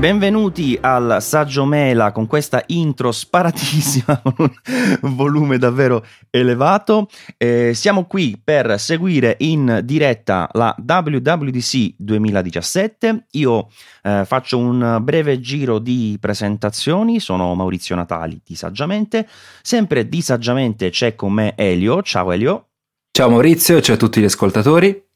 benvenuti al Saggio Mela con questa intro sparatissima, con un volume davvero elevato. Eh, siamo qui per seguire in diretta la WWDC 2017. Io eh, faccio un breve giro di presentazioni, sono Maurizio Natali di Saggiamente. Sempre di Saggiamente c'è con me Elio. Ciao Elio. Ciao Maurizio, ciao a tutti gli ascoltatori.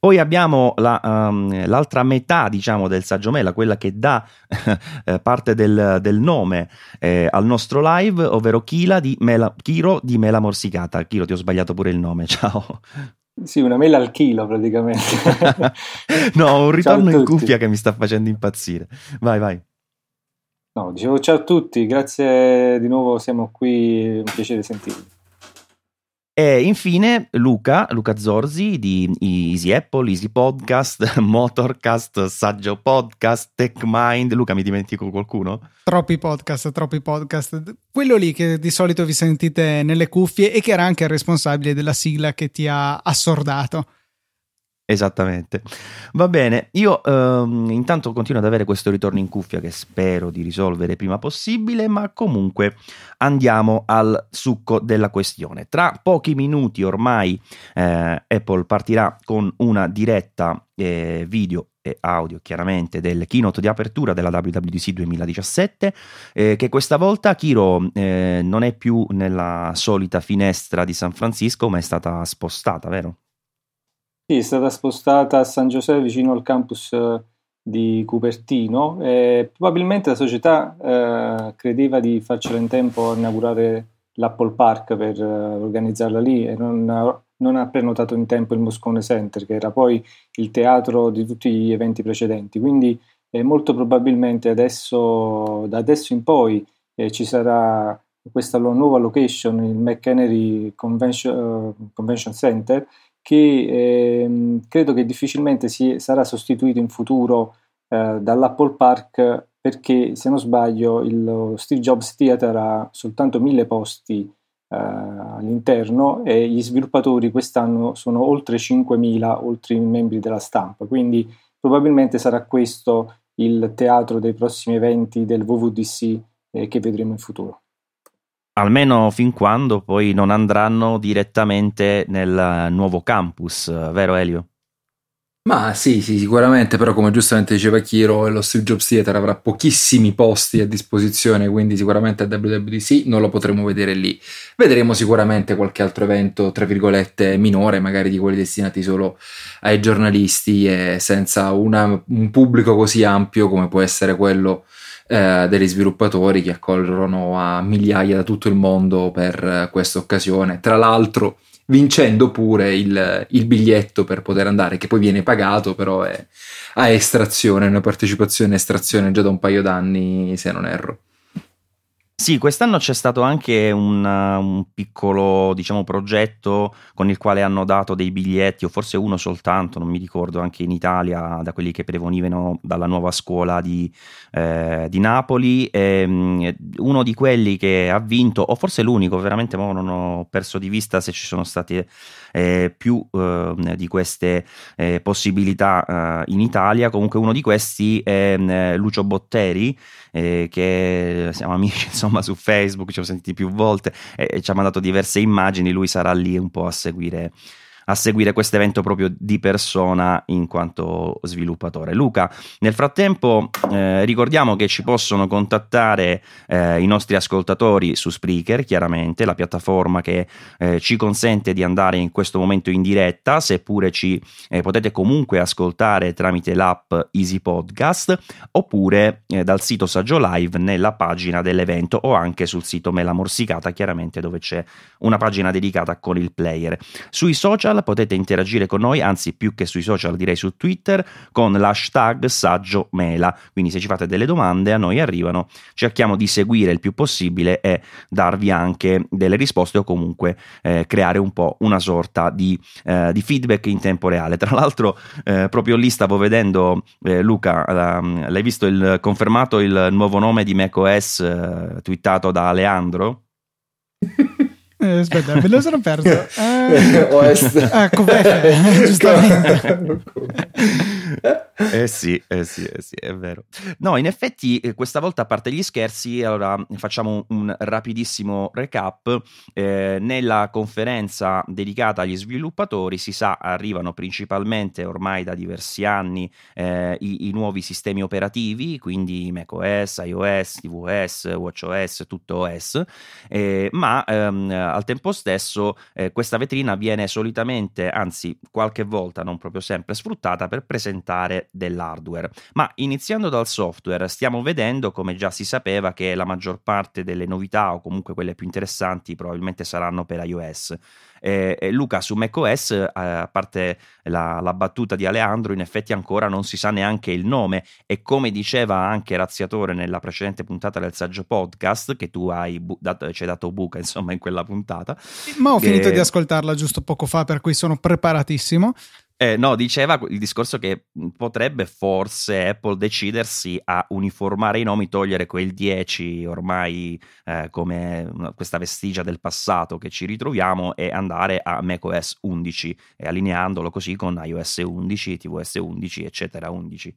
Poi abbiamo la, um, l'altra metà, diciamo, del Saggio Mela, quella che dà eh, parte del, del nome eh, al nostro live, ovvero Kila di Mela, Kiro di Mela Morsicata. Kiro, ti ho sbagliato pure il nome, ciao. Sì, una mela al chilo praticamente. no, un ritorno in cuffia che mi sta facendo impazzire. Vai, vai. No, dicevo ciao a tutti, grazie di nuovo, siamo qui, un piacere sentirvi. E infine Luca, Luca Zorzi di Easy Apple, Easy Podcast, Motorcast, Saggio Podcast, TechMind. Luca, mi dimentico qualcuno? Troppi podcast, troppi podcast. Quello lì che di solito vi sentite nelle cuffie e che era anche il responsabile della sigla che ti ha assordato. Esattamente. Va bene, io ehm, intanto continuo ad avere questo ritorno in cuffia che spero di risolvere prima possibile, ma comunque andiamo al succo della questione. Tra pochi minuti ormai eh, Apple partirà con una diretta eh, video e audio chiaramente del keynote di apertura della WWDC 2017 eh, che questa volta Kiro eh, non è più nella solita finestra di San Francisco ma è stata spostata, vero? Sì, è stata spostata a San Giuseppe vicino al campus eh, di Cupertino e probabilmente la società eh, credeva di farcela in tempo a inaugurare l'Apple Park per uh, organizzarla lì e non ha, non ha, prenotato in tempo il Moscone Center che era poi il teatro di tutti gli eventi precedenti. Quindi eh, molto probabilmente adesso, da adesso in poi eh, ci sarà questa nuova location, il McHenry Convention, uh, Convention Center che ehm, credo che difficilmente si, sarà sostituito in futuro eh, dall'Apple Park perché se non sbaglio il Steve Jobs Theater ha soltanto mille posti eh, all'interno e gli sviluppatori quest'anno sono oltre 5.000 oltre i membri della stampa. Quindi probabilmente sarà questo il teatro dei prossimi eventi del WWDC eh, che vedremo in futuro almeno fin quando poi non andranno direttamente nel nuovo campus, vero Elio? Ma sì, sì, sicuramente, però come giustamente diceva Kiro, lo Steve Jobs Theater avrà pochissimi posti a disposizione, quindi sicuramente a WWDC non lo potremo vedere lì. Vedremo sicuramente qualche altro evento, tra virgolette, minore, magari di quelli destinati solo ai giornalisti e senza una, un pubblico così ampio come può essere quello eh, degli sviluppatori che accorrono a migliaia da tutto il mondo per eh, questa occasione. Tra l'altro vincendo pure il, il, biglietto per poter andare, che poi viene pagato, però è a estrazione, una partecipazione a estrazione già da un paio d'anni, se non erro. Sì, quest'anno c'è stato anche un, un, piccolo, diciamo, progetto con il quale hanno dato dei biglietti, o forse uno soltanto, non mi ricordo, anche in Italia, da quelli che prevenivano dalla nuova scuola di, eh, di Napoli. E, um, uno di quelli che ha vinto, o forse l'unico, veramente non ho perso di vista se ci sono state eh, più eh, di queste eh, possibilità eh, in Italia. Comunque uno di questi è mm, Lucio Botteri, eh, che siamo amici insomma su Facebook, ci siamo sentiti più volte e ci ha mandato diverse immagini, lui sarà lì un po' a seguire a seguire questo evento proprio di persona in quanto sviluppatore. Luca, nel frattempo eh, ricordiamo che ci possono contattare eh, i nostri ascoltatori su Spreaker, chiaramente la piattaforma che eh, ci consente di andare in questo momento in diretta, seppure ci eh, potete comunque ascoltare tramite l'app Easy Podcast oppure eh, dal sito Saggio Live nella pagina dell'evento o anche sul sito Mela Morsicata, chiaramente dove c'è una pagina dedicata con il player. Sui social social, potete interagire con noi, anzi più che sui social direi su Twitter, con l'hashtag Saggio Mela. Quindi se ci fate delle domande a noi arrivano, cerchiamo di seguire il più possibile e darvi anche delle risposte o comunque eh, creare un po' una sorta di, eh, di, feedback in tempo reale. Tra l'altro eh, proprio lì stavo vedendo, eh, Luca, l'hai visto il, confermato il nuovo nome di macOS eh, twittato da Aleandro? Eh, aspetta, me lo sono perso. Eh, OS. Ecco, beh, giustamente. Eh sì, eh sì, eh sì, è vero. No, in effetti eh, questa volta a parte gli scherzi, allora facciamo un rapidissimo recap. Eh, nella conferenza dedicata agli sviluppatori, si sa, arrivano principalmente ormai da diversi anni eh, i, i, nuovi sistemi operativi, quindi macOS, iOS, tvOS, watchOS, tutto OS, eh, ma ehm, al tempo stesso eh, questa vetrina viene solitamente, anzi qualche volta, non proprio sempre, sfruttata per presentare dell'hardware. Ma iniziando dal software, stiamo vedendo, come già si sapeva, che la maggior parte delle novità, o comunque quelle più interessanti, probabilmente saranno per iOS. Eh, Luca, su macOS, eh, a parte la, la, battuta di Aleandro, in effetti ancora non si sa neanche il nome e come diceva anche Razziatore nella precedente puntata del saggio podcast, che tu hai bu- dato, ci hai dato buca insomma in quella puntata. Ma ho finito di ascoltarla giusto poco fa, per cui sono preparatissimo. Eh, no, diceva il discorso che potrebbe forse Apple decidersi a uniformare i nomi, togliere quel 10 ormai eh, come questa vestigia del passato che ci ritroviamo e andare a macOS 11 e allineandolo così con iOS 11, tvOS 11, eccetera 11.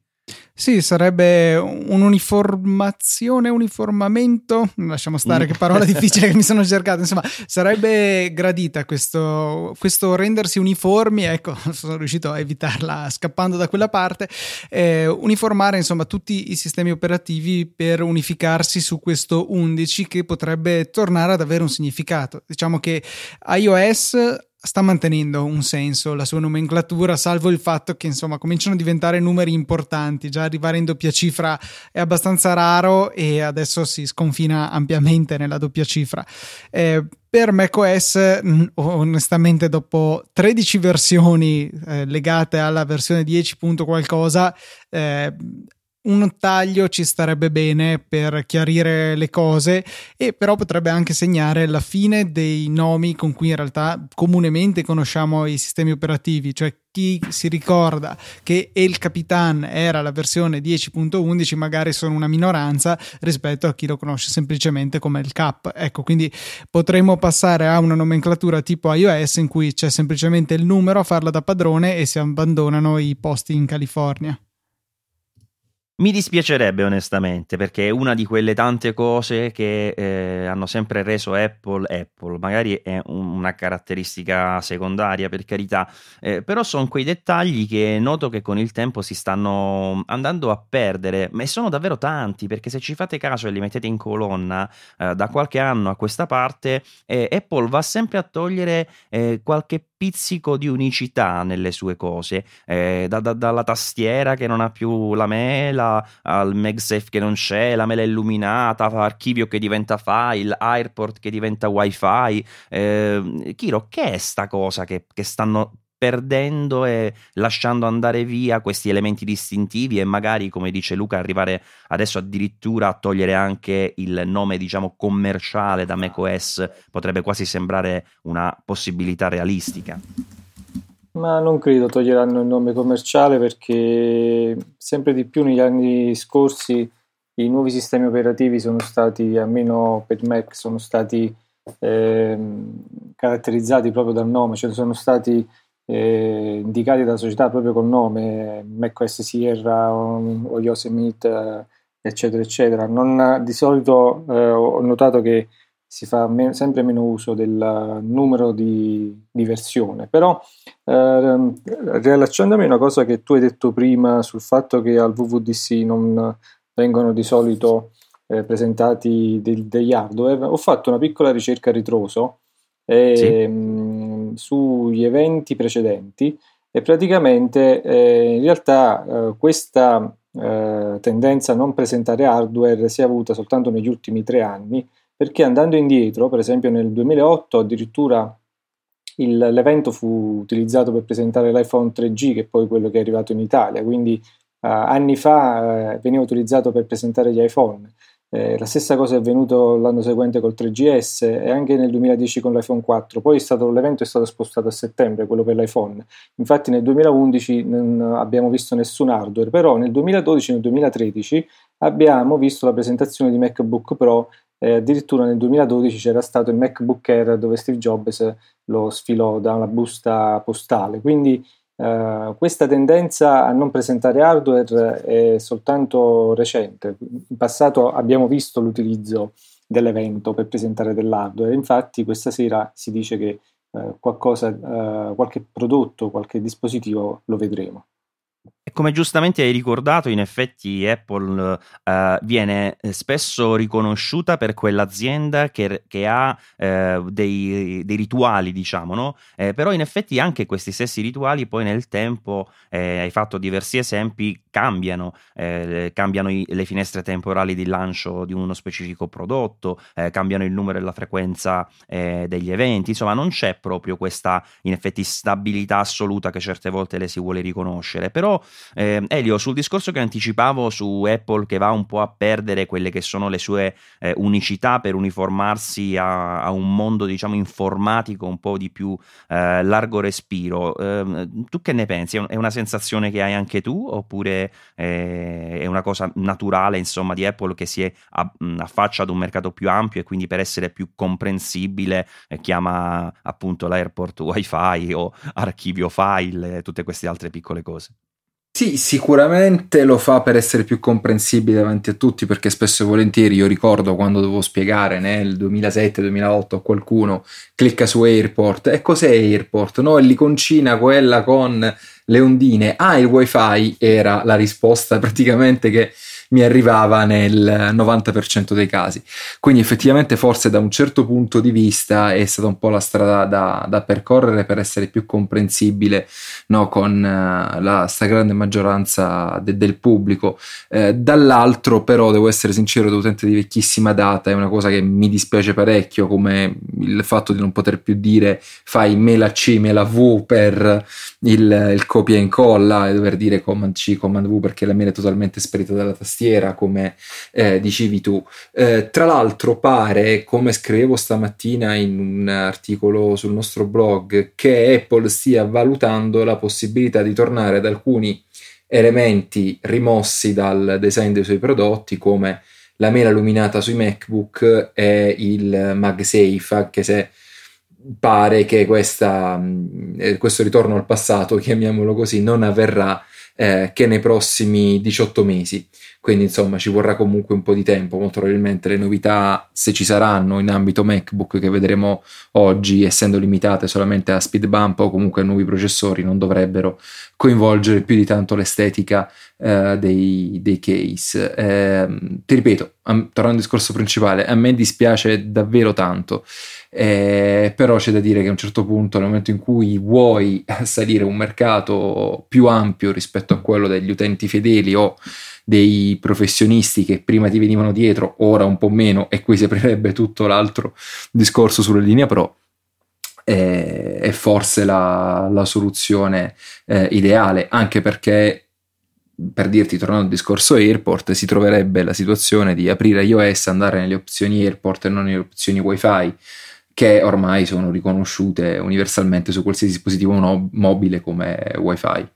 Sì, sarebbe un'uniformazione, uniformamento, lasciamo stare che parola difficile che mi sono cercato, insomma, sarebbe gradita questo, questo rendersi uniformi, ecco, sono riuscito a evitarla scappando da quella parte, eh, uniformare insomma tutti i sistemi operativi per unificarsi su questo 11 che potrebbe tornare ad avere un significato. Diciamo che iOS sta mantenendo un senso la sua nomenclatura, salvo il fatto che insomma cominciano a diventare numeri importanti, già arrivare in doppia cifra è abbastanza raro e adesso si sconfina ampiamente nella doppia cifra. Eh, per macOS, onestamente, dopo 13 versioni eh, legate alla versione 10. qualcosa, eh, un taglio ci starebbe bene per chiarire le cose e però potrebbe anche segnare la fine dei nomi con cui in realtà comunemente conosciamo i sistemi operativi, cioè chi si ricorda che El Capitan era la versione 10.11 magari sono una minoranza rispetto a chi lo conosce semplicemente come il cap. Ecco, quindi potremmo passare a una nomenclatura tipo iOS in cui c'è semplicemente il numero a farla da padrone e si abbandonano i posti in California. Mi dispiacerebbe onestamente perché è una di quelle tante cose che eh, hanno sempre reso Apple Apple, magari è un, una caratteristica secondaria per carità, eh, però sono quei dettagli che noto che con il tempo si stanno andando a perdere, ma sono davvero tanti perché se ci fate caso e li mettete in colonna eh, da qualche anno a questa parte, eh, Apple va sempre a togliere eh, qualche pizzico di unicità nelle sue cose, eh, da, da, dalla tastiera che non ha più la mela, al MagSafe che non c'è, la mela illuminata, archivio che diventa file, AirPort che diventa wifi. Eh, Kiro, che è sta cosa che, che stanno perdendo e lasciando andare via questi elementi distintivi e magari, come dice Luca, arrivare adesso addirittura a togliere anche il nome, diciamo, commerciale da macOS potrebbe quasi sembrare una possibilità realistica. Ma non credo toglieranno il nome commerciale perché sempre di più negli anni scorsi i nuovi sistemi operativi sono stati, almeno per Mac, sono stati eh, caratterizzati proprio dal nome, cioè sono stati eh, indicati dalla società proprio col nome, macOS Sierra o, o Yosemite, eh, eccetera, eccetera. Non, di solito eh, ho notato che si fa me- sempre meno uso del numero di, di versione, però eh, riallacciandomi a una cosa che tu hai detto prima sul fatto che al VVDC non vengono di solito eh, presentati del, degli hardware, ho fatto una piccola ricerca a ritroso e, sì. mh, sugli eventi precedenti e praticamente eh, in realtà eh, questa eh, tendenza a non presentare hardware si è avuta soltanto negli ultimi tre anni perché andando indietro, per esempio nel 2008 addirittura il, l'evento fu utilizzato per presentare l'iPhone 3G che è poi quello che è arrivato in Italia, quindi Uh, anni fa uh, veniva utilizzato per presentare gli iPhone. Eh, la stessa cosa è avvenuto l'anno seguente col 3GS e anche nel 2010 con l'iPhone 4. Poi è stato, l'evento è stato spostato a settembre, quello per l'iPhone. Infatti nel 2011 non abbiamo visto nessun hardware, però nel 2012 e nel 2013 abbiamo visto la presentazione di MacBook Pro eh, addirittura nel 2012 c'era stato il MacBook Air dove Steve Jobs lo sfilò da una busta postale. Quindi Uh, questa tendenza a non presentare hardware è soltanto recente. In passato abbiamo visto l'utilizzo dell'evento per presentare dell'hardware, infatti questa sera si dice che uh, qualcosa, uh, qualche prodotto, qualche dispositivo lo vedremo. Come giustamente hai ricordato, in effetti Apple eh, viene eh, spesso riconosciuta per quell'azienda che, che ha eh, dei, dei, rituali, diciamo, no? Eh, però in effetti anche questi stessi rituali poi nel tempo, eh, hai fatto diversi esempi, cambiano, eh, cambiano i, le finestre temporali di lancio di uno specifico prodotto, cambiano il numero e la frequenza degli eventi, insomma non c'è proprio questa in effetti stabilità assoluta che certe volte le si vuole riconoscere, però eh, Elio, sul discorso che anticipavo su Apple che va un po' a perdere quelle che sono le sue eh, unicità per uniformarsi a, a, un mondo, diciamo, informatico un po' di più eh, largo respiro, ehm, tu che ne pensi? È una sensazione che hai anche tu oppure eh, è una cosa naturale, insomma, di Apple che si affaccia ad un mercato più ampio e quindi per essere più comprensibile eh, chiama appunto l'airport wifi o archivio file e tutte queste altre piccole cose? Sì, sicuramente lo fa per essere più comprensibile davanti a tutti, perché spesso e volentieri io ricordo quando dovevo spiegare nel 2007-2008 a qualcuno clicca su Airport e cos'è Airport? No, è l'iconcina quella con le ondine. Ah, il wifi era la risposta praticamente che mi arrivava nel 90% dei casi. Quindi effettivamente forse da un certo punto di vista è stata un po' la strada da, da percorrere per essere più comprensibile no, con uh, la stragrande maggioranza de, del pubblico. Eh, dall'altro però devo essere sincero, da utente di vecchissima data, è una cosa che mi dispiace parecchio come il fatto di non poter più dire fai mela C, mela V per il, il copia e incolla e dover dire command C, command V perché la mail è totalmente sparita dalla tastiera tastiera, come eh, dicevi tu. Eh, tra l'altro pare, come scrivevo stamattina in un articolo sul nostro blog, che Apple stia valutando la possibilità di tornare ad alcuni elementi rimossi dal design dei suoi prodotti, come la mela illuminata sui MacBook e il MagSafe, anche se pare che questa, eh, questo ritorno al passato, chiamiamolo così, non avverrà eh, che nei prossimi 18 mesi quindi insomma ci vorrà comunque un po' di tempo, molto probabilmente le novità se ci saranno in ambito MacBook che vedremo oggi essendo limitate solamente a speed bump o comunque a nuovi processori non dovrebbero coinvolgere più di tanto l'estetica eh, dei, dei, case. Eh, ti ripeto, tornando al discorso principale, a me dispiace davvero tanto. Eh, però c'è da dire che a un certo punto, nel momento in cui vuoi salire un mercato più ampio rispetto a quello degli utenti fedeli o dei professionisti che prima ti venivano dietro, ora un po' meno, e qui si aprirebbe tutto l'altro discorso sulla linea Pro. È, è forse la, la soluzione eh, ideale, anche perché per dirti, tornando al discorso Airport, si troverebbe la situazione di aprire iOS, andare nelle opzioni Airport e non nelle opzioni WiFi, che ormai sono riconosciute universalmente su qualsiasi dispositivo no- mobile come WiFi.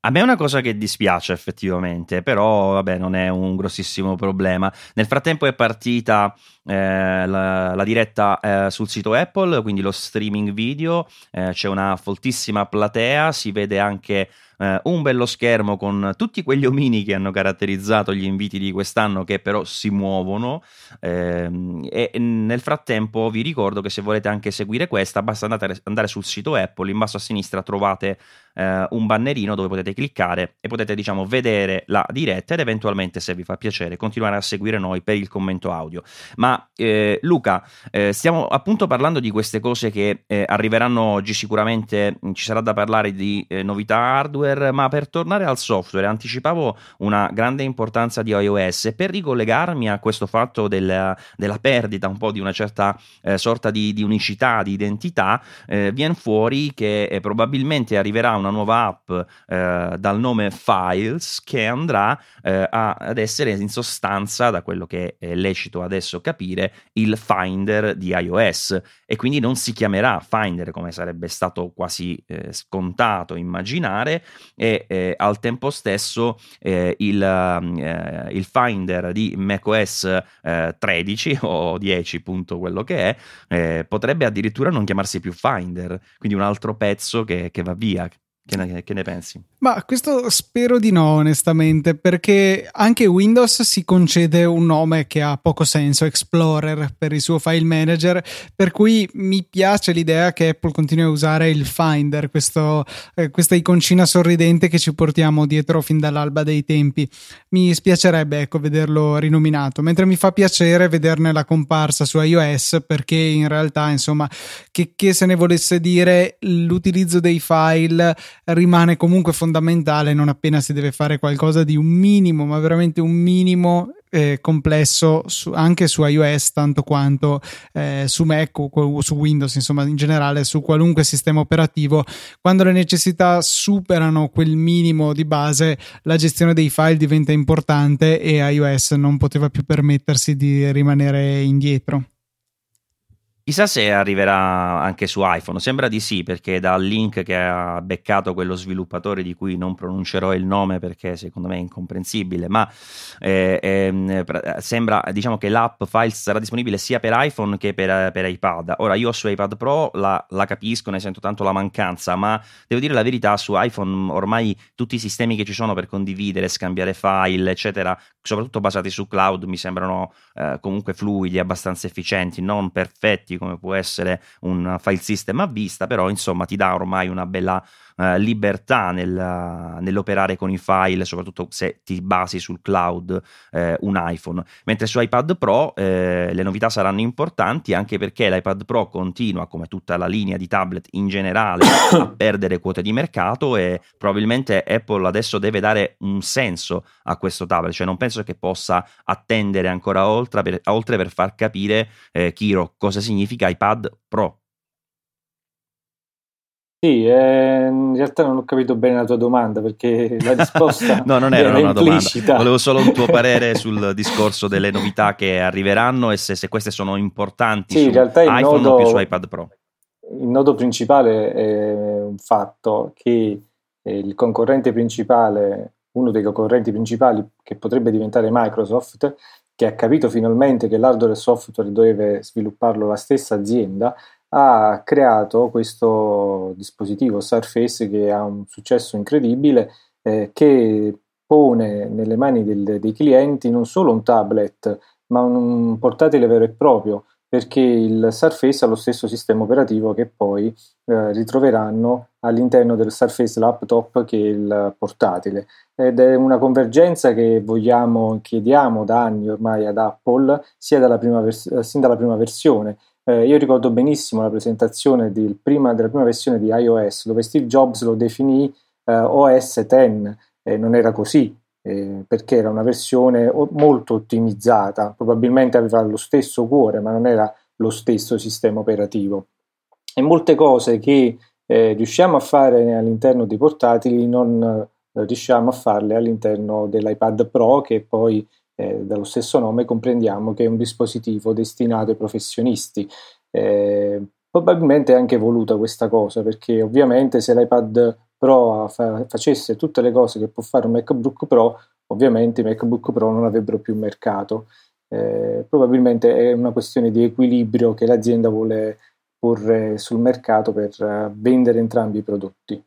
A me è una cosa che dispiace effettivamente, però vabbè non è un grossissimo problema. Nel frattempo è partita eh, la, la, diretta eh, sul sito Apple, quindi lo streaming video, eh, c'è una foltissima platea, si vede anche eh, un bello schermo con tutti quegli omini che hanno caratterizzato gli inviti di quest'anno che però si muovono e nel frattempo vi ricordo che se volete anche seguire questa basta andare, andare sul sito Apple, in basso a sinistra trovate eh, un bannerino dove potete cliccare e potete diciamo vedere la diretta ed eventualmente se vi fa piacere continuare a seguire noi per il commento audio. Ma eh, Luca, eh, stiamo appunto parlando di queste cose che eh, arriveranno oggi sicuramente, ci sarà da parlare di eh, novità hardware ma per tornare al software, anticipavo una grande importanza di iOS e per ricollegarmi a questo fatto della, della perdita un po' di una certa eh, sorta di, di, unicità, di identità, eh, viene fuori che eh, probabilmente arriverà una nuova app eh, dal nome Files che andrà eh, a, ad essere in sostanza, da quello che è lecito adesso capire, il Finder di iOS. E quindi non si chiamerà Finder come sarebbe stato quasi eh, scontato immaginare, e eh, al tempo stesso eh, il, eh, il, Finder di macOS 13 eh, o 10, punto quello che è, eh, potrebbe addirittura non chiamarsi più Finder, quindi un altro pezzo che, che va via. Che ne, che ne, pensi? Ma questo spero di no, onestamente, perché anche Windows si concede un nome che ha poco senso, Explorer, per il suo file manager, per cui mi piace l'idea che Apple continui a usare il Finder, questo, eh, questa iconcina sorridente che ci portiamo dietro fin dall'alba dei tempi. Mi spiacerebbe, ecco, vederlo rinominato, mentre mi fa piacere vederne la comparsa su iOS, perché in realtà, insomma, che, che se ne volesse dire, l'utilizzo dei file rimane comunque fondamentale non appena si deve fare qualcosa di un minimo, ma veramente un minimo eh, complesso su, anche su iOS tanto quanto eh, su Mac o su Windows, insomma in generale su qualunque sistema operativo. Quando le necessità superano quel minimo di base, la gestione dei file diventa importante e iOS non poteva più permettersi di rimanere indietro. Chissà se arriverà anche su iPhone, sembra di sì perché dal link che ha beccato quello sviluppatore di cui non pronuncerò il nome perché secondo me è incomprensibile, ma eh, eh, sembra diciamo che l'app Files sarà disponibile sia per iPhone che per, per iPad. Ora io su iPad Pro la, la, capisco, ne sento tanto la mancanza, ma devo dire la verità su iPhone ormai tutti i sistemi che ci sono per condividere, scambiare file, eccetera, soprattutto basati su cloud, mi sembrano eh, comunque fluidi, abbastanza efficienti, non perfetti come può essere un file system a vista, però insomma ti dà ormai una bella eh, libertà nel, nell'operare con i file, soprattutto se ti basi sul cloud eh, un iPhone. Mentre su iPad Pro eh, le novità saranno importanti anche perché l'iPad Pro continua, come tutta la linea di tablet in generale, a perdere quote di mercato e probabilmente Apple adesso deve dare un senso a questo tablet, cioè non penso che possa attendere ancora oltre per, oltre per far capire, eh, Kiro, cosa significa iPad Pro. Sì, eh, in realtà non ho capito bene la tua domanda perché la risposta no, non era, era una implicita. domanda. Volevo solo un tuo parere sul discorso delle novità che arriveranno e se, se queste sono importanti sì, su in realtà iPhone nodo, o più su iPad Pro. Il nodo principale è un fatto che il concorrente principale, uno dei concorrenti principali che potrebbe diventare Microsoft, che ha capito finalmente che l'hardware e software deve svilupparlo la stessa azienda, ha creato questo dispositivo Surface che ha un successo incredibile eh, che pone nelle mani del, dei clienti non solo un tablet ma un portatile vero e proprio perché il Surface ha lo stesso sistema operativo che poi eh, ritroveranno all'interno del Surface Laptop che è il portatile. Ed è una convergenza che vogliamo, chiediamo da anni ormai ad Apple sia dalla prima, vers- sin dalla prima versione. Eh, io ricordo benissimo la presentazione prima, della prima versione di iOS dove Steve Jobs lo definì eh, OS X non era così eh, perché era una versione molto ottimizzata, probabilmente aveva lo stesso cuore ma non era lo stesso sistema operativo. E molte cose che eh, riusciamo a fare all'interno dei portatili non eh, riusciamo a farle all'interno dell'iPad Pro che poi eh, dallo stesso nome comprendiamo che è un dispositivo destinato ai professionisti. Eh, probabilmente è anche voluta questa cosa perché ovviamente se l'iPad Pro fa- facesse tutte le cose che può fare un MacBook Pro, ovviamente i MacBook Pro non avrebbero più mercato. Eh, probabilmente è una questione di equilibrio che l'azienda vuole porre sul mercato per uh, vendere entrambi i prodotti.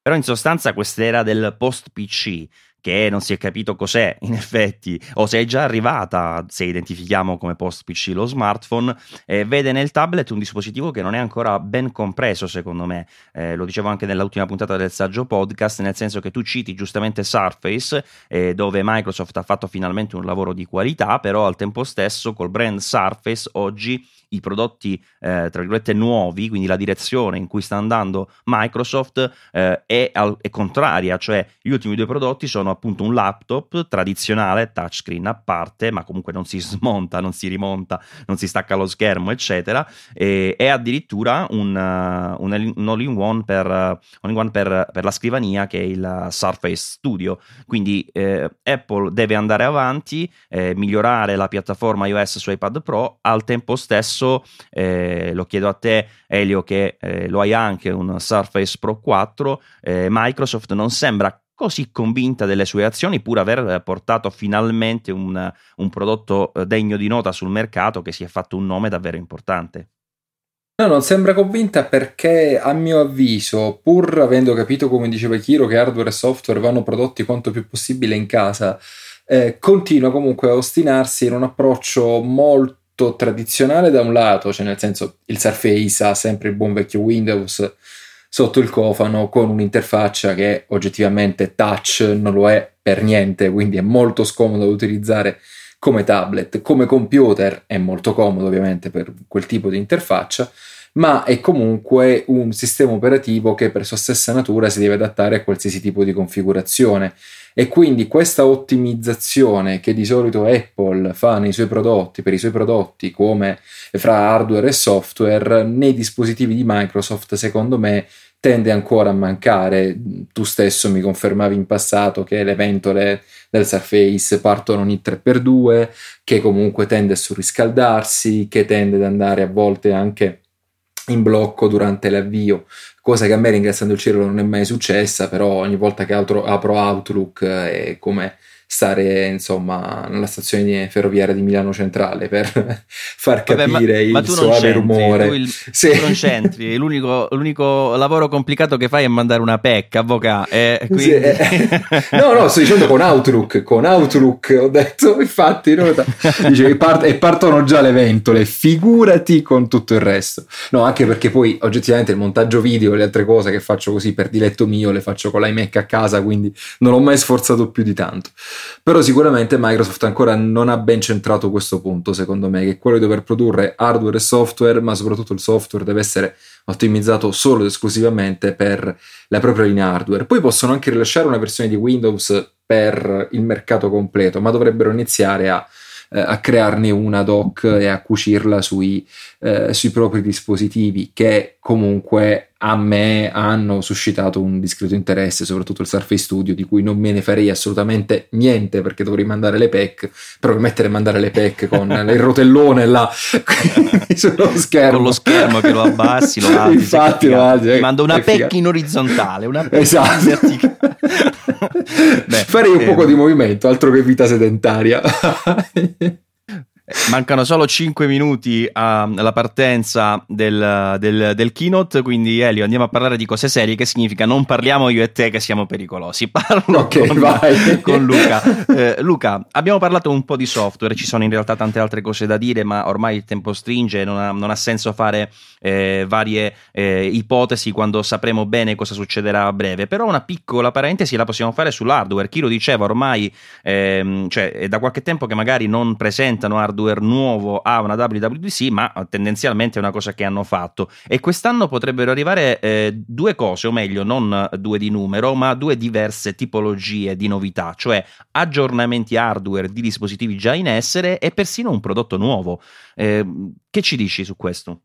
Però in sostanza quest'era del post PC che non si è capito cos'è in effetti, o se è già arrivata, se identifichiamo come post PC lo smartphone, eh, vede nel tablet un dispositivo che non è ancora ben compreso secondo me, eh, lo dicevo anche nell'ultima puntata del saggio podcast, nel senso che tu citi giustamente Surface, eh, dove Microsoft ha fatto finalmente un lavoro di qualità, però al tempo stesso col brand Surface oggi i prodotti eh, tra virgolette nuovi, quindi la direzione in cui sta andando Microsoft eh, è, al, è contraria, cioè gli ultimi due prodotti sono appunto un laptop tradizionale, touchscreen a parte, ma comunque non si smonta, non si rimonta, non si stacca lo schermo, eccetera, e, e addirittura un, uh, un, un all-in-one, per, all-in-one per, per, la scrivania che è il Surface Studio. Quindi eh, Apple deve andare avanti, eh, migliorare la piattaforma iOS su iPad Pro, al tempo stesso eh, lo chiedo a te Elio che eh, lo hai anche un Surface Pro 4, eh, Microsoft non sembra così convinta delle sue azioni pur aver portato finalmente un, un prodotto eh, degno di nota sul mercato che si è fatto un nome davvero importante. No, non sembra convinta perché a mio avviso, pur avendo capito come diceva Chiro che hardware e software vanno prodotti quanto più possibile in casa, eh, continua comunque a ostinarsi in un approccio molto tradizionale da un lato, cioè nel senso il Surface ha sempre il buon vecchio Windows sotto il cofano con un'interfaccia che oggettivamente touch non lo è per niente, quindi è molto scomodo da utilizzare come tablet, come computer è molto comodo ovviamente per quel tipo di interfaccia, ma è comunque un sistema operativo che per sua stessa natura si deve adattare a qualsiasi tipo di configurazione e quindi questa ottimizzazione che di solito Apple fa nei suoi prodotti, per i suoi prodotti come fra hardware e software, nei dispositivi di Microsoft secondo me tende ancora a mancare. Tu stesso mi confermavi in passato che le ventole del Surface partono ogni 3x2, che comunque tende a surriscaldarsi, che tende ad andare a volte anche in blocco durante l'avvio, cosa che a me ringraziando il cielo non è mai successa, però ogni volta che apro, apro Outlook eh, è come stare insomma nella stazione ferroviaria di Milano Centrale per far capire Vabbè, ma, il ma suave c'entri, rumore. Tu, il, sì. tu non c'entri, l'unico, l'unico, lavoro complicato che fai è mandare una PEC, avvocato. Eh, quindi... sì, eh. no, no, sto dicendo con Outlook, con Outlook ho detto, infatti, nota, dice, e, part- e partono già le ventole, figurati con tutto il resto. No, anche perché poi oggettivamente il montaggio video e le altre cose che faccio così per diletto mio le faccio con l'iMac a casa, quindi non ho mai sforzato più di tanto. Però sicuramente Microsoft ancora non ha ben centrato questo punto, secondo me, che è quello di dover produrre hardware e software, ma soprattutto il software deve essere ottimizzato solo ed esclusivamente per la propria linea hardware. Poi possono anche rilasciare una versione di Windows per il mercato completo, ma dovrebbero iniziare a eh, a crearne una ad hoc e a cucirla sui, eh, sui propri dispositivi che comunque a me hanno suscitato un discreto interesse, soprattutto il Surface Studio, di cui non me ne farei assolutamente niente perché dovrei mandare le PEC, però mettere a mandare le PEC con il rotellone là sullo schermo. Con lo schermo che lo abbassi, lo alzi. Infatti lo alzi. Ti mando una PEC in orizzontale, una PEC esatto. in verticale. Beh, Farei un eh, poco di movimento, altro che vita sedentaria. Mancano solo 5 minuti alla partenza del, del, del, keynote, quindi Elio andiamo a parlare di cose serie, che significa non parliamo io e te che siamo pericolosi. Parlo okay, con, con, Luca. Eh, Luca, abbiamo parlato un po' di software, ci sono in realtà tante altre cose da dire, ma ormai il tempo stringe, non ha, non ha senso fare eh, varie eh, ipotesi quando sapremo bene cosa succederà a breve. Però una piccola parentesi la possiamo fare sull'hardware. Chi lo diceva ormai, ehm, cioè è da qualche tempo che magari non presentano hardware hardware nuovo a una WWDC, ma tendenzialmente è una cosa che hanno fatto. E quest'anno potrebbero arrivare eh, due cose, o meglio, non due di numero, ma due diverse tipologie di novità, cioè aggiornamenti hardware di dispositivi già in essere e persino un prodotto nuovo. Eh, che ci dici su questo?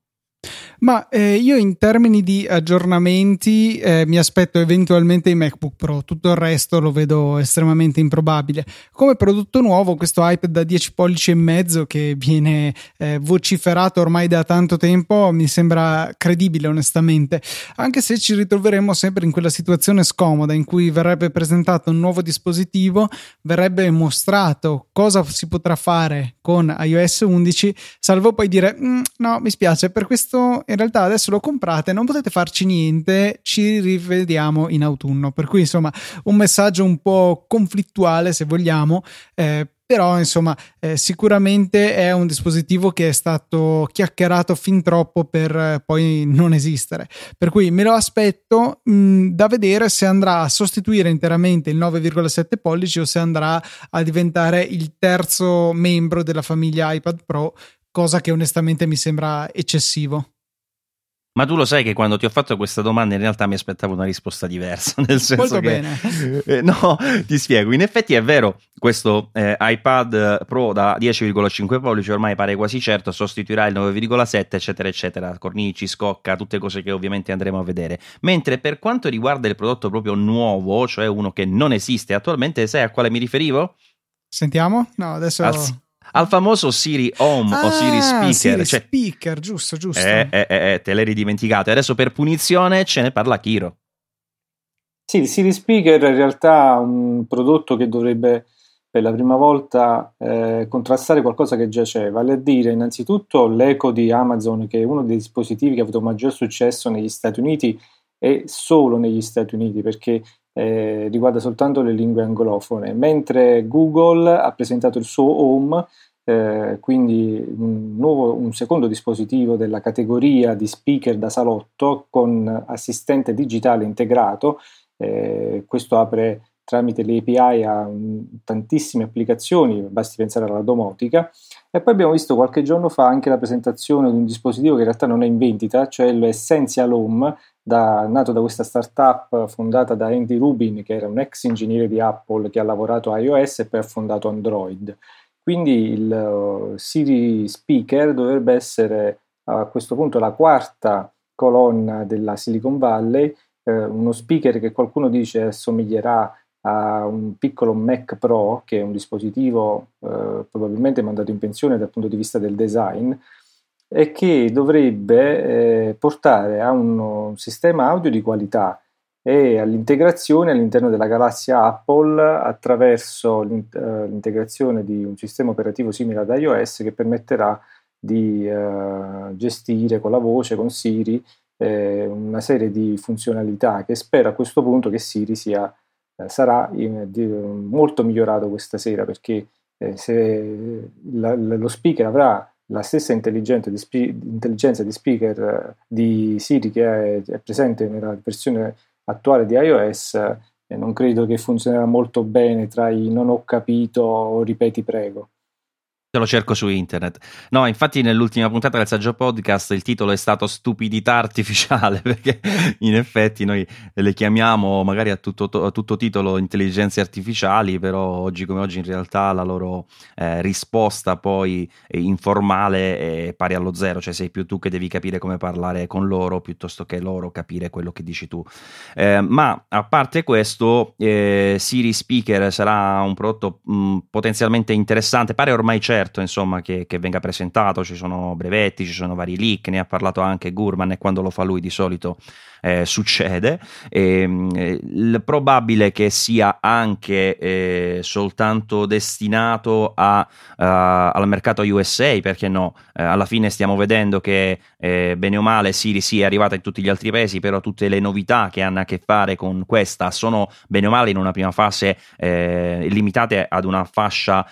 Ma eh, io in termini di aggiornamenti eh, mi aspetto eventualmente i MacBook Pro, tutto il resto lo vedo estremamente improbabile. Come prodotto nuovo, questo iPad da 10 pollici e mezzo che viene eh, vociferato ormai da tanto tempo mi sembra credibile onestamente, anche se ci ritroveremo sempre in quella situazione scomoda in cui verrebbe presentato un nuovo dispositivo, verrebbe mostrato cosa si potrà fare con iOS 11, salvo poi dire mm, no, mi spiace, per questo in realtà adesso lo comprate, non potete farci niente, ci rivediamo in autunno. Per cui insomma un messaggio un po' conflittuale se vogliamo, eh, però insomma eh, sicuramente è un dispositivo che è stato chiacchierato fin troppo per eh, poi non esistere per cui me lo aspetto mh, da vedere se andrà a sostituire interamente il 9,7 pollici o se andrà a diventare il terzo membro della famiglia iPad Pro cosa che onestamente mi sembra eccessivo Ma tu lo sai che quando ti ho fatto questa domanda in realtà mi aspettavo una risposta diversa, nel senso Molto che, bene. Eh, no, ti spiego. In effetti è vero, questo eh, iPad Pro da 10,5 pollici ormai pare quasi certo sostituirà il 9,7 eccetera eccetera, cornici, scocca, tutte cose che ovviamente andremo a vedere. Mentre per quanto riguarda il prodotto proprio nuovo, cioè uno che non esiste attualmente, sai a quale mi riferivo? Sentiamo? No, adesso... Al, al famoso Siri Home ah, o Siri Speaker. Siri cioè, Speaker, giusto, giusto. Eh, eh, eh, te l'eri dimenticato. Adesso per punizione ce ne parla Kiro. Sì, il Siri Speaker è in realtà un prodotto che dovrebbe per la prima volta eh, contrastare qualcosa che già c'è, vale a dire innanzitutto l'eco di Amazon, che è uno dei dispositivi che ha avuto maggior successo negli Stati Uniti e solo negli Stati Uniti, perché eh, riguarda soltanto le lingue anglofone, mentre Google ha presentato il suo Home, eh, quindi un, nuovo, un secondo dispositivo della categoria di speaker da salotto con assistente digitale integrato. Eh, questo apre tramite le API a um, tantissime applicazioni, basti pensare alla domotica. E poi abbiamo visto qualche giorno fa anche la presentazione di un dispositivo che in realtà non è in vendita, cioè l'Essential Home, da, nato da questa startup fondata da Andy Rubin, che era un ex ingegnere di Apple che ha lavorato a iOS e poi ha fondato Android. Quindi il uh, Siri Speaker dovrebbe essere a questo punto la quarta colonna della Silicon Valley, eh, uno speaker che qualcuno dice assomiglierà a un piccolo Mac Pro, che è un dispositivo eh, probabilmente mandato in pensione dal punto di vista del design, e che dovrebbe eh, portare a un sistema audio di qualità e all'integrazione all'interno della galassia Apple attraverso uh, l'integrazione di un sistema operativo simile ad iOS che permetterà di uh, gestire con la voce, con Siri, eh, una serie di funzionalità che spero a questo punto che Siri sia, eh, sarà in, di, molto migliorato questa sera perché eh, se la, lo speaker avrà la stessa intelligenza di, spe- intelligenza di speaker eh, di Siri che è, è, presente nella versione attuale di iOS, eh, non credo che funzionerà molto bene tra i non ho capito o ripeti prego. Te lo cerco su internet. No, infatti nell'ultima puntata del Saggio Podcast il titolo è stato Stupidità artificiale, perché in effetti noi le chiamiamo magari a tutto, a tutto titolo intelligenze artificiali, però oggi come oggi in realtà la loro eh, risposta poi informale è pari allo zero, cioè sei più tu che devi capire come parlare con loro piuttosto che loro capire quello che dici tu. Eh, ma a parte questo, eh, Siri Speaker sarà un prodotto mh, potenzialmente interessante, pare ormai certo certo insomma, che, che, venga presentato, ci sono brevetti, ci sono vari leak, ne ha parlato anche Gurman e quando lo fa lui di solito eh, succede. E, ehm, eh, probabile che sia anche eh, soltanto destinato a, uh, al mercato USA, perché no? Eh, alla fine stiamo vedendo che eh, bene o male Siri sì è arrivata in tutti gli altri paesi, però tutte le novità che hanno a che fare con questa sono bene o male in una prima fase eh, limitate ad una fascia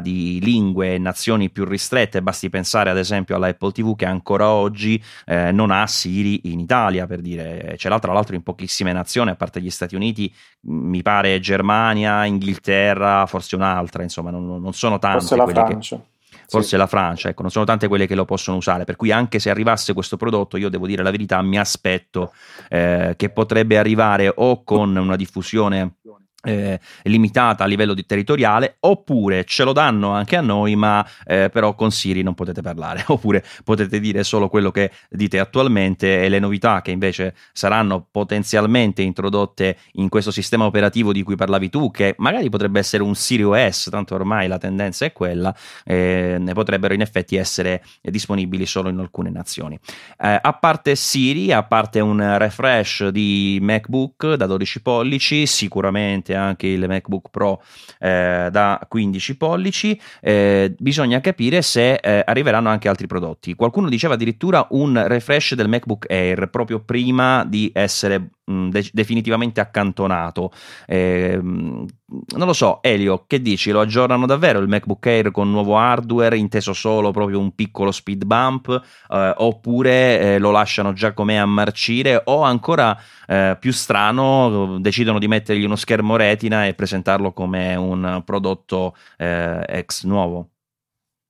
di lingue nazioni più ristrette. Basti pensare ad esempio alla Apple TV che ancora oggi non ha Siri in Italia, per dire dire, ce l'ha tra l'altro in pochissime nazioni, a parte gli Stati Uniti, mi pare Germania, Inghilterra, forse un'altra, insomma, non, non sono tante forse la Francia. Che, forse sì. la Francia, ecco, non sono tante quelle che lo possono usare, per cui anche se arrivasse questo prodotto, io devo dire la verità, mi aspetto eh, che potrebbe arrivare o con una diffusione eh, limitata a livello territoriale oppure ce lo danno anche a noi ma eh, però con Siri non potete parlare. Oppure potete dire solo quello che dite attualmente e le novità che invece saranno potenzialmente introdotte in questo sistema operativo di cui parlavi tu che magari potrebbe essere un Siri OS tanto ormai la tendenza è quella eh, ne potrebbero in effetti essere disponibili solo in alcune nazioni. Eh, a parte Siri a parte un refresh di MacBook da 12 pollici sicuramente ovviamente anche il MacBook Pro eh, da 15 pollici, eh, bisogna capire se eh, arriveranno anche altri prodotti. Qualcuno diceva addirittura un refresh del MacBook Air proprio prima di essere de- definitivamente accantonato. Eh, non lo so, Elio, che dici? Lo aggiornano davvero il MacBook Air con nuovo hardware, inteso solo proprio un piccolo speed bump, eh, oppure eh, lo lasciano già com'è a marcire, o ancora eh, più strano, decidono di mettergli uno schermo retina e presentarlo come un prodotto eh, ex nuovo?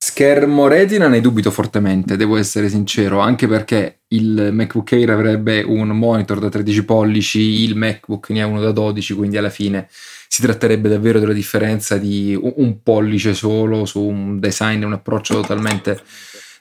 Schermo retina ne dubito fortemente, devo essere sincero, anche perché il MacBook Air avrebbe un monitor da 13 pollici, il MacBook ne ha uno da 12, quindi alla fine si tratterebbe davvero della differenza di un pollice solo su un design un approccio totalmente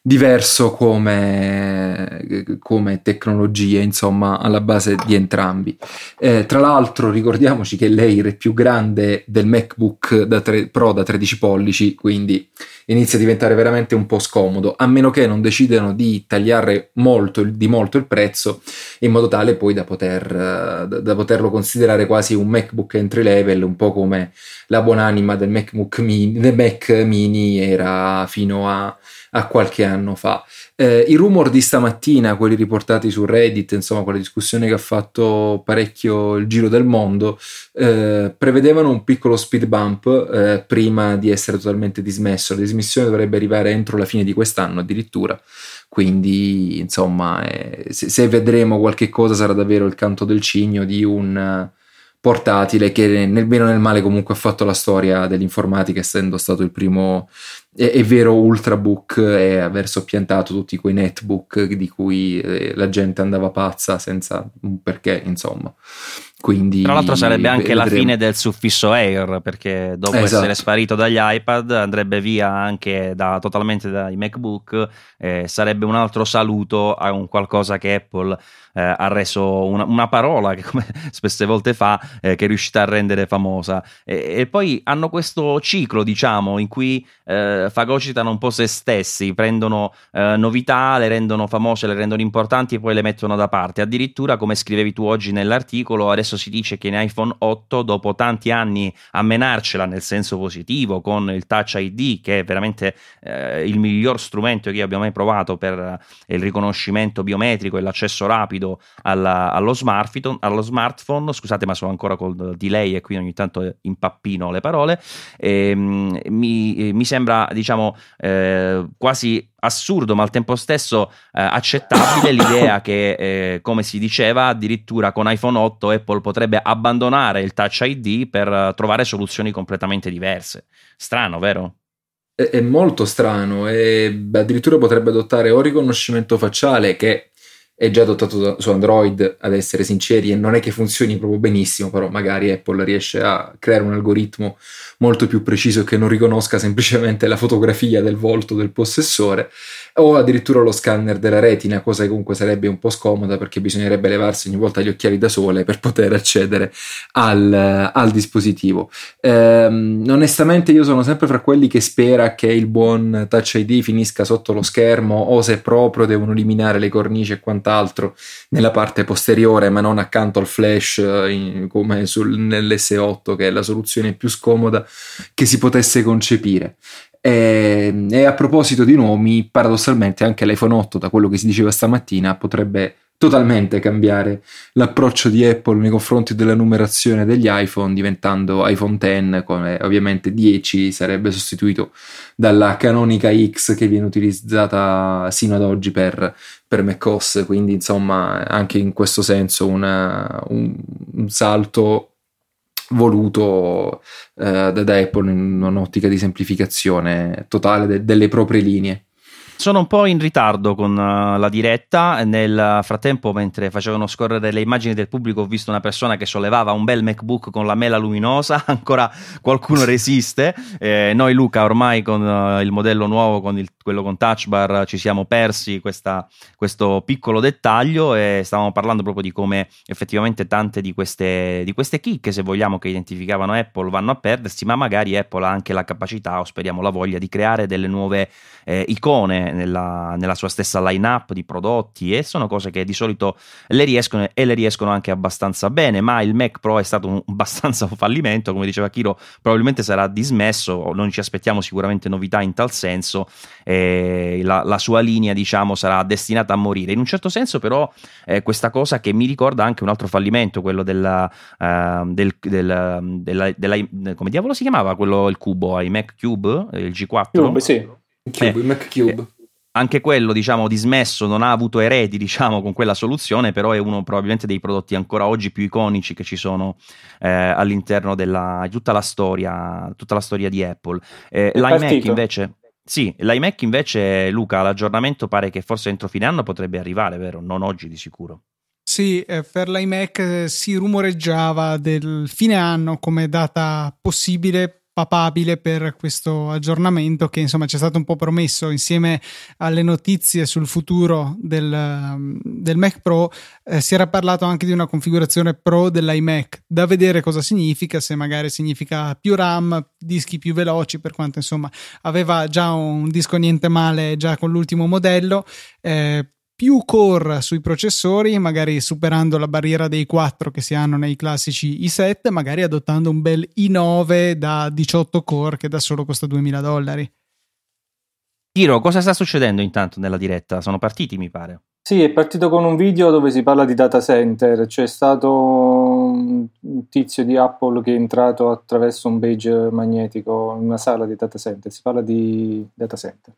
diverso come, come tecnologie, insomma, alla base di entrambi. Eh, tra l'altro, ricordiamoci che l'Air è più grande del MacBook da tre, Pro da 13 pollici, quindi inizia a diventare veramente un po' scomodo, a meno che non decidano di tagliare molto, di molto il prezzo, in modo tale poi da, poter, da poterlo considerare quasi un MacBook entry level, un po' come la buonanima del MacBook mini, del Mac mini era fino a a qualche anno fa. Eh, I rumor di stamattina, quelli riportati su Reddit, insomma, quella discussione che ha fatto parecchio il giro del mondo, eh, prevedevano un piccolo speed bump eh, prima di essere totalmente dismesso. La dismissione dovrebbe arrivare entro la fine di quest'anno addirittura. Quindi, insomma, eh, se, se, vedremo qualche cosa sarà davvero il canto del cigno di un portatile che nel bene o nel male comunque ha fatto la storia dell'informatica essendo stato il primo è, è vero ultrabook e aver soppiantato tutti quei netbook di cui eh, la gente andava pazza senza un perché insomma quindi tra l'altro sarebbe anche vedremo. la fine del suffisso Air perché dopo esatto. essere sparito dagli iPad andrebbe via anche da, totalmente dai MacBook eh, sarebbe un altro saluto a un qualcosa che Apple eh, ha reso una, una, parola che come spesse volte fa eh, che è riuscita a rendere famosa. E, e, poi hanno questo ciclo diciamo in cui eh, fagocitano un po' se stessi prendono eh, novità le rendono famose le rendono importanti e poi le mettono da parte. Addirittura come scrivevi tu oggi nell'articolo adesso si dice che in iPhone 8 dopo tanti anni a menarcela nel senso positivo con il Touch ID che è veramente eh, il miglior strumento che io abbia mai provato per il riconoscimento biometrico e l'accesso rapido riferito alla, allo, smartphone, allo, smartphone, scusate ma sono ancora col delay e qui ogni tanto impappino le parole, e, ehm, mi, mi, sembra diciamo eh, quasi assurdo ma al tempo stesso eh, accettabile l'idea che eh, come si diceva addirittura con iPhone 8 Apple potrebbe abbandonare il Touch ID per trovare soluzioni completamente diverse. Strano, vero? È, molto strano e addirittura potrebbe adottare o riconoscimento facciale che è già adottato su Android, ad essere sinceri, e non è che funzioni proprio benissimo, però magari Apple riesce a creare un algoritmo molto più preciso che non riconosca semplicemente la fotografia del volto del possessore o addirittura lo scanner della retina, cosa che comunque sarebbe un po' scomoda perché bisognerebbe levarsi ogni volta gli occhiali da sole per poter accedere al, al dispositivo. Ehm, onestamente io sono sempre fra quelli che spera che il buon Touch ID finisca sotto lo schermo o se proprio devono eliminare le cornici e quant'altro nella parte posteriore ma non accanto al flash eh, in, come sul, nell'S8 che è la soluzione più scomoda che si potesse concepire. E, ehm, e, a proposito di nomi, paradossalmente anche l'iPhone 8, da quello che si diceva stamattina, potrebbe totalmente cambiare l'approccio di Apple nei confronti della numerazione degli iPhone, diventando iPhone X, come ovviamente 10 sarebbe sostituito dalla canonica X che viene utilizzata sino ad oggi per, per macOS. Quindi, insomma, anche in questo senso una, un, un salto voluto eh, da Apple in un'ottica di semplificazione totale de- delle proprie linee. Sono un po' in ritardo con uh, la diretta. Nel frattempo, mentre facevano scorrere le immagini del pubblico, ho visto una persona che sollevava un bel MacBook con la mela luminosa. Ancora qualcuno resiste. Eh, noi, Luca, ormai con uh, il modello nuovo, con il, quello con touch bar, ci siamo persi questa, questo piccolo dettaglio e stavamo parlando proprio di come effettivamente tante di queste, di queste chicche, se vogliamo, che identificavano Apple vanno a perdersi, ma magari Apple ha anche la capacità, o speriamo la voglia, di creare delle nuove eh, icone nella, nella, sua stessa line-up di prodotti e sono cose che di solito le riescono e le riescono anche abbastanza bene, ma il Mac Pro è stato un, abbastanza fallimento, come diceva Kiro, probabilmente sarà dismesso, non ci aspettiamo sicuramente novità in tal senso, eh, la, la, sua linea diciamo sarà destinata a morire. In un certo senso però eh, questa cosa che mi ricorda anche un altro fallimento, quello della, uh, del, del, della, della, come diavolo si chiamava quello, il cubo, i Mac Cube, il G4? Cube, sì. Cube, eh, Mac Cube. Eh, anche quello, diciamo, dismesso, non ha avuto eredi, diciamo, con quella soluzione, però è uno probabilmente dei prodotti ancora oggi più iconici che ci sono eh, all'interno della, tutta la storia, tutta la storia di Apple. Eh, l'iMac invece Sì, l'iMac invece, Luca, l'aggiornamento pare che forse entro fine anno potrebbe arrivare, vero? Non oggi di sicuro. Sì, eh, per l'iMac eh, si rumoreggiava del fine anno come data possibile papabile per questo aggiornamento che insomma c'è stato un po' promesso insieme alle notizie sul futuro del, um, del Mac Pro eh, si era parlato anche di una configurazione Pro dell'iMac. Da vedere cosa significa se magari significa più RAM dischi più veloci per quanto insomma aveva già un disco niente male già con l'ultimo modello eh, più core sui processori, magari superando la barriera dei 4 che si hanno nei classici i7, magari adottando un bel i9 da 18 core che da solo costa 2000 dollari. Tiro, cosa sta succedendo intanto nella diretta? Sono partiti, mi pare. Sì, è partito con un video dove si parla di data center. C'è stato un tizio di Apple che è entrato attraverso un badge magnetico in una sala di data center. Si parla di data center.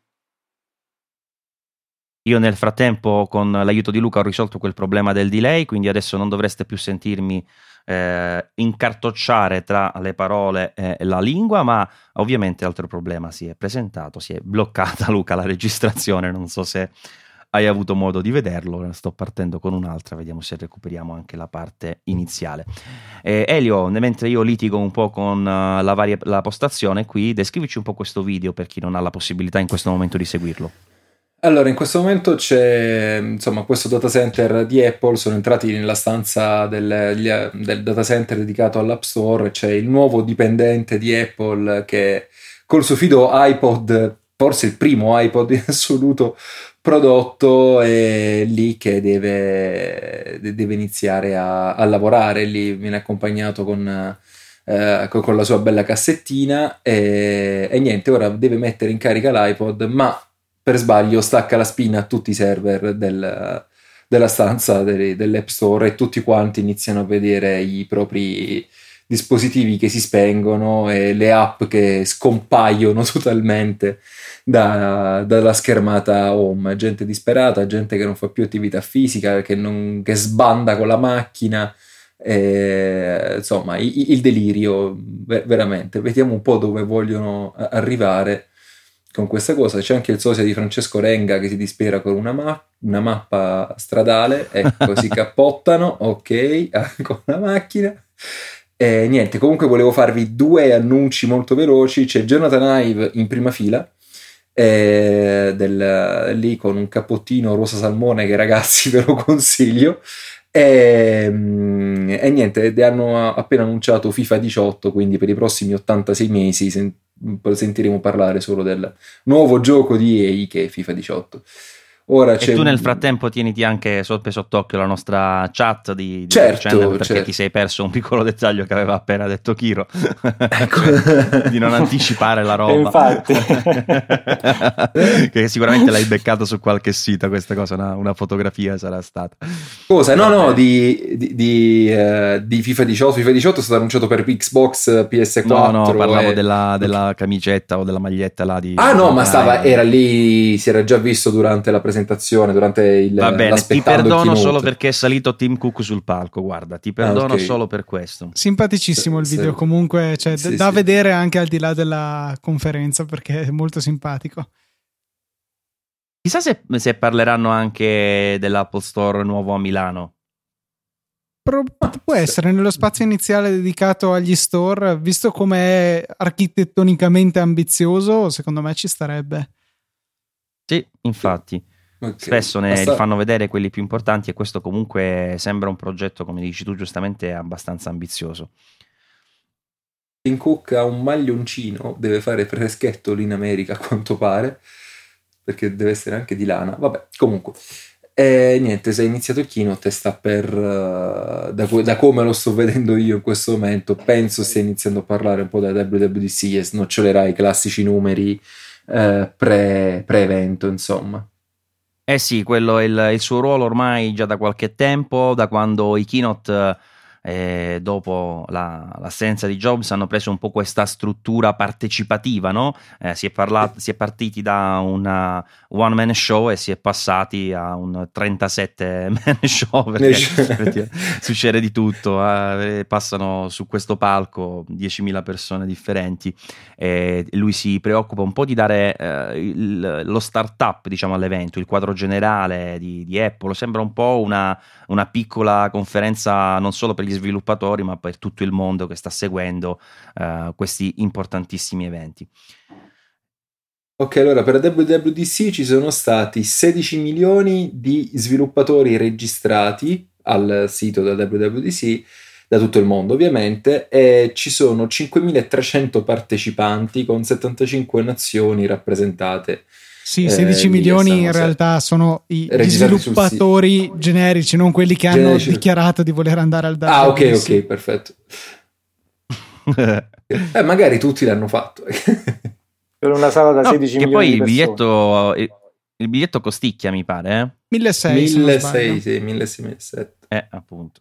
Io nel frattempo con l'aiuto di Luca ho risolto quel problema del delay, quindi adesso non dovreste più sentirmi eh, incartocciare tra le parole e la lingua, ma ovviamente altro problema si è presentato, si è bloccata Luca la registrazione, non so se hai avuto modo di vederlo, sto partendo con un'altra, vediamo se recuperiamo anche la parte iniziale. Eh, Elio, mentre io litigo un po' con uh, la, varia, la postazione qui, descrivici un po' questo video per chi non ha la possibilità in questo momento di seguirlo. Allora, in questo momento c'è insomma questo data center di Apple, sono entrati nella stanza del, del data center dedicato all'App Store, c'è il nuovo dipendente di Apple che col suo fido iPod, forse il primo iPod in assoluto prodotto, è lì che deve, deve iniziare a, a, lavorare, lì viene accompagnato con... Eh, con la sua bella cassettina e, e niente, ora deve mettere in carica l'iPod, ma per sbaglio stacca la spina a tutti i server del, della stanza delle, dell'App Store e tutti quanti iniziano a vedere i propri dispositivi che si spengono e le app che scompaiono totalmente da, dalla schermata home. Gente disperata, gente che non fa più attività fisica, che, non, che sbanda con la macchina. E, insomma, il, il delirio veramente. Vediamo un po' dove vogliono arrivare con questa cosa. C'è anche il sosia di Francesco Renga che si dispera con una, ma- una mappa stradale, ecco, si cappottano, ok, con la macchina. E niente, comunque volevo farvi due annunci molto veloci. C'è Jonathan Ive in prima fila, eh, del, lì con un cappottino rosa salmone che ragazzi ve lo consiglio. E, e niente, hanno appena annunciato FIFA 18, quindi per i prossimi 86 mesi sentiremo parlare solo del nuovo gioco di EA che è FIFA 18. Ora e tu nel frattempo tieniti anche sotto sott'occhio la nostra chat di, di certo, channel perché certo. ti sei perso un piccolo dettaglio che aveva appena detto Kiro ecco. di non anticipare la roba. Infatti. Che sicuramente l'hai beccato su qualche sito questa cosa una, una fotografia sarà stata. Cosa? no no di, di, di, uh, di, FIFA 18 FIFA 18 è stato annunciato per Xbox PS4 no no parlavo e... della, della, camicetta o della maglietta là di ah no ma stava era lì si era già visto durante la presentazione presentazione, durante il Va bene, ti perdono solo perché è salito Tim Cook sul palco, guarda, ti perdono ah, okay. solo per questo. Simpaticissimo il video, sì. comunque, cioè, sì, da sì. vedere anche al di là della conferenza perché è molto simpatico. Chissà se, se parleranno anche dell'Apple Store nuovo a Milano. Pro- può essere nello spazio iniziale dedicato agli store, visto come è architettonicamente ambizioso, secondo me ci starebbe. Sì, infatti. Okay. Spesso ne Basta... fanno vedere quelli più importanti e questo comunque sembra un progetto, come dici tu giustamente, abbastanza ambizioso. Tim Cook ha un maglioncino, deve fare freschetto lì in America a quanto pare, perché deve essere anche di lana. Vabbè, comunque. E niente, se hai iniziato il keynote sta per, uh, da, da, come lo sto vedendo io in questo momento, penso stia iniziando a parlare un po' da WWDC e snocciolerà i classici numeri uh, pre, pre-evento, insomma. Eh sì, quello è il, il, suo ruolo ormai già da qualche tempo, da quando i keynote eh, dopo la, l'assenza di Jobs hanno preso un po' questa struttura partecipativa, no? eh, si, è parlato, si, è partiti da una one man show e si è passati a un 37 man show perché succede di tutto, eh, passano su questo palco 10.000 persone differenti. E lui si preoccupa un po' di dare eh, il, lo start-up diciamo, all'evento, il quadro generale di, di Apple, sembra un po' una, una piccola conferenza non solo per gli sviluppatori, ma per tutto il mondo che sta seguendo uh, questi importantissimi eventi. Ok, allora per WWDC ci sono stati 16 milioni di sviluppatori registrati al sito della WWDC da tutto il mondo ovviamente e ci sono 5.300 partecipanti con 75 nazioni rappresentate sì, 16 eh, milioni in realtà sono i, gli sviluppatori generici, non quelli che hanno generici. dichiarato di voler andare al DAO. Ah, ok, ok, perfetto. eh, magari tutti l'hanno fatto. per una sala da no, 16 milioni. Che poi il biglietto, il, il, biglietto costicchia, mi pare. Eh? 1600. 1600, sì, 1600. Eh, appunto.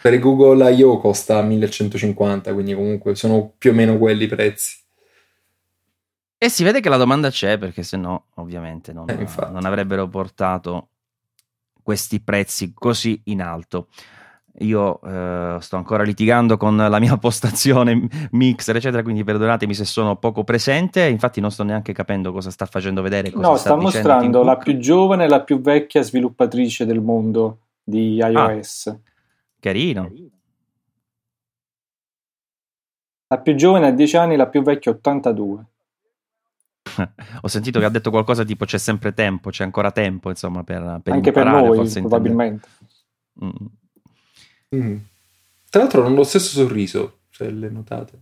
Per Google I.O. costa 1150, quindi comunque sono più o meno quelli i prezzi. E si vede che la domanda c'è perché se no ovviamente non, eh, non, avrebbero portato questi prezzi così in alto. Io eh, sto ancora litigando con la mia postazione mixer, eccetera, quindi perdonatemi se sono poco presente. Infatti, non sto neanche capendo cosa sta facendo vedere. Cosa no, sta, sta mostrando la più giovane e la più vecchia sviluppatrice del mondo di iOS. Ah, carino. La più giovane ha 10 anni, la più vecchia 82. Ho sentito che ha detto qualcosa tipo c'è sempre tempo, c'è ancora tempo, insomma, per, per Anche imparare, per noi, forse probabilmente. Mm. Mm. Tra l'altro hanno lo stesso sorriso, se le notate.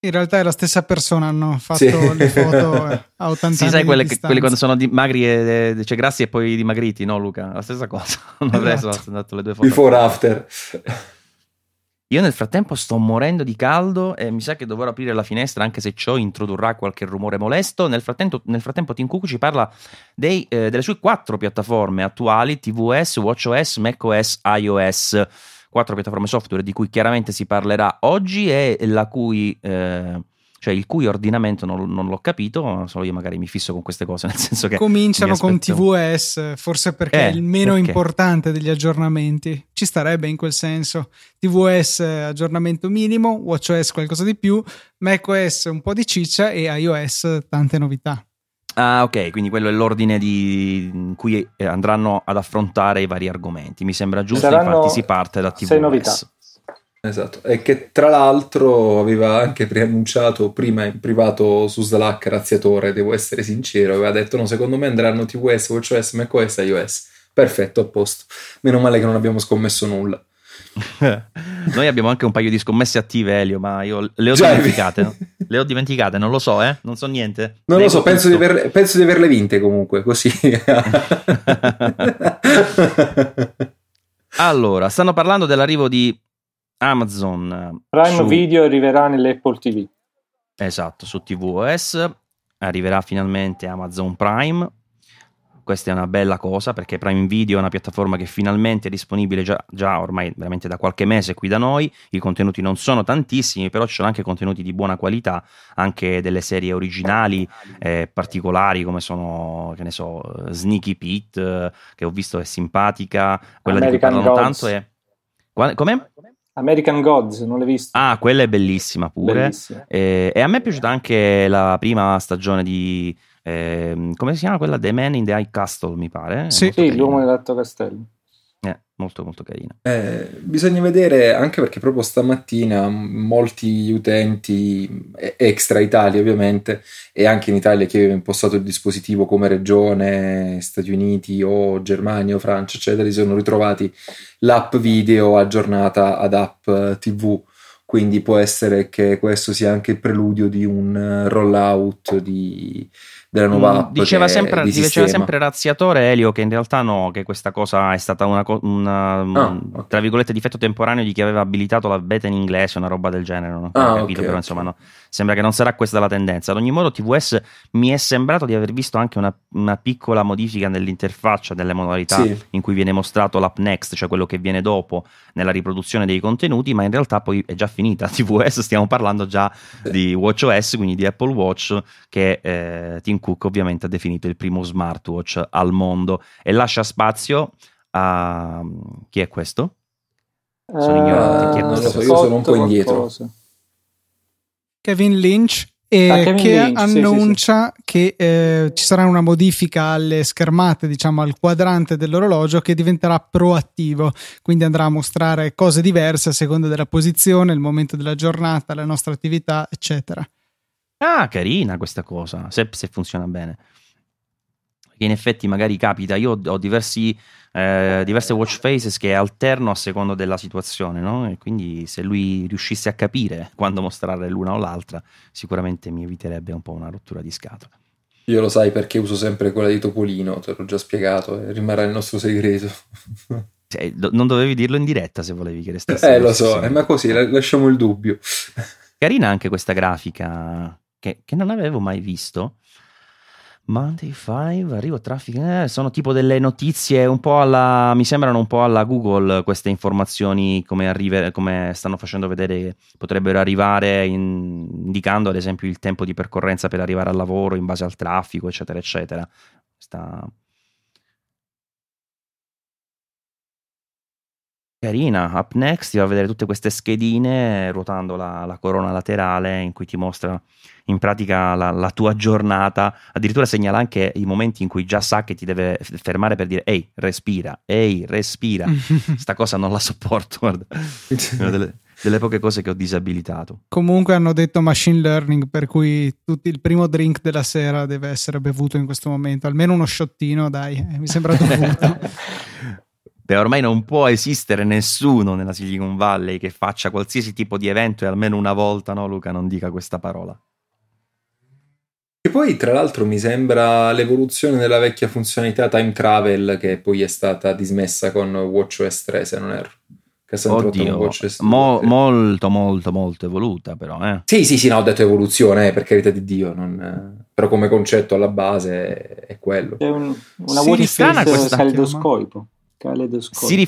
In realtà è la stessa persona, hanno fatto sì. le foto eh, a 80 sì, sai quelle, che, quelle, quando sono dimagri e cioè grassi e poi dimagriti, no Luca? La stessa cosa. Non avrei esatto. dato le due foto. Before after. Io nel frattempo sto morendo di caldo e mi sa che dovrò aprire la finestra anche se ciò introdurrà qualche rumore molesto. Nel frattempo, nel frattempo Tim Cook ci parla dei, eh, delle sue quattro piattaforme attuali, tvOS, watchOS, macOS, iOS. Quattro piattaforme software di cui chiaramente si parlerà oggi e la cui... Eh, cioè il cui ordinamento non, non, l'ho capito, solo io magari mi fisso con queste cose, nel senso che... Cominciano con TVS, forse perché eh, è il meno perché? importante degli aggiornamenti, ci starebbe in quel senso. TVS aggiornamento minimo, WatchOS qualcosa di più, macOS un po' di ciccia e iOS tante novità. Ah, ok, quindi quello è l'ordine di cui andranno ad affrontare i vari argomenti. Mi sembra giusto, Saranno infatti si parte da TVS. Sei novità. Esatto, e che tra l'altro aveva anche preannunciato prima in privato su Slack, razziatore, devo essere sincero, aveva detto no, secondo me andranno TVS, WatchOS, macOS, iOS. Perfetto, a posto. Meno male che non abbiamo scommesso nulla. Noi abbiamo anche un paio di scommesse attive, Elio, ma io le ho Già, dimenticate. No? Le ho dimenticate, non lo so, eh? Non so niente. Non lo so, penso di, aver, penso di, averle vinte comunque, così. allora, stanno parlando dell'arrivo di Amazon Prime su... Video arriverà nell'Apple TV. Esatto, su tvOS arriverà finalmente Amazon Prime. Questa è una bella cosa perché Prime Video è una piattaforma che finalmente è disponibile già, già ormai veramente da qualche mese qui da noi. I contenuti non sono tantissimi, però ci sono anche contenuti di buona qualità, anche delle serie originali eh, particolari come sono, che ne so, Sneaky Pete, eh, che ho visto è simpatica. Quella American di cui parlano Gods. tanto è... Come? American Gods, non l'hai visto? Ah, quella è bellissima pure. Bellissima. E, e, a me è piaciuta anche la prima stagione di... Eh, come si chiama quella? The Man in the High Castle, mi pare. Sì, sì l'uomo nell'alto castello. Eh, molto molto carina. Eh, bisogna vedere anche perché proprio stamattina molti utenti extra Italia ovviamente e anche in Italia chi aveva impostato il dispositivo come regione, Stati Uniti o Germania o Francia eccetera, si sono ritrovati l'app video aggiornata ad app TV quindi può essere che questo sia anche il preludio di un rollout di della nuova mm, app diceva, sempre, di diceva sempre Razziatore Elio che in realtà no, che questa cosa è stata una, una ah, okay. tra virgolette difetto temporaneo di chi aveva abilitato la beta in inglese, una roba del genere, non ho ah, capito, okay, però okay. insomma no, sembra che non sarà questa la tendenza. Ad ogni modo, TVS mi è sembrato di aver visto anche una, una piccola modifica nell'interfaccia delle modalità sì. in cui viene mostrato l'app next, cioè quello che viene dopo nella riproduzione dei contenuti, ma in realtà poi è già finita. TVS stiamo parlando già sì. di WatchOS, quindi di Apple Watch, che eh, Tim Cook ovviamente ha definito il primo smartwatch al mondo e lascia spazio a chi è questo? Sono uh, ignorante chi è questo. So, io sono un po' indietro. Qualcosa. Kevin Lynch e ah, che Lynch, annuncia sì, sì, sì. che eh, ci sarà una modifica alle schermate, diciamo al quadrante dell'orologio che diventerà proattivo, quindi andrà a mostrare cose diverse a seconda della posizione, il momento della giornata, la nostra attività, eccetera. Ah, carina questa cosa, se, se funziona bene. In effetti magari capita, io ho diversi eh, diverse watch faces che alterno a seconda della situazione, no? E quindi se lui riuscisse a capire quando mostrare l'una o l'altra, sicuramente mi eviterebbe un po' una rottura di scatola. Io lo sai perché uso sempre quella di Topolino, te l'ho già spiegato, e rimarrà il nostro segreto. Cioè, non dovevi dirlo in diretta se volevi che restasse. Eh, lo so, eh, ma così lasciamo il dubbio. Carina anche questa grafica che, che non avevo mai visto Monday 5, arrivo traffico, eh, sono tipo delle notizie un po' alla, mi sembrano un po' alla Google queste informazioni come, arrive, come stanno facendo vedere potrebbero arrivare in, indicando ad esempio il tempo di percorrenza per arrivare al lavoro in base al traffico eccetera eccetera. Sta... Carina, up next ti va a vedere tutte queste schedine ruotando la, la corona laterale in cui ti mostra in pratica la, la, tua giornata, addirittura segnala anche i momenti in cui già sa che ti deve fermare per dire ehi, respira, ehi, respira. Sta cosa non la sopporto, guarda. delle, delle, poche cose che ho disabilitato. Comunque hanno detto machine learning, per cui tutti, il primo drink della sera deve essere bevuto in questo momento, almeno uno sciottino, dai, eh, mi sembra dovuto. Beh, ormai non può esistere nessuno nella Silicon Valley che faccia qualsiasi tipo di evento e almeno una volta, no, Luca, non dica questa parola. E poi, tra l'altro, mi sembra l'evoluzione della vecchia funzionalità time travel che poi è stata dismessa con WatchOS 3, se non erro. Che Oddio, mo, molto, molto, molto evoluta, però. Eh. Sì, sì, sì, no, ho detto evoluzione, eh, per carità di Dio. Non, però, come concetto alla base è quello. È un, una sì, watch caleidoscopo. Caleidoscopo. Siri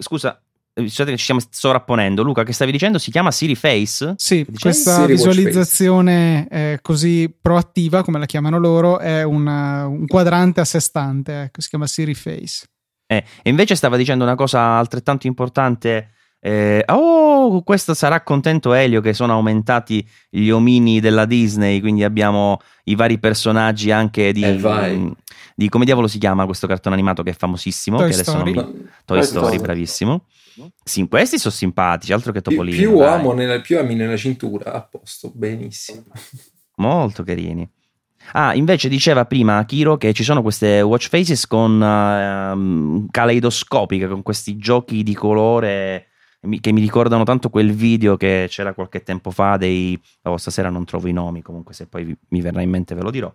scusa, eh, scusate che ci stiamo sovrapponendo. Luca, che stavi dicendo si chiama Siri Face? Sì, questa Siri visualizzazione eh, così proattiva, come la chiamano loro, è una, un quadrante a sé stante, ecco, si chiama Siri Face. Eh, e invece stava dicendo una cosa altrettanto importante. Eh, oh, questo sarà contento Elio che sono aumentati gli omini della Disney, quindi abbiamo i vari personaggi anche di, eh, di come diavolo si chiama questo cartone animato che è famosissimo, Toy che Story. adesso non mi... Toy Story, bravissimo. Sì, questi sono simpatici, altro che Topolino. Più, più amo, nella, più ami nella cintura, a posto, benissimo. Molto carini. Ah, invece diceva prima Kiro che ci sono queste watch faces con uh, caleidoscopiche, con questi giochi di colore che mi ricordano tanto quel video che c'era qualche tempo fa dei... Oh, stasera non trovo i nomi, comunque se poi mi verrà in mente ve lo dirò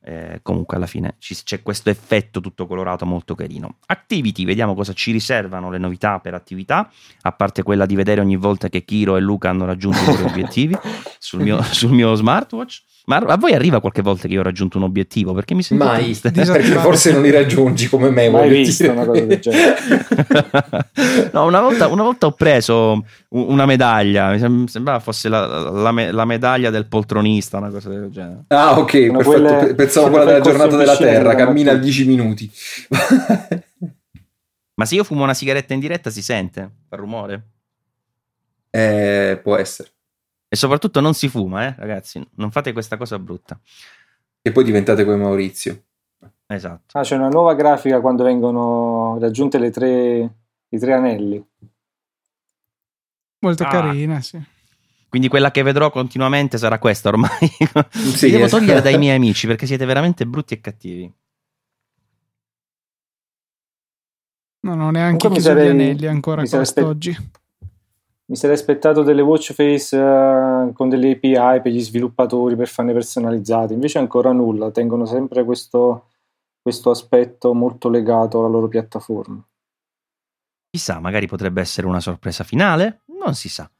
eh, comunque alla fine c'è questo effetto tutto colorato molto carino. Activity, vediamo cosa ci riservano le novità per attività, a parte quella di vedere ogni volta che Kiro e Luca hanno raggiunto i loro obiettivi sul mio, sul mio smartwatch. Ma a voi arriva qualche volta che io ho raggiunto un obiettivo? Perché mi sento Mai, perché forse non li raggiungi come me. Mai visto una cosa del genere. no, una volta, una volta, ho preso una medaglia, mi sembrava fosse la, la, la, medaglia del poltronista, una cosa del genere. Ah, ok, perfetto. Quelle, Pensavo quella della giornata della Terra, cammina a 10 minuti. Ma se io fumo una sigaretta in diretta si sente? Fa rumore? Eh, può essere. E soprattutto non si fuma, eh, ragazzi. Non fate questa cosa brutta. E poi diventate come Maurizio. Esatto. Ah, c'è una nuova grafica quando vengono raggiunte le tre, i tre anelli. Molto ah. carina, sì. Quindi quella che vedrò continuamente sarà questa ormai. Sì, Mi devo esatto. togliere dai miei amici perché siete veramente brutti e cattivi. No, non neanche chiuso gli anelli ancora quest'oggi. Spe- mi sarei aspettato delle watch face uh, con delle API per gli sviluppatori per farne personalizzate, invece ancora nulla, tengono sempre questo, questo aspetto molto legato alla loro piattaforma. Chissà, magari potrebbe essere una sorpresa finale, non si sa.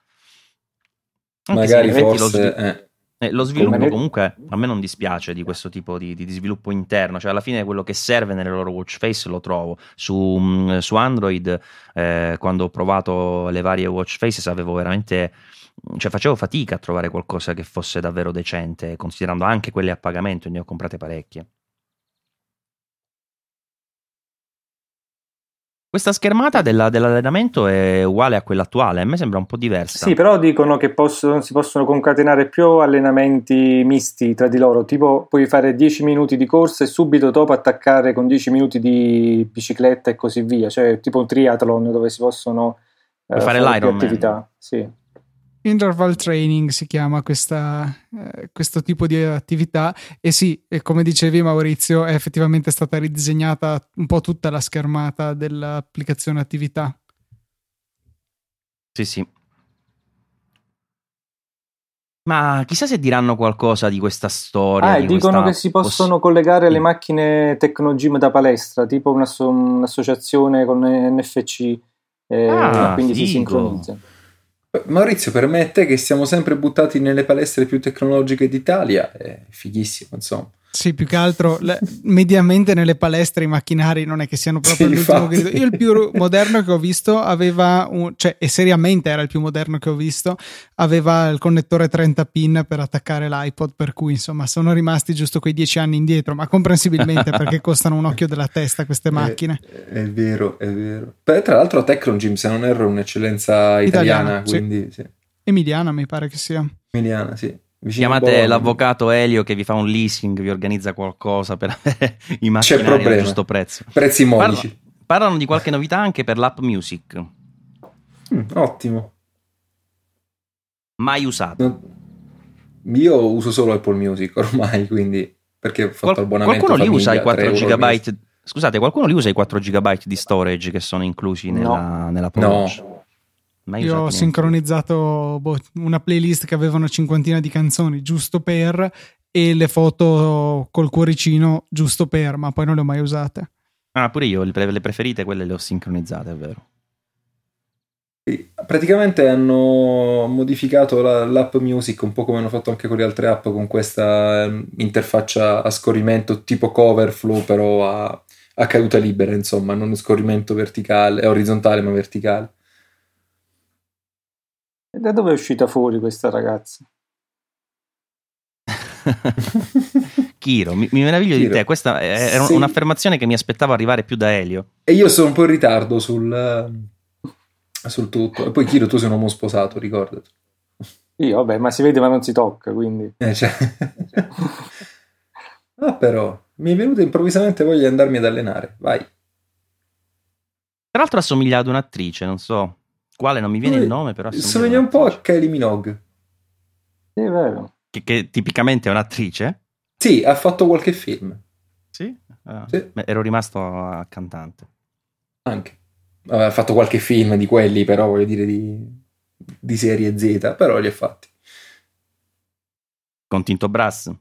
Anche magari forse... Eh. Eh, lo sviluppo comunque a me non dispiace di questo tipo di, di, sviluppo interno, cioè alla fine quello che serve nelle loro watch face lo trovo. Su, mm, su Android, eh, quando ho provato le varie watch faces, avevo veramente cioè facevo fatica a trovare qualcosa che fosse davvero decente, considerando anche quelle a pagamento, ne ho comprate parecchie. Questa schermata della, dell'allenamento è uguale a quella attuale, a me sembra un po' diversa. Sì, però dicono che possono, si possono concatenare più allenamenti misti tra di loro, tipo puoi fare 10 minuti di corsa e subito dopo attaccare con 10 minuti di bicicletta e così via, cioè tipo un triathlon dove si possono eh, fare, fare l'Ironman. attività. Sì. Interval training si chiama questa, eh, questo tipo di attività e sì, e come dicevi Maurizio, è effettivamente stata ridisegnata un po' tutta la schermata dell'applicazione attività. Sì, sì. Ma chissà se diranno qualcosa di questa storia. Ah, dicono che si possono poss- collegare le macchine Tecnogym da palestra, tipo un'associazione con NFC, eh, ah, quindi figo. si sincronizza. Maurizio, permette che siamo sempre buttati nelle palestre più tecnologiche d'Italia, è fighissimo, insomma. Sì, più che altro le, mediamente nelle palestre i macchinari non è che siano proprio sì, l'ultimo grido. Io il più moderno che ho visto aveva un, cioè, e seriamente era il più moderno che ho visto, aveva il connettore 30 pin per attaccare l'iPod, per cui insomma sono rimasti giusto quei dieci anni indietro, ma comprensibilmente perché costano un occhio della testa queste macchine. È, è vero, è vero. Beh, tra l'altro Tecron Gym, se non erro, è un'eccellenza italiana, italiana quindi. Sì. Emiliana mi pare che sia. Emiliana, sì. Chiamate l'avvocato Elio che vi fa un leasing, vi organizza qualcosa per avere i macchinari al giusto prezzo. Prezzi modici. Parla, parlano di qualche novità anche per l'app Music. Mm, ottimo. Mai usato. io uso solo Apple Music ormai, quindi perché ho fatto Qual- abbonamento Qualcuno li usa i 4 GB? Scusate, qualcuno li usa i 4 GB di storage che sono inclusi nella, no. nella Pro No. Mai Io ho sincronizzato boh, una playlist che aveva una cinquantina di canzoni giusto per e le foto col cuoricino giusto per, ma poi non le ho mai usate. Ah, pure io le preferite, quelle le ho sincronizzate, è vero. Praticamente hanno modificato la, l'app Music un po' come hanno fatto anche con le altre app con questa ehm, interfaccia a scorrimento tipo Coverflow però a, a caduta libera insomma non scorrimento verticale, orizzontale ma verticale e da dove è uscita fuori questa ragazza? Kiro, mi, mi meraviglio Kiro. di te. Questa è sì. un'affermazione che mi aspettavo arrivare più da Elio. E io sono un po' in ritardo sul, sul tutto. E poi, Kiro, tu sei un uomo sposato, ricordati. Io, vabbè, ma si vede ma non si tocca, quindi. Eh, cioè... ah, però, mi è venuta improvvisamente voglia di andarmi ad allenare. Vai. Tra l'altro assomiglia ad un'attrice, non so. Quale non mi viene il nome, però. Somiglia un po' a Kylie Minogue. Sì, è vero. Che, che, tipicamente è un'attrice? Sì, ha fatto qualche film. Sì? Ah, sì. Ero rimasto a cantante. Anche. Ha fatto qualche film di quelli, però voglio dire di, di serie Z, però li ha fatti. Con Tinto Brass?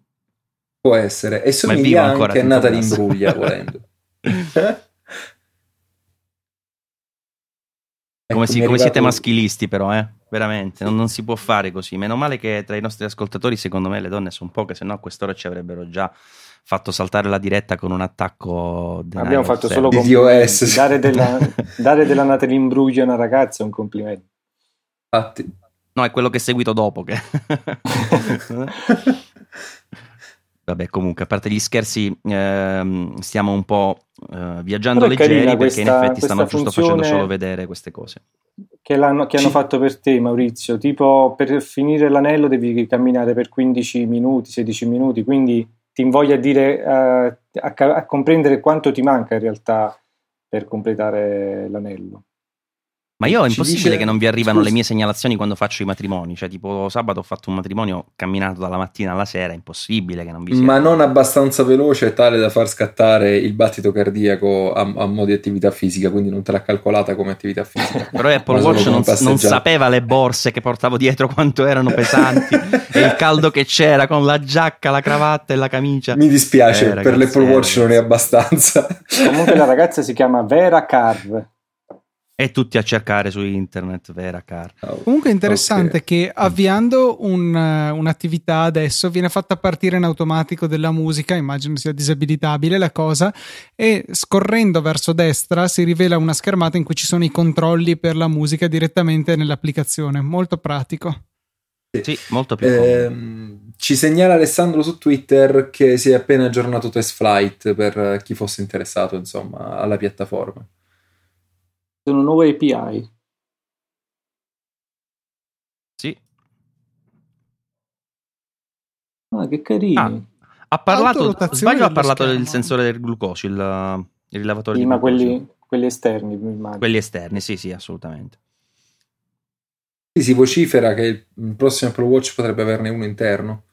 Può essere. E somiglia anche a Natalie Imbruglia, volendo. Come, si, come siete maschilisti però, eh? Veramente, non, non, si può fare così. Meno male che tra i nostri ascoltatori, secondo me, le donne sono poche, se no a quest'ora ci avrebbero già fatto saltare la diretta con un attacco Abbiamo fatto solo complimenti. Dare della, dare della Natalie Imbruglia a una ragazza è un complimento. Infatti. No, è quello che è seguito dopo che... Vabbè, comunque, a parte gli scherzi, ehm, stiamo un po' eh, viaggiando leggeri perché questa, in effetti stanno giusto facendo solo vedere queste cose. Che, che hanno sì. fatto per te, Maurizio. Tipo, per finire l'anello devi camminare per 15 minuti, 16 minuti, quindi ti invoglia a dire, uh, a, a comprendere quanto ti manca in realtà per completare l'anello. Ma io è impossibile dice... che non vi arrivano Scusa. le mie segnalazioni quando faccio i matrimoni. Cioè, tipo sabato ho fatto un matrimonio camminato dalla mattina alla sera, è impossibile che non vi sia. Ma non abbastanza veloce tale da far scattare il battito cardiaco a, a mo' di attività fisica, quindi non te l'ha calcolata come attività fisica. Però Apple Watch non, non, sapeva le borse che portavo dietro quanto erano pesanti e il caldo che c'era con la giacca, la cravatta e la camicia. Mi dispiace, eh, ragazzi, per l'Apple Watch eh, non è abbastanza. Comunque la ragazza si chiama Vera Carr. E tutti a cercare su internet, vera car. Oh, Comunque è interessante ok. che avviando un, eh, un'attività adesso viene fatta partire in automatico della musica, immagino sia disabilitabile la cosa, e scorrendo verso destra si rivela una schermata in cui ci sono i controlli per la musica direttamente nell'applicazione. Molto pratico. Sì, molto più. Ehm, ci segnala Alessandro su Twitter che si è appena aggiornato Test Flight per eh, chi fosse interessato, insomma, alla piattaforma. Sono nuove API. Sì. Ah, che carini. Ah, Ha parlato, sbaglio ha parlato del schermo. sensore del glucosio, il, il rilevatore Sì, di ma glucosio. quelli, quelli esterni, mi immagino. Quelli esterni, sì, sì, assolutamente. Sì, si vocifera che il il prossimo Apple Watch potrebbe averne uno interno.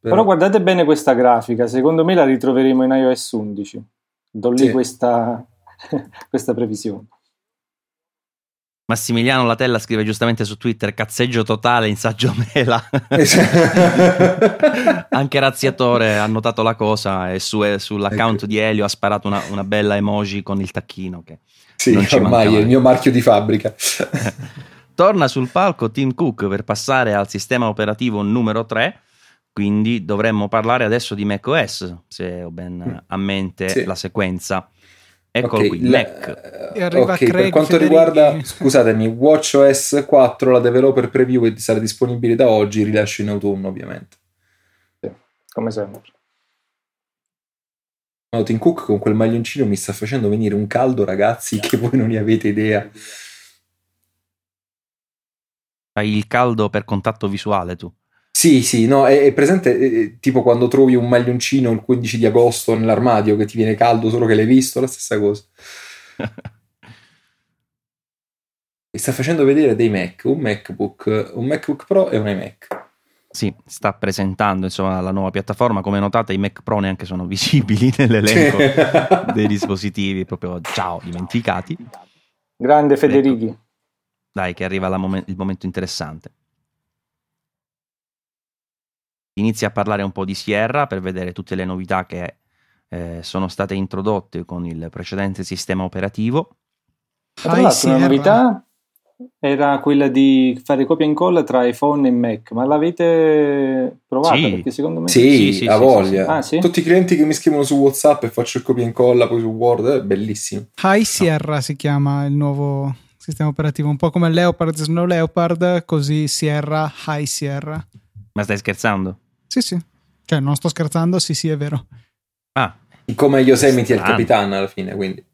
Però guardate bene questa grafica, secondo me la ritroveremo in iOS 11. Do lì Sì. questa, questa previsione. Massimiliano Latella scrive giustamente su Twitter cazzeggio totale in saggio mela. Anche Razziatore ha notato la cosa e su- e sull'account Ecco. di Elio ha sparato una, una bella emoji con il tacchino. Che sì, non ci ormai è il mio marchio di fabbrica. Torna sul palco Tim Cook per passare al sistema operativo numero 3, quindi dovremmo parlare adesso di macOS, se ho ben a mente Mm. Sì. la sequenza. Eccolo Ok, qui, la- Mac. E arriva ok, per quanto Federighi. riguarda, scusatemi, WatchOS 4, la developer preview sarà disponibile da oggi, rilascio in autunno ovviamente. Come sempre. Tim Cook con quel maglioncino mi sta facendo venire un caldo, ragazzi, che voi non ne avete idea. Hai il caldo per contatto visuale tu. Sì, sì, no, è, è presente eh, tipo quando trovi un maglioncino il 15 di agosto nell'armadio che ti viene caldo solo che l'hai visto, la stessa cosa. Mi sta facendo vedere dei Mac, un MacBook, un MacBook Pro e un iMac. Sì, sta presentando insomma la nuova piattaforma. Come notate, i Mac Pro neanche sono visibili nell'elenco dei dispositivi, proprio ciao, dimenticati. Grande Federighi. Dai, che arriva la momen- il momento interessante. Inizia a parlare un po' di Sierra per vedere tutte le novità che eh, sono state introdotte con il precedente sistema operativo. Tra Hi, l'altro Sierra. novità era quella di fare copia e incolla tra iPhone e Mac, ma l'avete provata? Sì. Perché secondo me Sì, Sì, sì, voglia. sì. Ah, sì? Tutti i clienti che mi scrivono su WhatsApp e faccio il copia e incolla poi su Word, è bellissimo. High Sierra si chiama il nuovo sistema operativo, un po' come Leopard Snow Leopard, così Sierra High Sierra. Ma stai scherzando? Sì, sì. Cioè, non sto scherzando, sì, sì, è vero. Ah, Come Yosemite e il Strano. Capitan alla fine, quindi.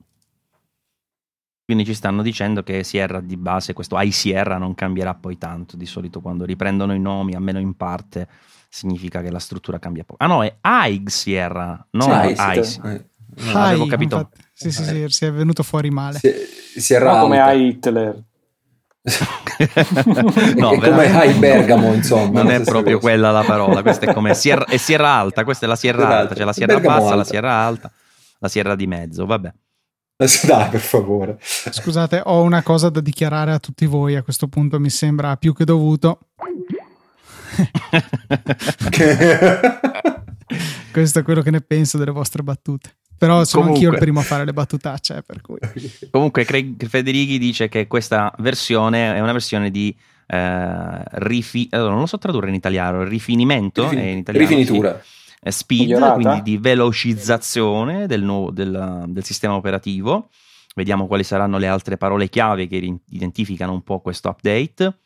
quindi ci stanno dicendo che Sierra di base, questo I Sierra non cambierà poi tanto. Di solito quando riprendono i nomi, almeno in parte, significa che la struttura cambia poco. Ah no, è Aig Sierra, non Sì, I. sì. Eh, No, avevo capito. infatti. Sì, sì, sì, si è venuto fuori male. Si, si era No, come hai Hitler. no, è come. High Bergamo, insomma. Non la è proprio cosa. quella la parola, questa è come Sierra, è Sierra Alta, questa è la Sierra Sierra Alta, c'è la Sierra Bergamo Bassa, la Alta. Sierra Alta, la Sierra di mezzo, vabbè. Dai, per favore. Scusate, ho una cosa da dichiarare a tutti voi. A questo punto mi sembra più che dovuto. Questo è quello che ne penso delle vostre battute. Però sono Comunque. anch'io il primo a fare le battutacce, eh, per cui. Comunque Craig Federighi dice che questa versione è una versione di eh, rifi- allora, non lo so tradurre in italiano, rifinimento Rifin- è in italiano, Rifinitura. sì. Eh, speed, Migliorata? quindi di velocizzazione del, nuovo- del- del sistema operativo. Vediamo quali saranno le altre parole chiave che ri- identificano un po' questo update.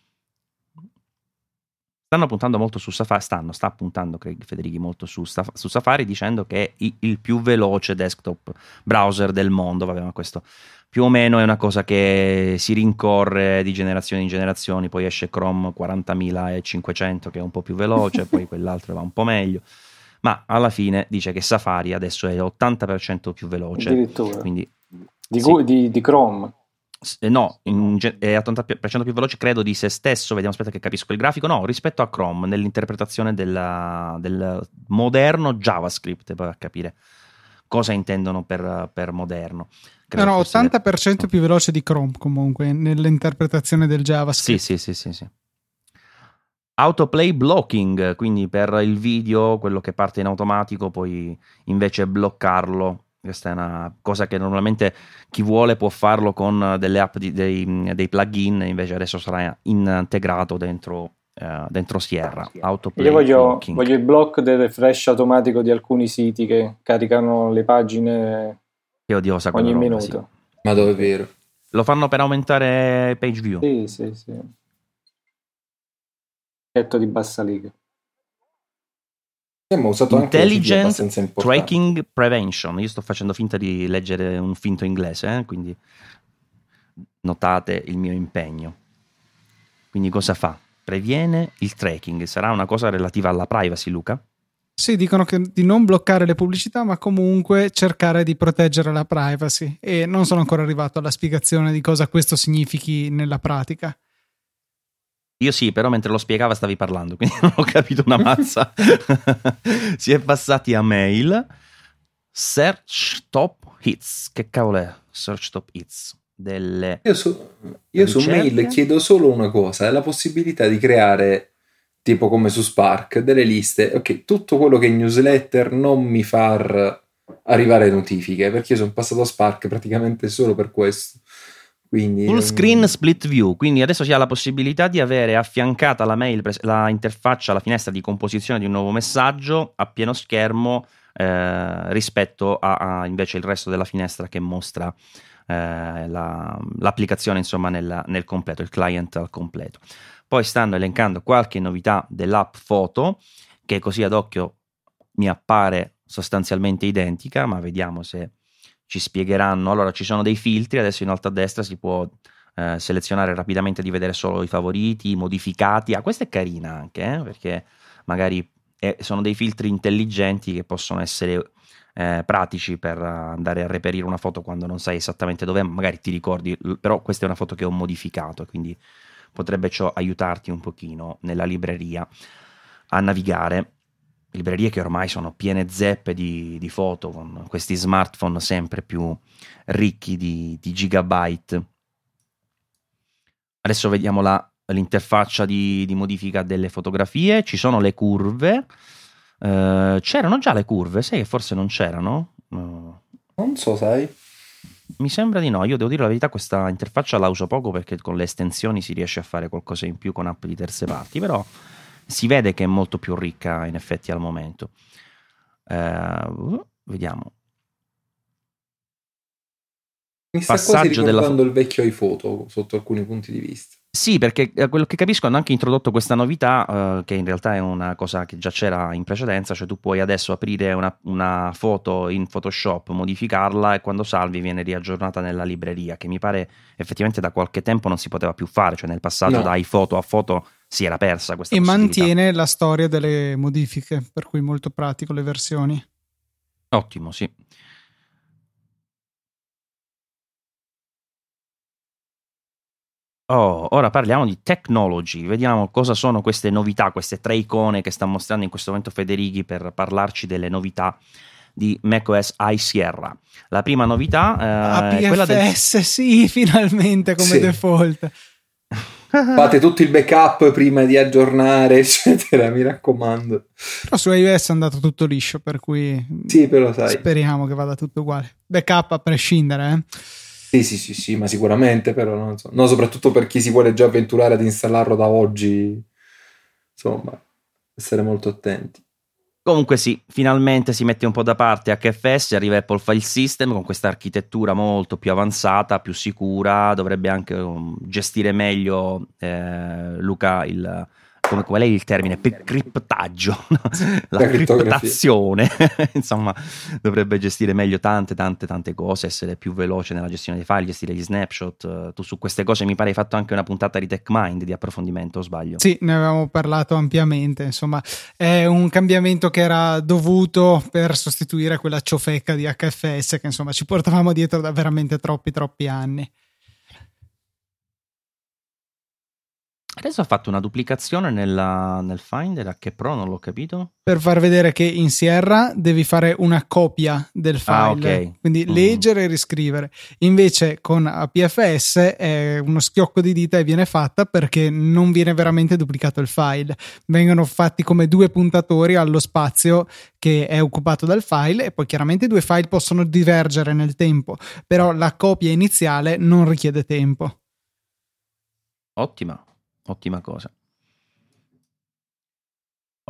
Stanno puntando molto su Safari, stanno, sta puntando Craig Federighi molto su, su Safari dicendo che è il più veloce desktop browser del mondo. Vabbè, ma questo più o meno è una cosa che si rincorre di generazione in generazione, poi esce Chrome 40.500 che è un po' più veloce, poi quell'altro va un po' meglio, ma alla fine dice che Safari adesso è 80% più veloce, Addirittura. quindi Di, sì. Di- di Chrome. Eh, no, in è 80% più veloce credo di se stesso, vediamo aspetta che capisco il grafico, no, rispetto a Chrome nell'interpretazione della- del moderno JavaScript, per capire cosa intendono per, per moderno. No, Credo fosse- 80% più veloce di Chrome comunque nell'interpretazione del Sì, JavaScript. sì, sì, sì, sì. Autoplay blocking, quindi per il video, quello che parte in automatico, puoi invece bloccarlo Questa è una cosa che normalmente chi vuole può farlo con delle app di, dei, dei plugin, invece adesso sarà integrato dentro, uh, dentro Sierra. Autoplay Io voglio, voglio, il blocco del refresh automatico di alcuni siti che caricano le pagine odiosa ogni roba, minuto. Sì. Ma dove è vero? Lo fanno per aumentare page view. Sì, sì, sì. Detto di bassa liga. Abbiamo usato Intelligent Tracking Prevention. Io sto facendo finta di leggere un finto inglese, eh? quindi notate il mio impegno. Quindi cosa fa? Previene il tracking. Sarà una cosa relativa alla privacy, Luca? Sì, dicono che di non bloccare le pubblicità, ma comunque cercare di proteggere la privacy. E non sono ancora arrivato alla spiegazione di cosa questo significhi nella pratica. Io sì, però mentre lo spiegava stavi parlando, quindi non ho capito una mazza. si è passati a mail. Search Top Hits. Che cavolo è? Search Top Hits. Delle io su, io su mail chiedo solo una cosa: è la possibilità di creare, tipo come su Spark, delle liste. Ok, tutto quello che è newsletter non mi far arrivare notifiche perché io sono passato a Spark praticamente solo per questo. Quindi, Full screen split view, quindi adesso si ha la possibilità di avere affiancata la mail, la interfaccia, la finestra di composizione di un nuovo messaggio a pieno schermo eh, rispetto a, a, invece il resto della finestra che mostra eh, la, l'applicazione insomma nel, nel completo, il client al completo. Poi stanno elencando qualche novità dell'app foto che così ad occhio mi appare sostanzialmente identica, ma vediamo se ci spiegheranno. Allora, ci sono dei filtri, adesso in alto a destra si può eh, selezionare rapidamente di vedere solo i favoriti, i modificati. Ah, questa è carina anche, eh, perché magari eh, sono dei filtri intelligenti che possono essere eh, pratici per andare a reperire una foto quando non sai esattamente dov'è, magari ti ricordi, però questa è una foto che ho modificato, quindi potrebbe ciò aiutarti un pochino nella libreria a navigare librerie che ormai sono piene zeppe di, di foto, con questi smartphone sempre più ricchi di, di gigabyte. Adesso vediamo la, l'interfaccia di, di, modifica delle fotografie, ci sono le curve. Uh, c'erano già le curve, sai che forse non c'erano? Uh, non so, sai. Mi sembra di no, io devo dire la verità, questa interfaccia la uso poco perché con le estensioni si riesce a fare qualcosa in più con app di terze parti, però si vede che è molto più ricca in effetti al momento. Uh, vediamo. Mi sta Passaggio quasi della... il vecchio iPhoto sotto alcuni punti di vista. Sì, perché a quello che capisco hanno anche introdotto questa novità, uh, che in realtà è una cosa che già c'era in precedenza, cioè tu puoi adesso aprire una, una, foto in Photoshop, modificarla e quando salvi viene riaggiornata nella libreria, che mi pare effettivamente da qualche tempo non si poteva più fare, cioè nel passaggio no. da iPhoto a foto si era persa questa e mantiene la storia delle modifiche, per cui molto pratico le versioni. Ottimo, sì. Oh, ora parliamo di technology, vediamo cosa sono queste novità, queste tre icone che sta mostrando in questo momento Federighi per parlarci delle novità di macOS iSierra. La prima novità eh, APFS, è quella del... sì, finalmente come sì. default. Fate tutto il backup prima di aggiornare, eccetera, mi raccomando. Però su iOS è andato tutto liscio, per cui sì, però sai. speriamo che vada tutto uguale. Backup a prescindere, eh? Sì, sì, sì, sì, ma sicuramente, però non so. No, soprattutto per chi si vuole già avventurare ad installarlo da oggi. Insomma, essere molto attenti. Comunque sì, finalmente si mette un po' da parte HFS, arriva Apple File System con questa architettura molto più avanzata, più sicura, dovrebbe anche um, gestire meglio eh, Luca il, come, qual è il termine? Per criptaggio, no? la, la criptazione, insomma, dovrebbe gestire meglio tante, tante, tante cose, essere più veloce nella gestione dei file, gestire gli snapshot. Tu su queste cose mi pare hai fatto anche una puntata di TechMind di approfondimento, o sbaglio? Sì, ne avevamo parlato ampiamente. Insomma, è un cambiamento che era dovuto per sostituire quella ciofecca di HFS che insomma ci portavamo dietro da veramente troppi, troppi anni. Adesso ha fatto una duplicazione nella, nel Finder H Pro, non l'ho capito. Per far vedere che in Sierra devi fare una copia del file, ah, okay. quindi mm. leggere e riscrivere. Invece con APFS è uno schiocco di dita e viene fatta perché non viene veramente duplicato il file. Vengono fatti come due puntatori allo spazio che è occupato dal file e poi chiaramente i due file possono divergere nel tempo, però la copia iniziale non richiede tempo. Ottima, ottima cosa.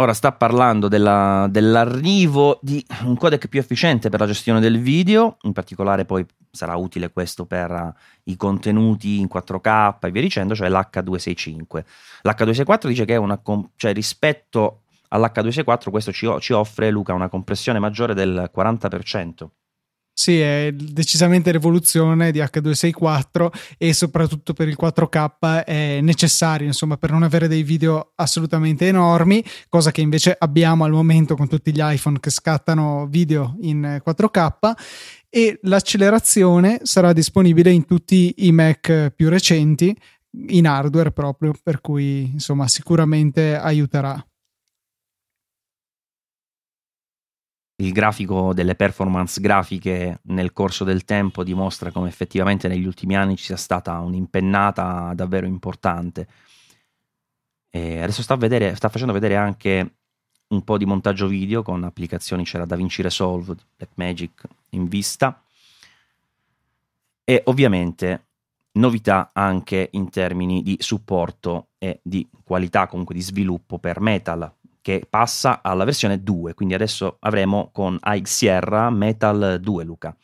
Ora sta parlando della, dell'arrivo di un codec più efficiente per la gestione del video, in particolare poi sarà utile questo per uh, i contenuti in 4K e via dicendo, cioè l'H265. L'H264 dice che una, cioè rispetto all'H264 questo ci, ci offre, Luca, una compressione maggiore del 40%. Sì, è decisamente rivoluzione di H264 e soprattutto per il 4K è necessario, insomma, per non avere dei video assolutamente enormi, cosa che invece abbiamo al momento con tutti gli iPhone che scattano video in 4K e l'accelerazione sarà disponibile in tutti i Mac più recenti in hardware proprio, per cui insomma sicuramente aiuterà. Il grafico delle performance grafiche nel corso del tempo dimostra come effettivamente negli ultimi anni ci sia stata un'impennata davvero importante. E adesso sta, vedere, sta, facendo vedere anche un po' di montaggio video con applicazioni, c'era DaVinci Resolve, Blackmagic in vista e ovviamente novità anche in termini di supporto e di qualità comunque di sviluppo per Metal, che passa alla versione 2, quindi adesso avremo con AX Sierra Metal 2 Luca.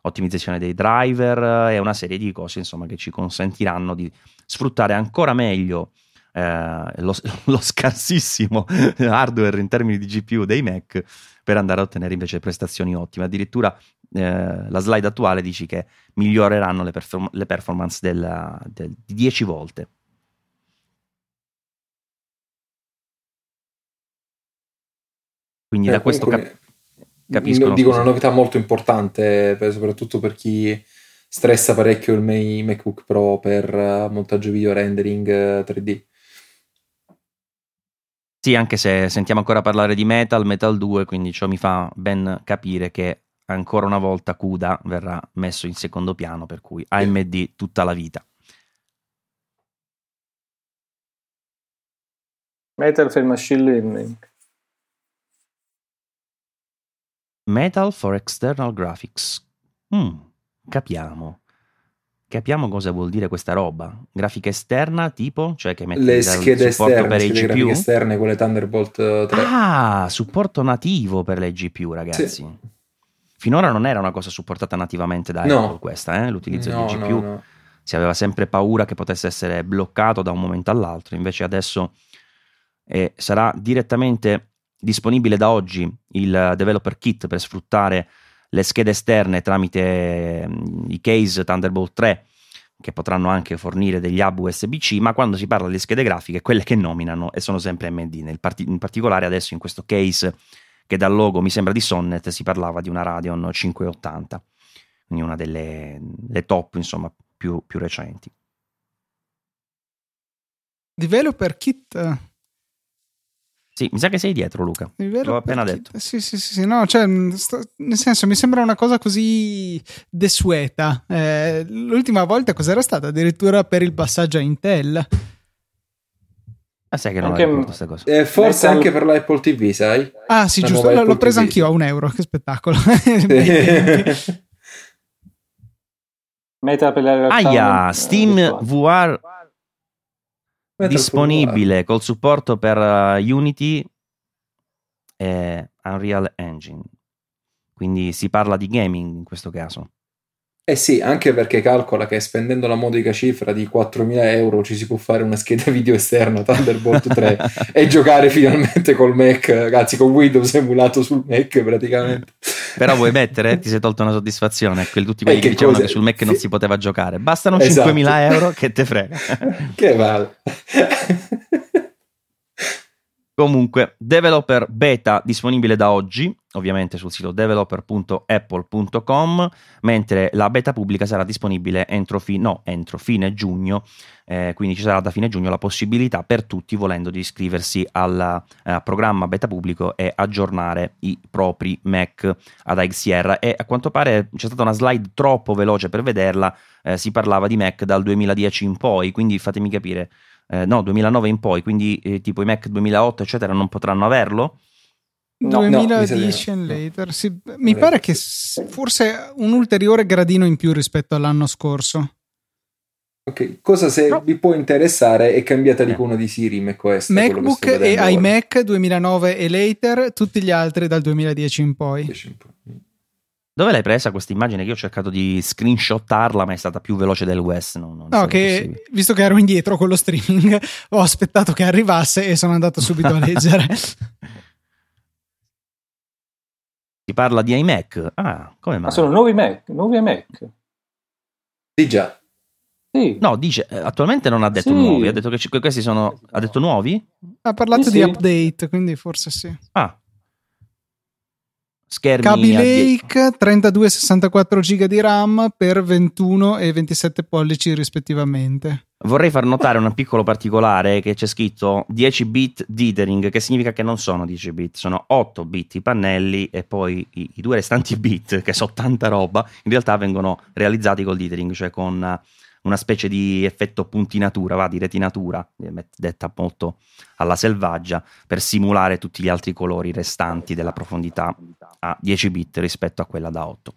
Ottimizzazione dei driver e una serie di cose insomma che ci consentiranno di sfruttare ancora meglio eh, lo, lo, scarsissimo hardware in termini di GPU dei Mac per andare a ottenere invece prestazioni ottime. Addirittura eh, la slide attuale dice che miglioreranno le, perform- le performance del, del, di 10 volte. Quindi eh, da questo cap- capisco. Dico una novità molto importante, per, soprattutto per chi stressa parecchio il MacBook Pro per uh, montaggio video rendering uh, 3D. Sì, anche se sentiamo ancora parlare di Metal, Metal 2, quindi ciò mi fa ben capire che ancora una volta CUDA verrà messo in secondo piano, per cui AMD tutta la vita. Metal per machine learning. Metal for External Graphics. Mm, capiamo. Capiamo cosa vuol dire questa roba. Grafica esterna tipo? Cioè che mette le schede esterne, per le GPU? esterne, quelle Thunderbolt 3. Ah, supporto nativo per le GPU, ragazzi. Sì. Finora non era una cosa supportata nativamente da no. Apple questa, eh? l'utilizzo no, di GPU. No, si aveva sempre paura che potesse essere bloccato da un momento all'altro, invece adesso eh, sarà direttamente disponibile da oggi il developer kit per sfruttare le schede esterne tramite mm, i case Thunderbolt 3 che potranno anche fornire degli hub USB-C, ma quando si parla di schede grafiche, quelle che nominano e sono sempre AMD. Part- in particolare adesso in questo case che dal logo mi sembra di Sonnet si parlava di una Radeon 580, quindi una delle top insomma più, più recenti. Developer kit sì, mi sa che sei dietro, Luca. L'ho appena detto. Sì, sì, sì, no, cioè, sto, nel senso, mi sembra una cosa così desueta. Eh, l'ultima volta cos'era stata? Addirittura per il passaggio a Intel. Ah, sai che non anche, ricordo questa cosa. Eh, forse anche per l'Apple TV, sai? Ah, sì, La giusto, l'ho, l'ho presa anch'io a un euro, che spettacolo. Meta per la realtà. Aia, Steam VR disponibile col supporto per uh, Unity e Unreal Engine. Quindi si parla di gaming in questo caso. Eh sì, anche perché calcola che spendendo la modica cifra di 4.000 euro ci si può fare una scheda video esterna Thunderbolt 3 e giocare finalmente col Mac, anzi con Windows emulato sul Mac praticamente. Però vuoi mettere? Ti sei tolto una soddisfazione a tutti quelli che, che dicevano che sul Mac non si poteva giocare. Bastano esatto. 5.000 euro che te frega. che vale. Comunque, developer beta disponibile da oggi, ovviamente sul sito developer.apple.com, mentre la beta pubblica sarà disponibile entro, fi- no, entro fine giugno, eh, quindi ci sarà da fine giugno la possibilità per tutti, volendo, di iscriversi al eh, programma beta pubblico e aggiornare i propri Mac ad Sierra. E a quanto pare c'è stata una slide troppo veloce per vederla, eh, si parlava di Mac dal 2010 in poi, quindi fatemi capire eh, no, 2009 in poi, quindi eh, tipo i Mac 2008 eccetera non potranno averlo? No, 2010 no, later, sì, mi no. pare che forse un ulteriore gradino in più rispetto all'anno scorso. Ok, cosa se no. vi può interessare è cambiata l'icona di Siri macOS. MacBook e iMac 2009 e later, tutti gli altri dal 2010 in poi. 10 in poi. Dove l'hai presa questa immagine? Che io ho cercato di screenshottarla, ma è stata più veloce del West. Non, non no, che possibile. visto che ero indietro con lo streaming, ho aspettato che arrivasse e sono andato subito a leggere. si parla di iMac. Ah, come mai? Ma sono nuovi Mac, nuovi iMac. Sì, già. Sì. No, dice, eh, attualmente non ha detto sì. nuovi, ha detto che questi sono, ha detto nuovi? Ha parlato sì, di update, quindi forse sì. Ah, schermi Kaby Lake 32 64 giga di RAM per 21 e 27 pollici rispettivamente. Vorrei far notare un piccolo particolare che c'è scritto 10 bit dithering che significa che non sono 10 bit sono 8 bit i pannelli e poi i, i due restanti bit che sono tanta roba in realtà vengono realizzati col dithering cioè con una specie di effetto puntinatura, va, di retinatura, detta molto alla selvaggia, per simulare tutti gli altri colori restanti della profondità a 10 bit rispetto a quella da 8.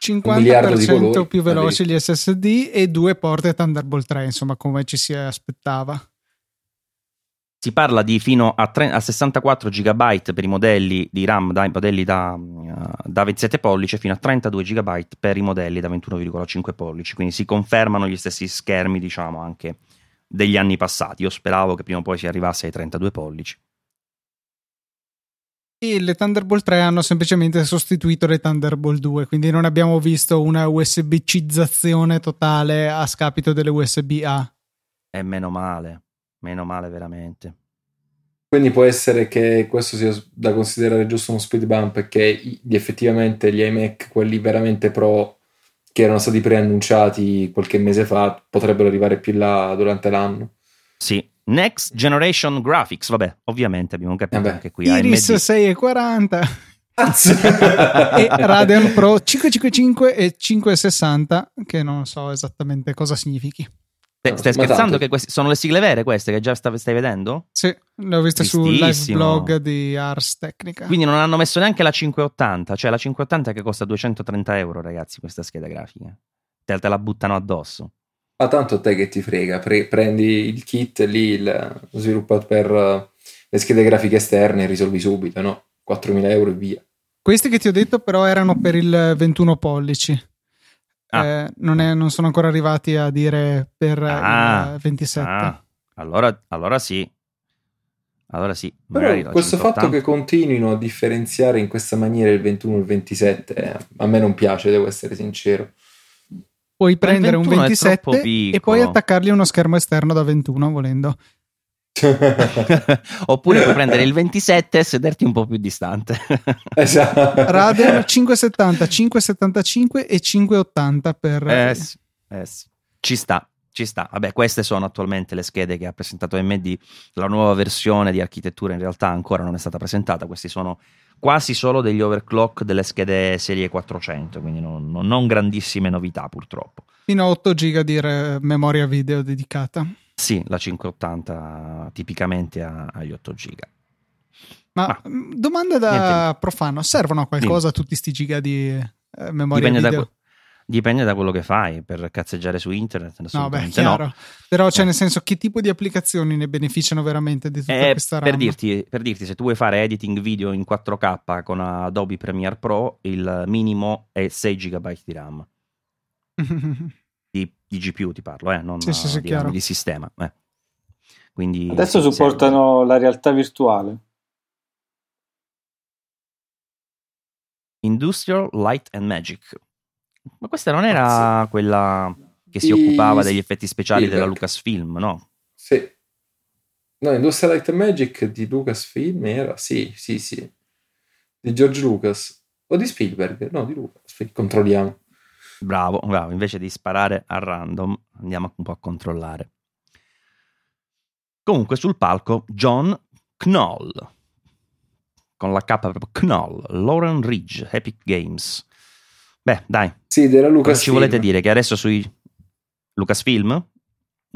50% più veloci gli SSD e due porte Thunderbolt 3, insomma, come ci si aspettava. Si parla di fino a, 3, a 64 GB per i modelli di RAM, da, modelli da, uh, da 27 pollici, fino a 32 GB per i modelli da 21,5 pollici. Quindi si confermano gli stessi schermi, diciamo, anche degli anni passati. Io speravo che prima o poi si arrivasse ai 32 pollici. E le Thunderbolt 3 hanno semplicemente sostituito le Thunderbolt 2, quindi non abbiamo visto una USB-cizzazione totale a scapito delle USB-A. E meno male. Meno male veramente. Quindi può essere che questo sia da considerare giusto uno speed bump che effettivamente gli iMac, quelli veramente pro che erano stati preannunciati qualche mese fa, potrebbero arrivare più in là durante l'anno. Sì, Next Generation Graphics, vabbè, ovviamente abbiamo capito vabbè. anche qui. Iris 640 e Radeon Pro 555 e 560 che non so esattamente cosa significhi. Stai, stai scherzando che queste sono le sigle vere queste che già stai, stai vedendo? Sì, le ho viste sul live blog di Ars Technica. Quindi non hanno messo neanche la 580, cioè la 580 che costa 230 euro ragazzi questa scheda grafica. Te, te la buttano addosso. Ma tanto te che ti frega, Pre- prendi il kit lì, il, sviluppato per uh, le schede grafiche esterne e risolvi subito, no? 4.000 euro e via. Questi che ti ho detto però erano per il 21 pollici. Ah. Eh, non, è, non, sono ancora arrivati a dire per ah. il 27. Ah. Allora, allora sì. Allora sì. Però questo fatto che continuino a differenziare in questa maniera il 21 e il 27 eh, a me non piace, devo essere sincero. Puoi prendere un 27 e poi attaccargli uno schermo esterno da 21 volendo. Oppure puoi prendere il 27 e sederti un po' più distante. esatto. Radeon 570, 575 e 580 per... Eh, sì, eh sì. Ci sta, ci sta. Vabbè, queste sono attualmente le schede che ha presentato AMD. La nuova versione di architettura in realtà ancora non è stata presentata. Questi sono quasi solo degli overclock delle schede serie 400, quindi non, non grandissime novità purtroppo. Fino a 8 GB di memoria video dedicata. Sì, la 580 tipicamente ha, agli 8 giga. Ma, Ma mm, domanda da niente. profano, servono a qualcosa Dimmi. tutti questi giga di eh, memoria dipende video? Da, dipende da quello che fai, per cazzeggiare su internet. No, beh, chiaro. No. Però, cioè, nel senso, che tipo di applicazioni ne beneficiano veramente di tutta eh, questa per dirti, per dirti, se tu vuoi fare editing video in 4K con Adobe Premiere Pro, il minimo è 6 GB di RAM. di, GPU ti parlo, eh, non sì, sì, sì, di, di, sistema. Eh. Quindi, Adesso supportano la realtà virtuale. Industrial Light and Magic. Ma questa non era quella che si occupava degli effetti speciali della Lucasfilm, no? Sì. No, Industrial Light and Magic di Lucasfilm era, sì, sì, sì, di George Lucas o di Spielberg, no, di Lucas, controlliamo. Bravo, bravo, invece di sparare a random andiamo un po' a controllare. Comunque sul palco John Knoll, con la K proprio Knoll, Lauren Ridge, Epic Games. Beh, dai. Sì, della Lucasfilm. Cosa ci volete dire? Che adesso sui Lucasfilm?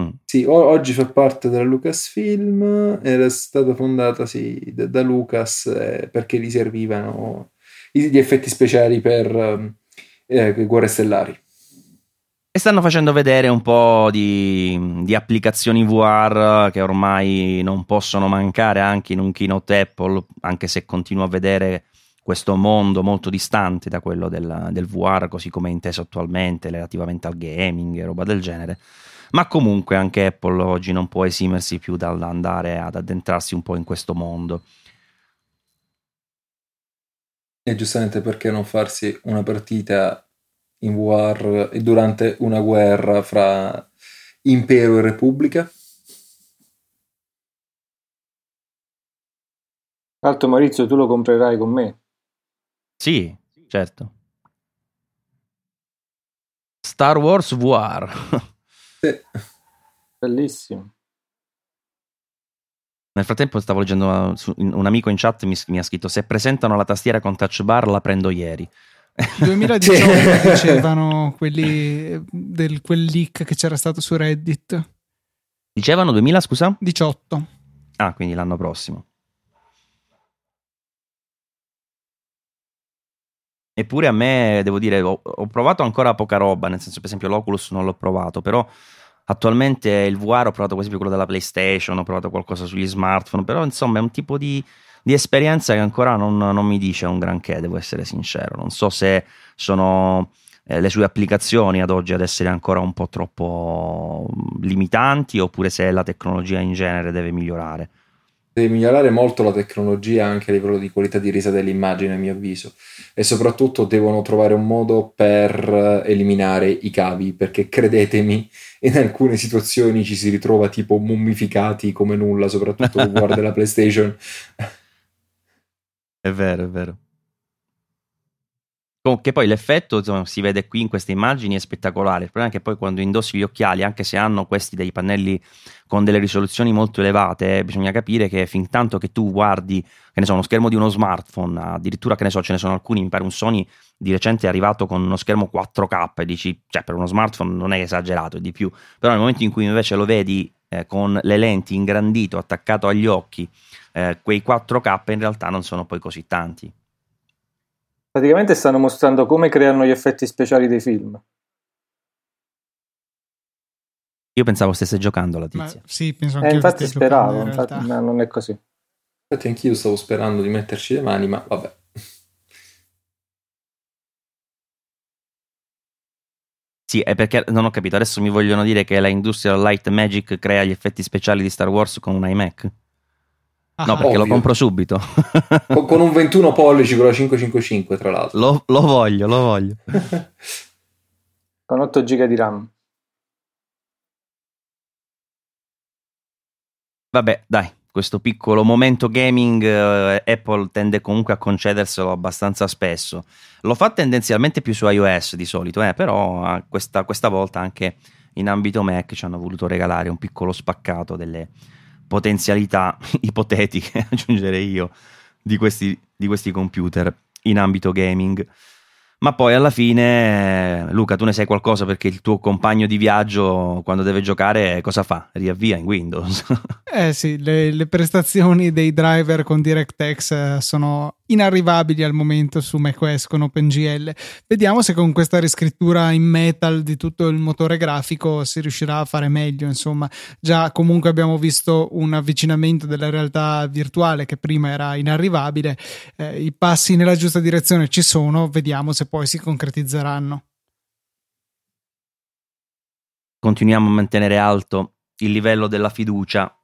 Mm. Sì, o- oggi fa parte della Lucasfilm, era stata fondata sì, da, da Lucas eh, perché gli servivano gli effetti speciali per eh, Guerre Stellari. E stanno facendo vedere un po' di, di, applicazioni VR che ormai non possono mancare anche in un keynote Apple, anche se continuo a vedere questo mondo molto distante da quello del, del VR, così come è inteso attualmente relativamente al gaming e roba del genere. Ma comunque anche Apple oggi non può esimersi più dall'andare ad addentrarsi un po' in questo mondo. E giustamente perché non farsi una partita in war e durante una guerra fra impero e repubblica? Alto Maurizio, tu lo comprerai con me? Sì, certo. Star Wars War. sì. Bellissimo. Nel frattempo stavo leggendo un amico in chat mi, mi ha scritto se presentano la tastiera con touch bar la prendo ieri. 2018 dicevano quelli del quel leak che c'era stato su Reddit. Dicevano 2000, scusa? 18. Ah, quindi l'anno prossimo. Eppure a me, devo dire, ho, ho, provato ancora poca roba, nel senso, per esempio, l'Oculus non l'ho provato, però attualmente il VR ho provato, per esempio, quello della PlayStation, ho provato qualcosa sugli smartphone, però insomma è un tipo di di esperienza che ancora non, non, mi dice un granché, devo essere sincero. Non so se sono eh, le sue applicazioni ad oggi ad essere ancora un po' troppo mm, limitanti oppure se la tecnologia in genere deve migliorare. Deve migliorare molto la tecnologia anche a livello di qualità di resa dell'immagine, a mio avviso. E soprattutto devono trovare un modo per eliminare i cavi, perché credetemi, in alcune situazioni ci si ritrova tipo mummificati come nulla, soprattutto riguardo la PlayStation. È vero, è vero. Che poi l'effetto insomma, si vede qui in queste immagini è spettacolare. Il problema è che poi quando indossi gli occhiali, anche se hanno questi dei pannelli con delle risoluzioni molto elevate, eh, bisogna capire che fin tanto che tu guardi, che ne so, uno schermo di uno smartphone, addirittura che ne so, ce ne sono alcuni, mi pare un Sony di recente è arrivato con uno schermo 4K e dici, cioè per uno smartphone non è esagerato, è di più. Però nel momento in cui invece lo vedi eh, con le lenti ingrandito, attaccato agli occhi, eh, quei 4K in realtà non sono poi così tanti. Praticamente stanno mostrando come creano gli effetti speciali dei film. Io pensavo stesse giocando la tizia. Ma sì, penso anche eh, infatti speravo, infatti, no, non è così. Infatti anch'io stavo sperando di metterci le mani, ma vabbè. Sì, è perché non ho capito. Adesso mi vogliono dire che la Industrial Light Magic crea gli effetti speciali di Star Wars con un iMac? Ah, no, perché ovvio. lo compro subito. con, con, un 21 pollici con la 555, tra l'altro. Lo, lo voglio, lo voglio. con 8 giga di RAM. Vabbè, dai, questo piccolo momento gaming eh, Apple tende comunque a concederselo abbastanza spesso. Lo fa tendenzialmente più su iOS di solito, eh, però eh, questa, questa volta anche in ambito Mac ci hanno voluto regalare un piccolo spaccato delle potenzialità ipotetiche, aggiungerei io, di questi, di questi computer in ambito gaming. Ma poi alla fine, Luca, tu ne sai qualcosa perché il tuo compagno di viaggio, quando deve giocare, cosa fa? Riavvia in Windows. eh sì, le, le prestazioni dei driver con DirectX eh, sono inarrivabili al momento su macOS con OpenGL. Vediamo se con questa riscrittura in metal di tutto il motore grafico si riuscirà a fare meglio. Insomma, già comunque abbiamo visto un avvicinamento della realtà virtuale che prima era inarrivabile. Eh, I passi nella giusta direzione ci sono, vediamo se poi si concretizzeranno. Continuiamo a mantenere alto il livello della fiducia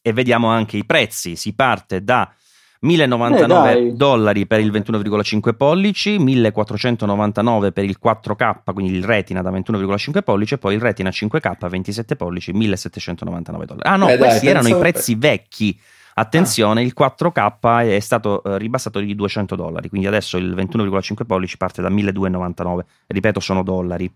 e vediamo anche i prezzi. Si parte da 1099 Eh, dollari per il 21,5 pollici, 1499 per il 4K, quindi il Retina da 21,5 pollici e poi il Retina 5K 27 pollici, 1799 dollari. Ah no, Eh, dai, questi erano i prezzi vecchi. Attenzione, il 4K è stato eh, ribassato di 200 dollari, quindi adesso il 21,5 pollici parte da 1299. Ripeto, sono dollari.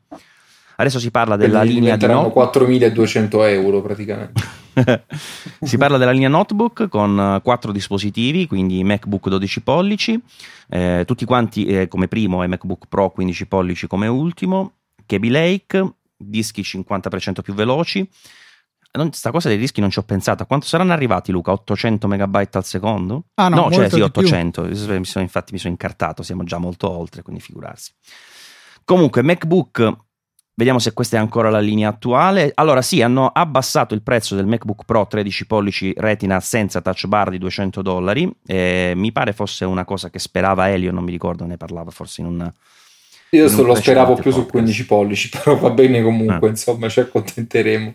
Adesso si parla della Quindi linea di notebook. 4200 euro praticamente. si parla della linea notebook con eh, quattro dispositivi, quindi MacBook 12 pollici, eh, tutti quanti eh, come primo e MacBook Pro 15 pollici come ultimo, Kaby Lake, dischi 50% più veloci. Non, sta cosa dei dischi non ci ho pensato. A quanto saranno arrivati, Luca? 800 megabyte al secondo? Ah, no, cioè molto sì, di più. 800. Mi sono- infatti mi sono incartato, siamo già molto oltre, quindi figurarsi. Comunque, MacBook, vediamo se questa è ancora la linea attuale. Allora, sì, hanno abbassato il prezzo del MacBook Pro 13 pollici Retina senza touch bar di 200 dollari. Eh, mi pare fosse una cosa che sperava Elio, non mi ricordo, ne parlava forse in un. Io In un lo speravo più su podcast. 15 pollici, però va bene comunque, Ah. insomma, ci accontenteremo.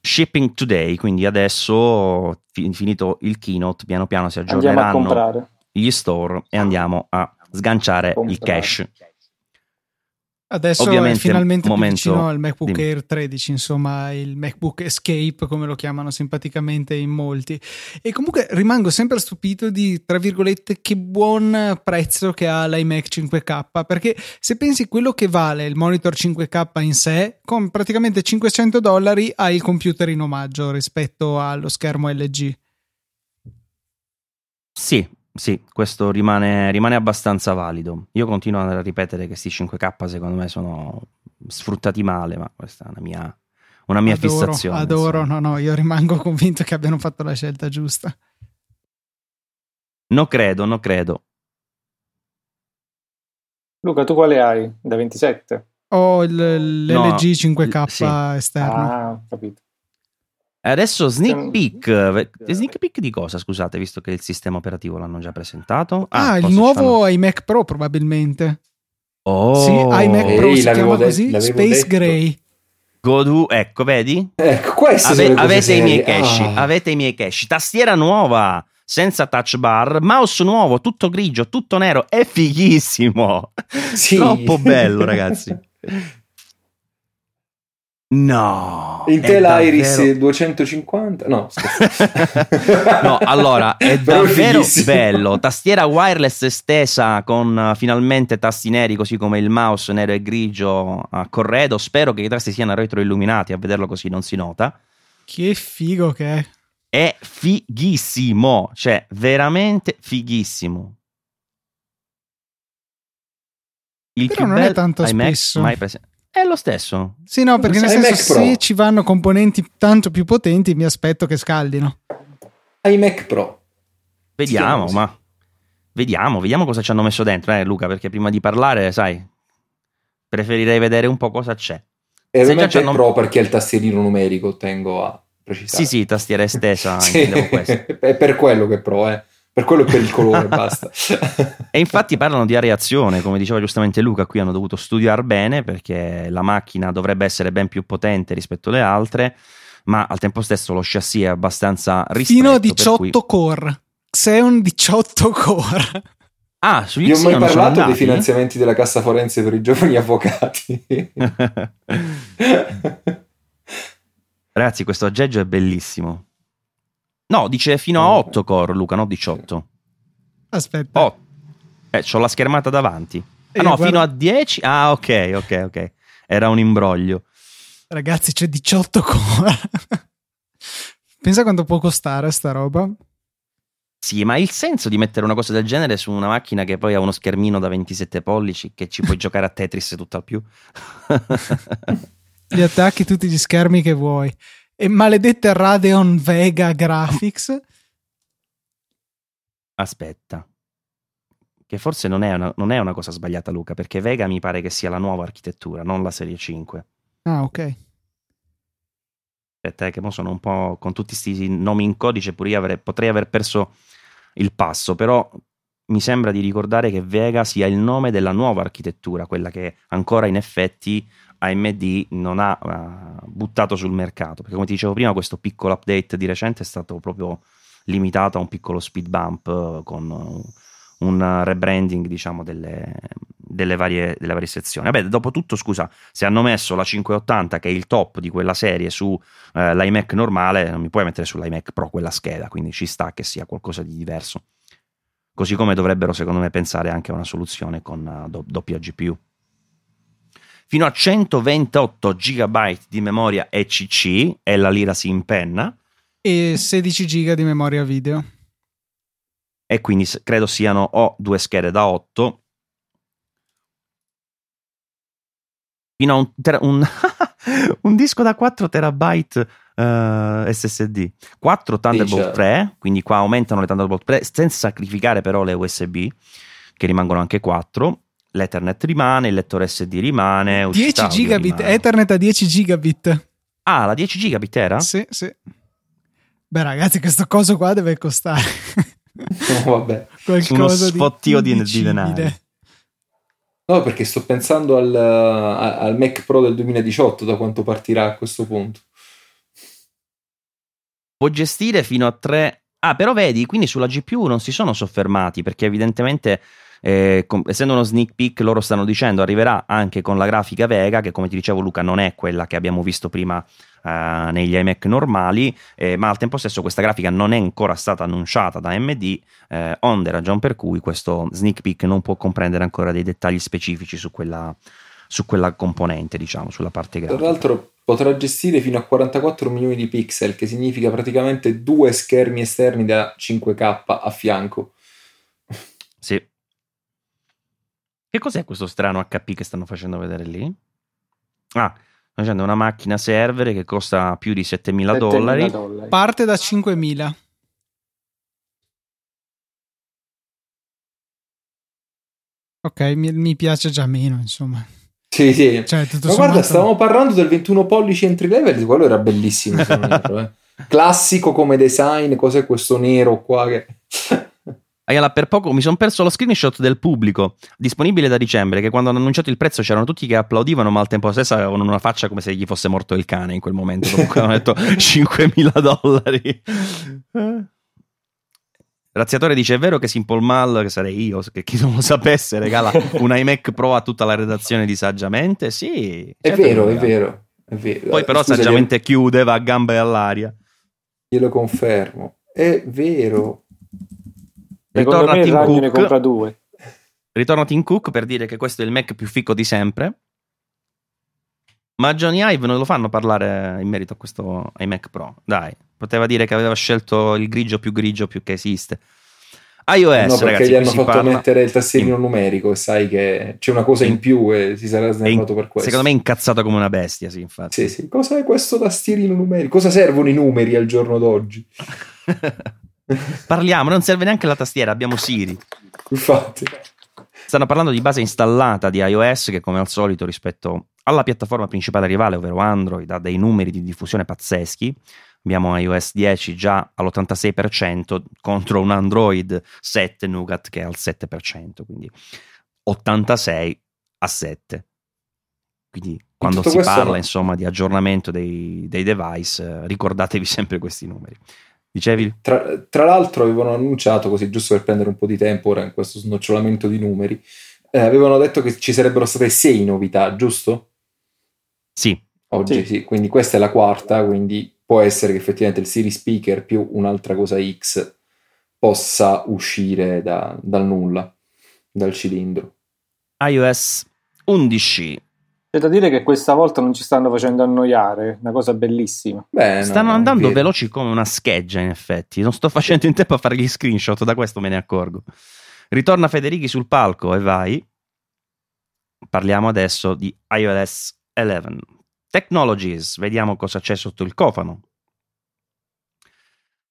Shipping today, quindi adesso fi- finito il keynote, piano piano si aggiorneranno gli store e andiamo a sganciare il Comprare. cash. Adesso Ovviamente, è finalmente momento- vicino al MacBook dimmi. Air 13, insomma, il MacBook Escape, come lo chiamano simpaticamente in molti. E comunque rimango sempre stupito di, tra virgolette, che buon prezzo che ha l'iMac 5K, perché se pensi quello che vale il monitor 5K in sé, con praticamente 500 dollari hai il computer in omaggio rispetto allo schermo LG. Sì, sì, questo rimane, rimane abbastanza valido. Io continuo a ripetere che questi 5K secondo me sono sfruttati male, ma questa è una mia, una mia adoro, fissazione. adoro, insomma. no, no, io rimango convinto che abbiano fatto la scelta giusta. No credo, no credo. Luca, tu quale hai? Da 27? Ho il- No, l'LG 5K sì. esterno. Ah, capito. Adesso sneak peek. eh, Sneak peek di cosa, scusate, visto che il sistema operativo l'hanno già presentato? Ah, il forse ci nuovo fanno- iMac Pro probabilmente. Oh, sì, iMac Ehi, Pro si l'avevo chiama de- così, Space detto. Gray. Godu, ecco, vedi? Ecco, queste Ave- avete i miei cache, Ah. avete i miei cache. Tastiera nuova, senza touch bar, mouse nuovo, tutto grigio, tutto nero, è fighissimo. Sì. Troppo bello, ragazzi. No. È Iris davvero- 250? No. No, allora è davvero bello. Tastiera wireless estesa con uh, finalmente tasti neri, così come il mouse nero e grigio a corredo. Spero che i tasti siano retroilluminati, a vederlo così non si nota. Che figo che è. È fighissimo, cioè veramente fighissimo. Il Però non è bel tanto iMac spesso. mai prese- È lo stesso. Sì, no, perché nel senso se ci vanno componenti tanto più potenti mi aspetto che scaldino. iMac Pro. Vediamo, ma vediamo, vediamo cosa ci hanno messo dentro, eh, Luca, perché prima di parlare, sai, preferirei vedere un po' cosa c'è. E Se il già Mac c'hanno- Pro perché è il tastierino numerico, tengo a precisare. Sì, sì, tastiera estesa, Sì, questo. è per quello che Pro, eh. Per quello e per il colore, basta. E infatti parlano di areazione, come diceva giustamente Luca, qui hanno dovuto studiare bene perché la macchina dovrebbe essere ben più potente rispetto alle altre, ma al tempo stesso lo chassis è abbastanza ristretto. Fino a per 18 cui- core. Xeon 18 core. Ah, sugli Vi ho mai parlato dei andati? finanziamenti della cassa forense per i giovani avvocati. Ragazzi, questo aggeggio è bellissimo. No, dice fino a 8 core, Luca, no 18. Aspetta. Oh, eh, c'ho la schermata davanti. Ah no, guarda- fino a 10? Ah, ok, ok, ok. Era un imbroglio. Ragazzi, c'è 18 core. Pensa quanto può costare sta roba. Sì, ma il senso di mettere una cosa del genere su una macchina che poi ha uno schermino da 27 pollici che ci puoi giocare a Tetris tutto al più? Gli attacchi tutti gli schermi che vuoi. E maledette Radeon Vega Graphics. Aspetta. Che forse non è, una, non è una cosa sbagliata, Luca, perché Vega mi pare che sia la nuova architettura, non la serie 5. Ah, ok. Aspetta, eh, che mo sono un po' con tutti questi nomi in codice, pure io avrei- potrei aver perso il passo, però mi sembra di ricordare che Vega sia il nome della nuova architettura, quella che ancora in effetti AMD non ha eh, buttato sul mercato, perché come ti dicevo prima questo piccolo update di recente è stato proprio limitato a un piccolo speed bump eh, con un rebranding diciamo delle, delle, varie, delle varie sezioni. Vabbè, dopo tutto, scusa, se hanno messo la 580 che è il top di quella serie su eh, normale, non mi puoi mettere sull'iMac Pro quella scheda, quindi ci sta che sia qualcosa di diverso. Così come dovrebbero, secondo me, pensare anche a una soluzione con uh, do- doppia GPU. Fino a 128 GB di memoria ECC è la lira si impenna. E 16 GB di memoria video. E quindi credo siano o due schede da 8 fino a un, ter- un, un disco da 4 terabyte uh, SSD, 4 Thunderbolt sì, 3, quindi qua aumentano le Thunderbolt 3 senza sacrificare però le USB che rimangono anche 4. L'Ethernet rimane, il lettore SD rimane. 10 gigabit, rimane. Ethernet a 10 gigabit. Ah, la 10 gigabit era? Sì, sì. Beh, ragazzi, questo coso qua deve costare. No, vabbè. Qualcosa Uno sfottio di, di denaro. No, perché sto pensando al, al Mac Pro del 2018, da quanto partirà a questo punto. Può gestire fino a tre. Ah, però vedi, quindi sulla GPU non si sono soffermati perché evidentemente eh, com- essendo uno sneak peek loro stanno dicendo arriverà anche con la grafica Vega che come ti dicevo Luca non è quella che abbiamo visto prima Uh, negli iMac normali, eh, ma al tempo stesso questa grafica non è ancora stata annunciata da AMD, eh, onde ragion per cui questo sneak peek non può comprendere ancora dei dettagli specifici su quella, su quella componente, diciamo, sulla parte grafica. Tra l'altro potrà gestire fino a 44 milioni di pixel, che significa praticamente due schermi esterni da 5K a fianco. Sì. Che cos'è questo strano HP che stanno facendo vedere lì? Ah, facendo una macchina server che costa più di 7.000 dollari. dollari. Parte da 5.000. Ok, mi, mi, piace già meno, insomma. Sì, sì. Cioè, Ma sommato... guarda, stavamo parlando del 21 pollici entry level, quello era bellissimo. eh. Classico come design, cos'è questo nero qua che... Ayala, per poco mi sono perso lo screenshot del pubblico disponibile da dicembre. Che quando hanno annunciato il prezzo c'erano tutti che applaudivano, ma al tempo stesso avevano una faccia come se gli fosse morto il cane in quel momento. Comunque hanno detto 5.000 dollari. Razziatore dice: È vero che Simple Mal, che sarei io, che chi non lo sapesse, regala un iMac Pro a tutta la redazione di Saggiamente? Sì, è certo vero, è vero, è vero. Poi, però, Scusa, Saggiamente glielo... chiude, va a gambe all'aria. Glielo confermo, è vero. Ritorna Tim Cook. Ritorna Tim Cook per dire che questo è il Mac più fico di sempre. Ma Johnny Ive non lo fanno parlare in merito a questo iMac Pro. Dai, poteva dire che aveva scelto il grigio più grigio più che esiste. iOS, no, perché ragazzi, gli hanno fatto parla... mettere il tastierino in... numerico e sai che c'è una cosa in, in più e si sarà snervato in... per questo. Secondo me è incazzato come una bestia, sì, infatti. Sì, sì. Cos'è questo tastierino numerico? Cosa servono i numeri al giorno d'oggi? Parliamo, non serve neanche la tastiera, abbiamo Siri. Infatti. Stanno parlando di base installata di iOS che come al solito rispetto alla piattaforma principale rivale, ovvero Android, ha dei numeri di diffusione pazzeschi. Abbiamo iOS 10 già all'86% contro un Android 7 Nougat che è al 7%, quindi 86 a 7. Quindi quando si parla insomma di aggiornamento dei, dei device, eh, ricordatevi sempre questi numeri. Dicevi? Tra, tra, l'altro avevano annunciato, così giusto per prendere un po' di tempo ora in questo snocciolamento di numeri, eh, avevano detto che ci sarebbero state sei novità, giusto? Sì. Oggi sì. sì. quindi questa è la quarta, quindi può essere che effettivamente il Siri Speaker più un'altra cosa X possa uscire da, dal nulla, dal cilindro. iOS 11 c'è da dire che questa volta non ci stanno facendo annoiare, una cosa bellissima. Beh, stanno no, andando vero. veloci come una scheggia, in effetti. Non sto facendo in tempo a fare gli screenshot, da questo me ne accorgo. Ritorna Federici sul palco e vai. Parliamo adesso di iOS 11. Technologies, vediamo cosa c'è sotto il cofano.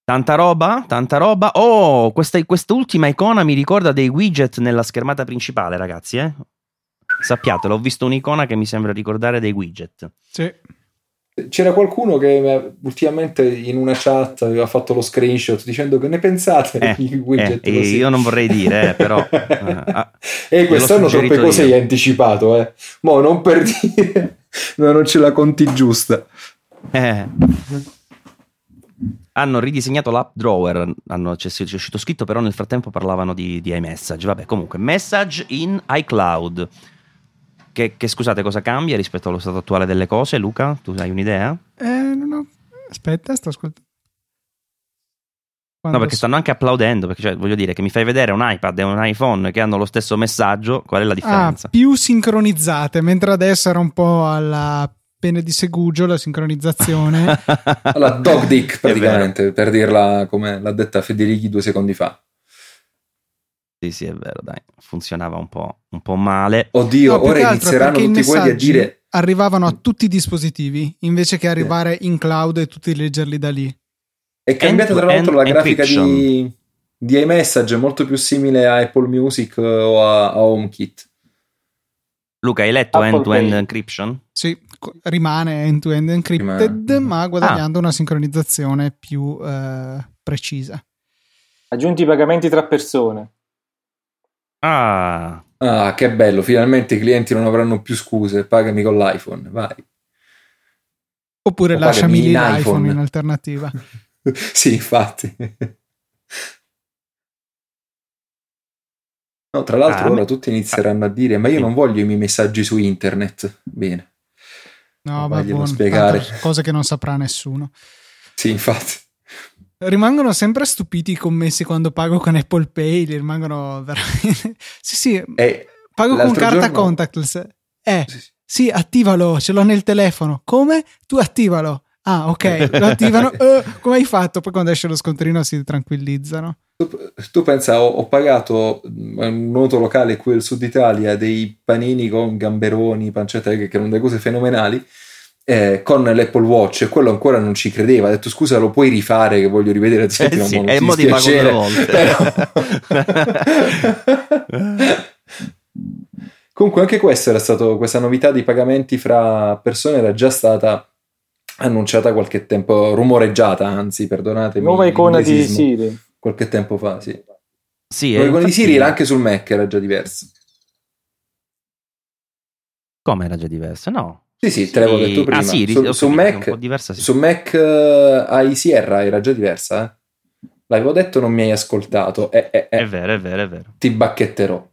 Tanta roba, tanta roba. Oh, questa, quest'ultima icona mi ricorda dei widget nella schermata principale, ragazzi. Eh? Sappiatelo, ho visto un'icona che mi sembra ricordare dei widget. Sì. C'era qualcuno che ultimamente in una chat aveva fatto lo screenshot dicendo che ne pensate eh, di widget eh, Io non vorrei dire, eh, però... Eh, e quest'anno troppe cose hai anticipato, eh. Mo' non per dire... no, non ce la conti giusta. Eh. hanno ridisegnato l'app drawer, hanno, c'è, c'è uscito scritto, però nel frattempo parlavano di, di iMessage. Vabbè, comunque, message in iCloud. Che, che, scusate, cosa cambia rispetto allo stato attuale delle cose? Luca, tu hai un'idea? Eh, non ho... Aspetta, sto ascoltando. Quando no, perché stanno anche applaudendo, perché cioè, voglio dire che mi fai vedere un iPad e un iPhone che hanno lo stesso messaggio, qual è la differenza? Ah, più sincronizzate, mentre adesso era un po' alla pene di segugio la sincronizzazione. la dog dick praticamente, per dirla come l'ha detta Federici due secondi fa. Sì, sì, è vero, dai, funzionava un po', un po male. Oddio, no, ora inizieranno tutti quelli a dire... Arrivavano a tutti i dispositivi, invece che arrivare in cloud e tutti leggerli da lì. È cambiata tra l'altro la grafica di, di iMessage, molto più simile a Apple Music o a, a HomeKit. Luca, hai letto Apple end-to-end Pay. encryption? Sì, rimane end-to-end encrypted, rimane. ma guadagnando ah. una sincronizzazione più eh, precisa. Aggiunti i pagamenti tra persone. Ah. ah, che bello! Finalmente i clienti non avranno più scuse. Pagami con l'iPhone, vai. Oppure o lasciami lì l'iPhone in alternativa. sì, infatti. No, tra l'altro ah, ora tutti inizieranno a dire ma io non voglio i miei messaggi su internet. Bene. No, ma buono, spiegare. Cose che non saprà nessuno. Sì, infatti. Rimangono sempre stupiti i commessi quando pago con Apple Pay, li rimangono veramente... sì, sì, eh, pago con carta giorno... contactless. Eh, sì, sì. sì, attivalo, ce l'ho nel telefono. Come? Tu attivalo. Ah, ok, lo attivano. uh, come hai fatto? Poi quando esce lo scontrino si tranquillizzano. Tu, tu pensa, ho, ho, pagato un noto locale qui al sud Italia dei panini con gamberoni, pancetta, che erano delle cose fenomenali. Eh, con l'Apple Watch e quello ancora non ci credeva. Ha detto scusa, lo puoi rifare che voglio rivedere. Eh sì, è mo di pago Però... Comunque anche questo era stato, questa novità di pagamenti fra persone era già stata annunciata qualche tempo, rumoreggiata, anzi, perdonatemi. Nuova icona di Siri. Qualche tempo fa, sì. Sì, Nuova icona di Siri era anche sul Mac, era già diversa. Come era già diversa? No. Sì, sì, te l'avevo detto prima. Ah, sì, su, su, Mac, diversa, sì. su Mac uh, ai Sierra era già diversa, eh? L'avevo detto, non mi hai ascoltato. Eh, eh, eh. È vero, è vero, è vero. Ti bacchetterò.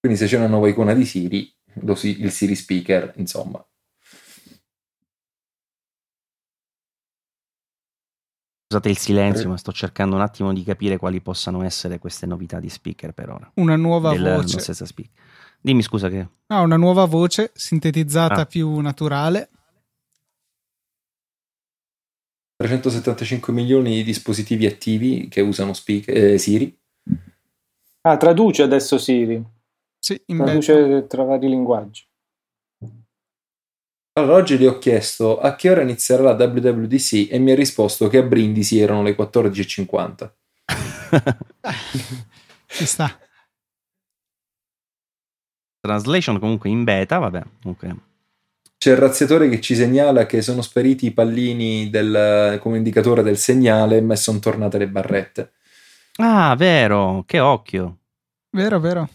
Quindi se c'è una nuova icona di Siri, si, il Siri Speaker, insomma. Scusate il silenzio, ma sto cercando un attimo di capire quali possano essere queste novità di speaker per ora. Una nuova Del, voce. Dimmi scusa che... Ah, una nuova voce sintetizzata ah. più naturale. 375 milioni di dispositivi attivi che usano speaker, eh, Siri. Ah, traduce adesso Siri. Sì, in traduce tra vari linguaggi. Allora, oggi gli ho chiesto a che ora inizierà la WWDC e mi ha risposto che a Brindisi erano le 14.50. Ci sta. Translation comunque in beta, vabbè, comunque. C'è il razziatore che ci segnala che sono spariti i pallini del, come indicatore del segnale e sono tornate le barrette. Ah, vero, che occhio. Vero, vero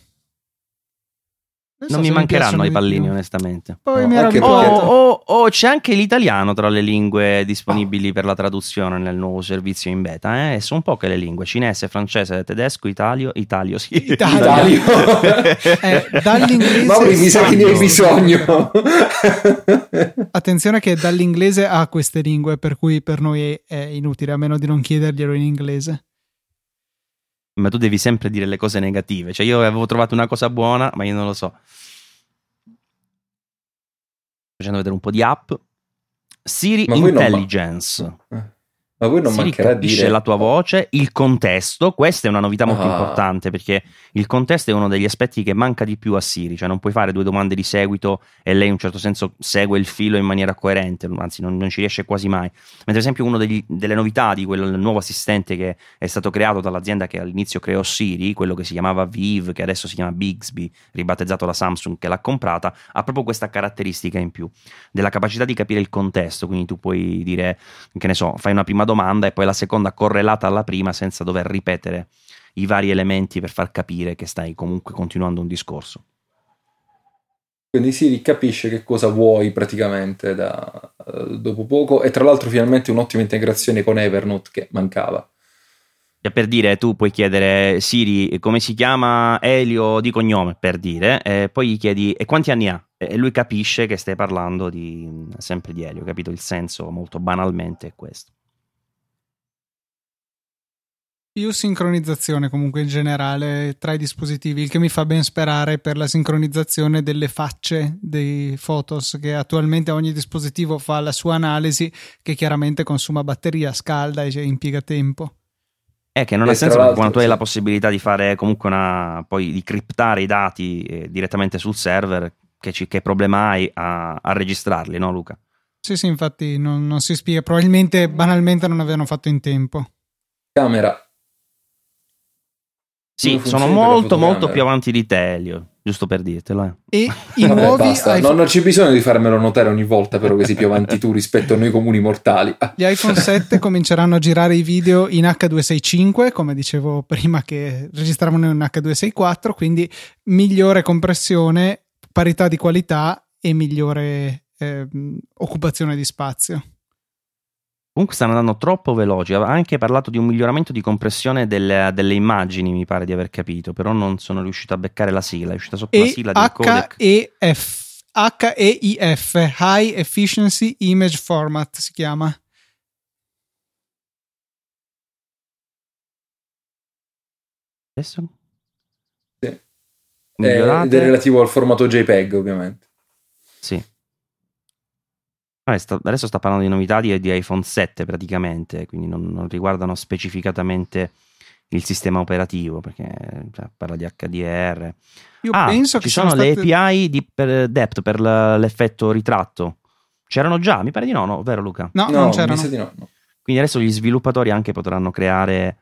non mi mancheranno i pallini, onestamente. Poi no, mi ero oh, oh, oh, c'è anche l'italiano tra le lingue disponibili oh. per la traduzione nel nuovo servizio in beta. Eh? Sono poche le lingue: cinese, francese, tedesco, italio, italio. Sì. Italio. eh, dall'inglese. Mauri, mi sa che ne hai bisogno. Attenzione, che dall'inglese ha queste lingue, per cui per noi è inutile, a meno di non chiederglielo in inglese ma tu devi sempre dire le cose negative. Cioè, io avevo trovato una cosa buona, ma io non lo so. Facendo vedere un po' di app. Siri ma Intelligence. Ma... Ma voi non si mancherà di dire la tua voce, il contesto, questa è una novità molto ah. importante perché il contesto è uno degli aspetti che manca di più a Siri, cioè non puoi fare due domande di seguito e lei in un certo senso segue il filo in maniera coerente, anzi non, non ci riesce quasi mai. Mentre ad esempio una delle novità di quel nuovo assistente che è stato creato dall'azienda che all'inizio creò Siri, quello che si chiamava Viv, che adesso si chiama Bixby, ribattezzato da Samsung che l'ha comprata, ha proprio questa caratteristica in più, della capacità di capire il contesto, quindi tu puoi dire, che ne so, fai una prima domanda e poi la seconda correlata alla prima senza dover ripetere i vari elementi per far capire che stai comunque continuando un discorso. Quindi Siri capisce che cosa vuoi praticamente da, uh, dopo poco e tra l'altro finalmente un'ottima integrazione con Evernote che mancava. Cioè, per dire, tu puoi chiedere Siri come si chiama Elio di cognome, per dire, e poi gli chiedi e quanti anni ha? E lui capisce che stai parlando di, sempre di Elio, capito? Il senso molto banalmente è questo. Più sincronizzazione comunque in generale tra i dispositivi, il che mi fa ben sperare per la sincronizzazione delle facce dei photos che attualmente ogni dispositivo fa la sua analisi che chiaramente consuma batteria, scalda e impiega tempo. È che non e ha senso perché quando tu hai la possibilità di fare comunque una poi di criptare i dati eh, direttamente sul server, che, ci, che problema hai a, a registrarli, no Luca? Sì, sì, infatti non, non si spiega, probabilmente banalmente non avevano fatto in tempo. Camera sì, sono molto molto più avanti di te, Elio, giusto per dirtelo. Eh. E i Vabbè, nuovi basta. Non, non c'è bisogno di farmelo notare ogni volta però che sei più avanti tu rispetto a noi comuni mortali. Gli iPhone 7 cominceranno a girare i video in H265, come dicevo prima che registravano in H264, quindi migliore compressione, parità di qualità e migliore eh, occupazione di spazio. Comunque stanno andando troppo veloci. Ha anche parlato di un miglioramento di compressione delle, delle, immagini, mi pare di aver capito, però non sono riuscito a beccare la sigla. È uscita sotto e la sigla del codec. HEF, HEIF, High Efficiency Image Format si chiama. Adesso? Sì. Ed è relativo al formato JPEG, ovviamente. Sì. Adesso sta parlando di novità di, di iPhone 7 praticamente, quindi non, non, riguardano specificatamente il sistema operativo, perché cioè, parla di HDR. Io ah, penso ci sono, sono le state... API di, per depth per l'effetto ritratto. C'erano già? Mi pare di no, no vero Luca? No, no non c'erano. No, no. Quindi adesso gli sviluppatori anche potranno creare,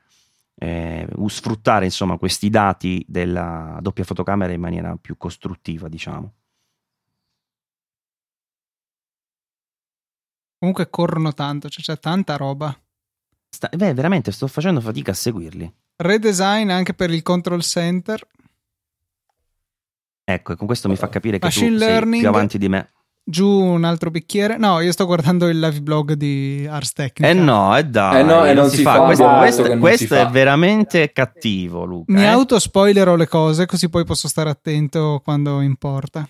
eh, sfruttare insomma questi dati della doppia fotocamera in maniera più costruttiva, diciamo. Comunque corrono tanto, cioè c'è tanta roba. Sta, beh, veramente sto facendo fatica a seguirli. Redesign anche per il control center. Ecco, e con questo mi fa capire che Machine tu learning, sei più avanti di me. Giù un altro bicchiere. No, io sto guardando il live blog di Ars Technica. Eh no, eh dai. Eh no, e non, non si, si, fa. fa. Questo, questo, questo è fa. veramente cattivo, Luca. Mi eh? autospoilerò le cose così poi posso stare attento quando importa.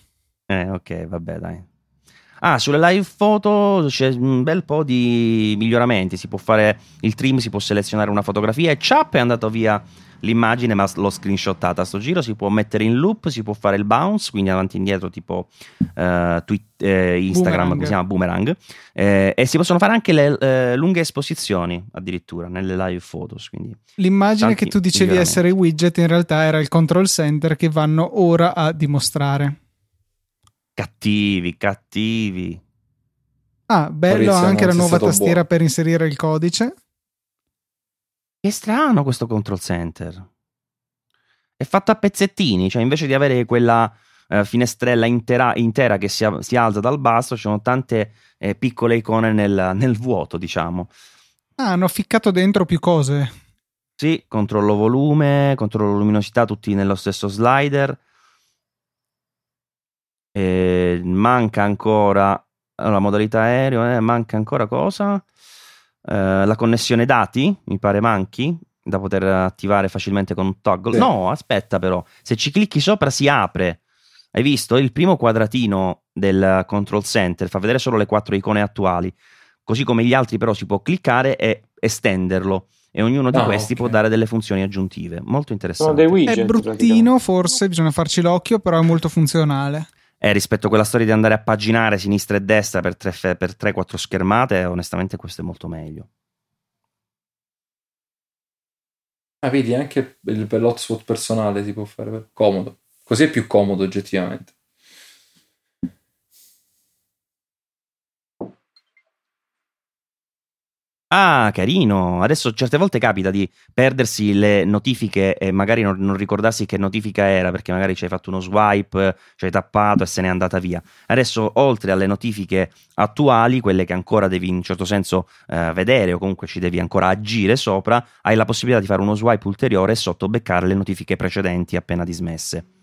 Eh, ok, vabbè, dai. Ah, sulle live photo c'è un bel po' di miglioramenti. Si può fare il trim, si può selezionare una fotografia e ciap è andato via l'immagine, ma l'ho screenshottata a sto giro. Si può mettere in loop, si può fare il bounce, quindi avanti e indietro, tipo uh, tweet, eh, Instagram, come si chiama Boomerang. Eh, e si possono fare anche le eh, lunghe esposizioni addirittura nelle live photos. Quindi L'immagine che tu dicevi essere widget in realtà era il control center che vanno ora a dimostrare. Cattivi, cattivi. Ah, bello anche la nuova tastiera buono. per inserire il codice. Che strano questo control center. È fatto a pezzettini, cioè invece di avere quella eh, finestrella intera, intera che si, si, alza dal basso, ci sono tante eh, piccole icone nel, nel vuoto, diciamo. Ah, hanno ficcato dentro più cose. Sì, controllo volume, controllo luminosità, tutti nello stesso slider. Eh, manca ancora la modalità aereo, eh, manca ancora cosa? Eh, la connessione dati, mi pare manchi, da poter attivare facilmente con un toggle. Sì. No, aspetta però, se ci clicchi sopra si apre. Hai visto? Il primo quadratino del control center fa vedere solo le quattro icone attuali, così come gli altri però si può cliccare e estenderlo e ognuno di ah, questi okay. può dare delle funzioni aggiuntive. Molto interessante. Widget, è bruttino, forse bisogna farci l'occhio, però è molto funzionale. Eh, rispetto a quella storia di andare a paginare sinistra e destra per 3-4 schermate, onestamente questo è molto meglio. Ah, vedi, anche per l'hotspot personale si può fare comodo. Così è più comodo oggettivamente. Ah, carino. Adesso certe volte capita di perdersi le notifiche e magari non, non ricordarsi che notifica era perché magari ci hai fatto uno swipe, ci hai tappato e se n'è andata via. Adesso, oltre alle notifiche attuali, quelle che ancora devi in certo senso eh, vedere o comunque ci devi ancora agire sopra, hai la possibilità di fare uno swipe ulteriore e sotto beccare le notifiche precedenti appena dismesse.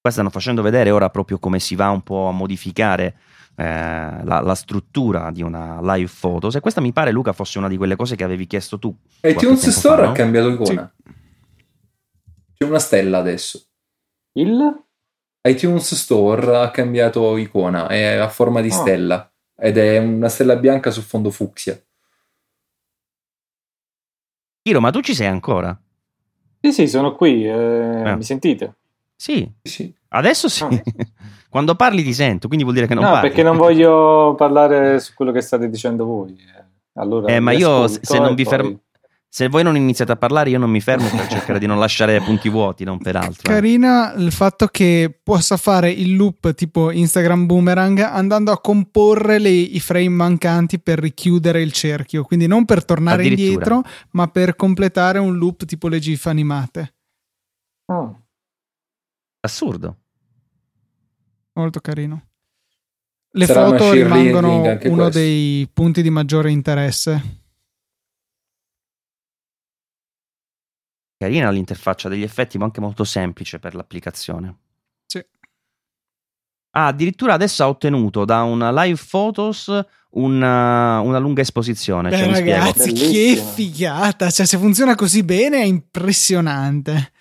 Qua stanno facendo vedere ora proprio come si va un po' a modificare eh, la, la, struttura di una live photos e questa mi pare Luca fosse una di quelle cose che avevi chiesto tu iTunes Store fa, no? ha cambiato icona sì. c'è una stella adesso il? iTunes Store ha cambiato icona è a forma di oh. stella ed è una stella bianca su fondo fucsia Iro ma tu ci sei ancora? Sì sì sono qui eh, eh. mi sentite? Sì, sì. adesso sì. Ah. Quando parli ti sento, quindi vuol dire che non no, parli. perché non voglio parlare su quello che state dicendo voi. Allora, eh, ma io se non vi fermo... Se voi non iniziate a parlare, io non mi fermo per cercare di non lasciare punti vuoti, non per altro. Eh. Carina il fatto che possa fare il loop tipo Instagram Boomerang andando a comporre le, i frame mancanti per richiudere il cerchio. Quindi non per tornare indietro, ma per completare un loop tipo le GIF animate. Oh. Assurdo molto carino. Le Sarà foto rimangono uno questo. dei punti di maggiore interesse. Carina l'interfaccia degli effetti, ma anche molto semplice per l'applicazione. Sì. Ah, addirittura adesso ha ottenuto da una live photos una, una lunga esposizione. Beh, cioè, ragazzi, che figata! Cioè, se funziona così bene è impressionante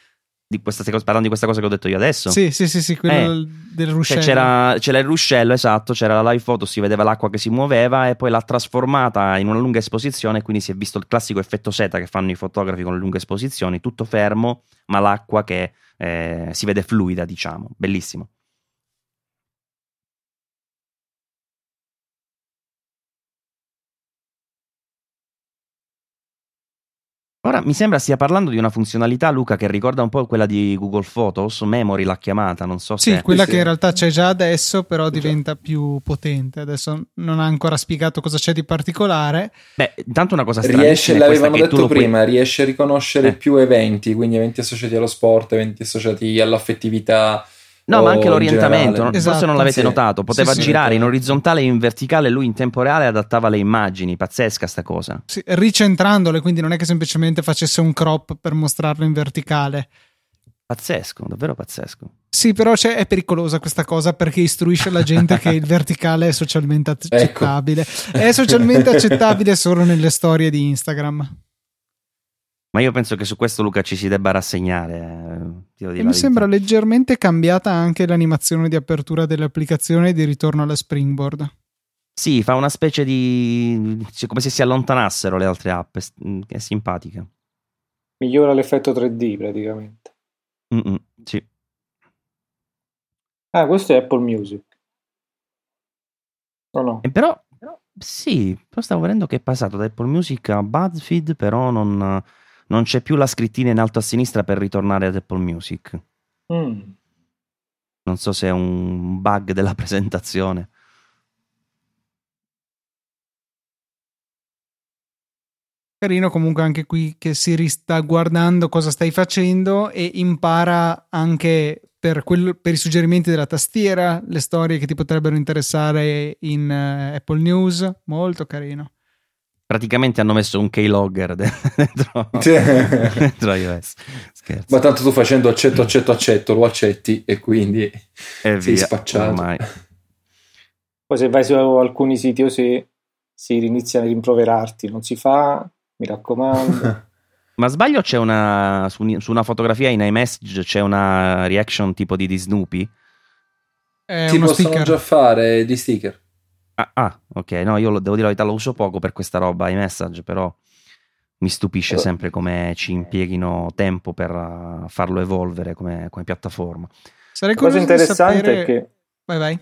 di questa, parlando di questa cosa che ho detto io adesso. Sì, sì, sì, sì quello eh, del ruscello. Cioè c'era, c'era, il ruscello, esatto, c'era la live photo, si vedeva l'acqua che si muoveva e poi l'ha trasformata in una lunga esposizione, quindi si è visto il classico effetto seta che fanno i fotografi con le lunghe esposizioni, tutto fermo, ma l'acqua che eh, si vede fluida, diciamo. Bellissimo. Ora mi sembra stia parlando di una funzionalità, Luca, che ricorda un po' quella di Google Photos, Memory l'ha chiamata, non so sì, se... Sì, quella che in realtà c'è già adesso, però diventa più potente. Adesso non ha ancora spiegato cosa c'è di particolare. Beh, intanto una cosa strana. Riesce, l'avevamo detto prima, puoi... riesce a riconoscere eh. più eventi, quindi eventi associati allo sport, eventi associati all'affettività No, ma anche l'orientamento, no? esatto, forse non l'avete sì. notato, poteva sì, girare sì, in orizzontale e in verticale, lui in tempo reale adattava le immagini, pazzesca sta cosa. Sì, ricentrandole, quindi non è che semplicemente facesse un crop per mostrarlo in verticale. Pazzesco, davvero pazzesco. Sì, però è pericolosa questa cosa perché istruisce la gente che il verticale è socialmente ecco. accettabile. Ecco. È socialmente accettabile solo nelle storie di Instagram. Ma io penso che su questo Luca ci si debba rassegnare. Eh, mi sembra leggermente cambiata anche l'animazione di apertura dell'applicazione e di ritorno alla Springboard. Sì, fa una specie di... Come se si allontanassero le altre app, è simpatica. Migliora l'effetto 3D praticamente. Mm-mm, sì. Ah, questo è Apple Music. O no? E però, però, sì, però stavo vedendo che è passato da Apple Music a BuzzFeed, però non non c'è più la scrittina in alto a sinistra per ritornare ad Apple Music. Mm. Non so se è un bug della presentazione. Carino comunque anche qui che si sta guardando cosa stai facendo e impara anche per, quello, per, i suggerimenti della tastiera, le storie che ti potrebbero interessare in uh, Apple News. Molto carino praticamente hanno messo un keylogger dentro, dentro iOS. Scherzo. Ma tanto tu facendo accetto, accetto, accetto, lo accetti e quindi e sei via, spacciato. Ormai. Poi se vai su alcuni siti o se si iniziano a rimproverarti, non si fa, mi raccomando. Ma sbaglio c'è una su, su, una fotografia in iMessage c'è una reaction tipo di, di Snoopy? È si possono sticker. già fare di sticker. Ah, ah, ok, no, io lo, devo dire la verità, lo uso poco per questa roba, i message, però mi stupisce allora. sempre come ci impieghino tempo per uh, farlo evolvere come, come piattaforma. Sarei cosa interessante sapere... è che... Vai, vai.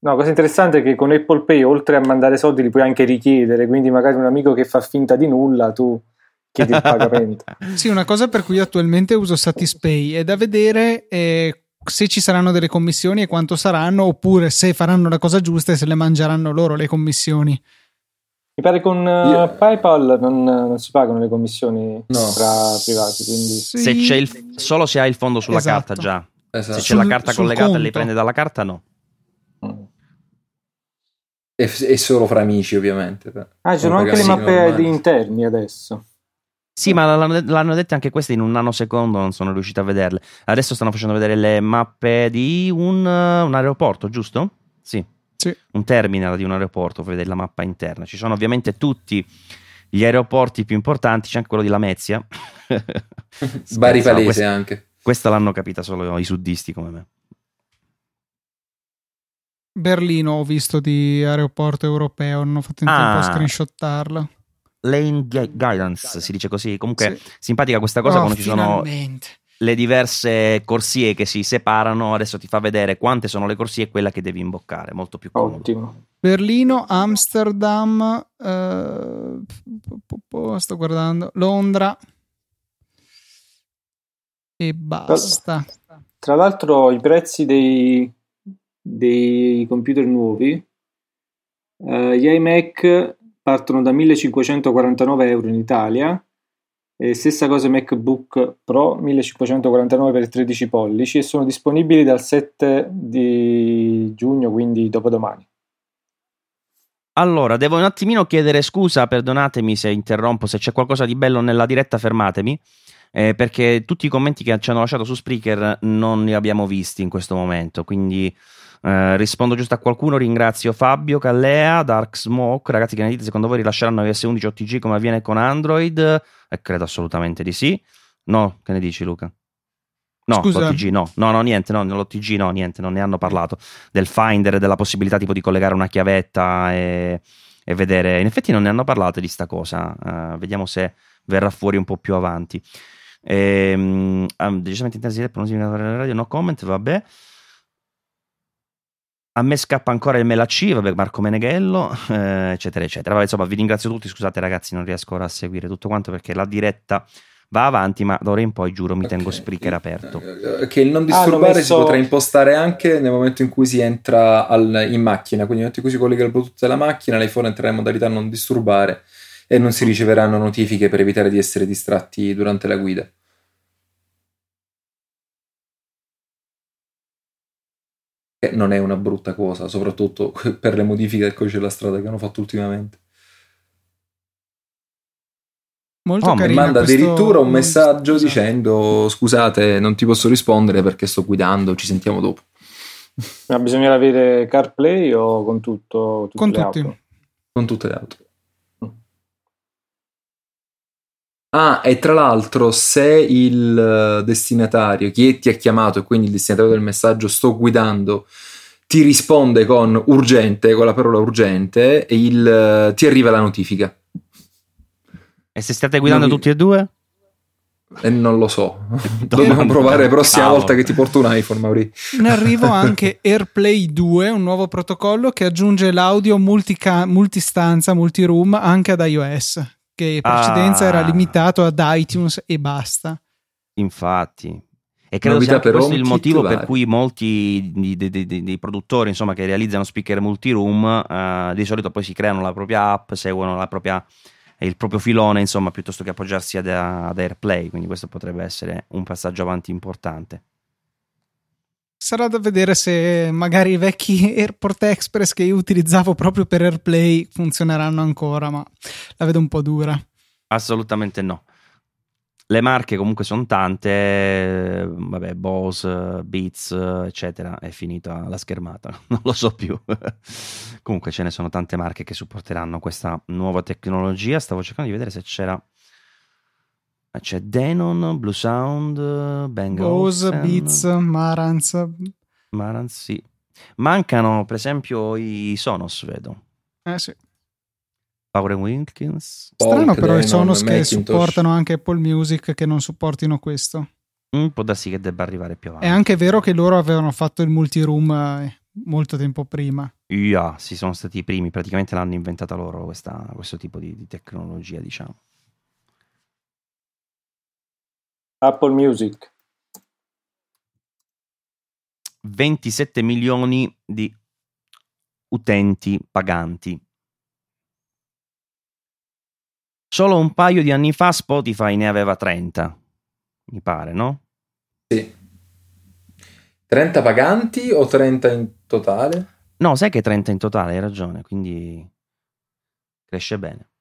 No, cosa interessante è che con Apple Pay, oltre a mandare soldi, li puoi anche richiedere, quindi magari un amico che fa finta di nulla, tu chiedi il pagamento. sì, una cosa per cui attualmente uso Satispay è da vedere eh, se ci saranno delle commissioni e quanto saranno, oppure se faranno la cosa giusta e se le mangeranno loro le commissioni. Mi pare con uh, PayPal non, non, si pagano le commissioni no. tra privati. Quindi... Sì. Se c'è il, solo se hai il fondo sulla esatto. carta già. Esatto. Se c'è sul, la carta collegata conto. e le prende dalla carta, no. Mm. E, e, solo fra amici, ovviamente. Ah, ci sono anche le mappe di interni adesso. Sì, ma l'hanno, l'hanno dette anche queste in un nanosecondo, non sono riuscito a vederle. Adesso stanno facendo vedere le mappe di un, un aeroporto, giusto? Sì. Sì. Un terminal di un aeroporto, per vedere la mappa interna. Ci sono ovviamente tutti gli aeroporti più importanti, c'è anche quello di Lamezia. Bari Palese questa, anche. questa l'hanno capita solo i suddisti come me. Berlino ho visto di aeroporto europeo, non ho fatto in tempo a Ah. screenshottarla. Lane gui- guidance si dice così. Comunque, Sì. simpatica questa cosa Oh, quando ci sono finalmente. le diverse corsie che si separano. Adesso ti fa vedere quante sono le corsie e quella che devi imboccare. Molto più comodo. Ottimo. Berlino, Amsterdam, eh, sto guardando, Londra e basta. Tra l'altro i prezzi dei, dei computer nuovi, eh, gli iMac partono da 1549 euro in Italia, e stessa cosa MacBook Pro 1549 per 13 pollici e sono disponibili dal 7 di giugno, quindi dopodomani. Allora, devo un attimino chiedere scusa, perdonatemi se interrompo, se c'è qualcosa di bello nella diretta fermatemi, eh, perché tutti i commenti che ci hanno lasciato su Spreaker non li abbiamo visti in questo momento, quindi eh, rispondo giusto a qualcuno, ringrazio Fabio, Callea, Dark Smoke, ragazzi che ne dite secondo voi rilasceranno iOS 11 OTG come avviene con Android? Eh, credo assolutamente di sì. No, che ne dici Luca? No, Scusa. l'OTG no, no, no, niente, no, l'OTG no, niente, non ne hanno parlato del Finder, della possibilità tipo di collegare una chiavetta e, e vedere. In effetti non ne hanno parlato di sta cosa. eh, vediamo se verrà fuori un po' più avanti. Ehm, um, decisamente intensi per non significare la radio, no comment, vabbè. A me scappa ancora il Melac, vabbè, Marco Meneghello, eh, eccetera, eccetera. Vabbè, insomma, vi ringrazio tutti. Scusate, ragazzi, non riesco ora a seguire tutto quanto perché la diretta va avanti, ma d'ora in poi giuro mi tengo Ok. Spreaker aperto. Eh, Che il non disturbare hanno messo- si potrà impostare anche nel momento in cui si entra al- in macchina, quindi nel momento in cui si collega il Bluetooth della macchina, l'iPhone entrerà in modalità non disturbare e non si riceveranno notifiche per evitare di essere distratti durante la guida. Non è una brutta cosa, soprattutto per le modifiche del codice della strada che hanno fatto ultimamente. Molto Oh, mi manda questo- addirittura un messaggio Esatto. dicendo scusate non ti posso rispondere perché sto guidando, ci sentiamo dopo. Ma bisognerà avere CarPlay o con tutto? Con tutti. auto? Con tutte le auto. Ah, e tra l'altro, se il eh, destinatario, chi ti ha chiamato e quindi il destinatario del messaggio sto guidando, ti risponde con urgente, con la parola urgente, e il, eh, ti arriva la notifica. E se state guidando Non tutti e due? E non lo so. Dobbiamo provare la prossima Cavolo. volta che ti porto un iPhone, Mauri. In arrivo anche AirPlay 2, un nuovo protocollo che aggiunge l'audio multica- multistanza, multiroom anche ad iOS, che in precedenza Ah. era limitato ad iTunes e basta. Infatti. E credo Novità sia anche questo il motivo per vari. cui molti di- di- di- di- dei produttori insomma, che realizzano speaker multiroom eh, di solito poi si creano la propria app, seguono la propria, il proprio filone insomma, piuttosto che appoggiarsi ad, ad AirPlay. Quindi questo potrebbe essere un passaggio avanti importante. Sarà da vedere se magari i vecchi Airport Express che io utilizzavo proprio per AirPlay funzioneranno ancora, ma la vedo un po' dura. Assolutamente no. Le marche comunque sono tante, eh, vabbè, Bose, Beats, eccetera, è finita la schermata, non lo so più. comunque ce ne sono tante marche che supporteranno questa nuova tecnologia. Stavo cercando di vedere se c'era c'è Denon, Blue Sound, Bang Bose, Beats, Marantz. Marantz, sì. Mancano per esempio i Sonos, vedo. Eh sì. Power Wilkins. Strano Polk, però i Sonos che Macintosh. supportano anche Apple Music che non supportino questo. Mm, può darsi che debba arrivare più avanti. È anche vero che loro avevano fatto il multiroom eh, molto tempo prima. Yeah, sì, sono stati i primi, praticamente l'hanno inventata loro questa- questo tipo di, di tecnologia, diciamo. Apple Music. 27 milioni di utenti paganti. Solo un paio di anni fa Spotify ne aveva 30, mi pare, no? Sì. 30 paganti o 30 in totale? No, sai che 30 in totale, hai ragione, quindi cresce bene.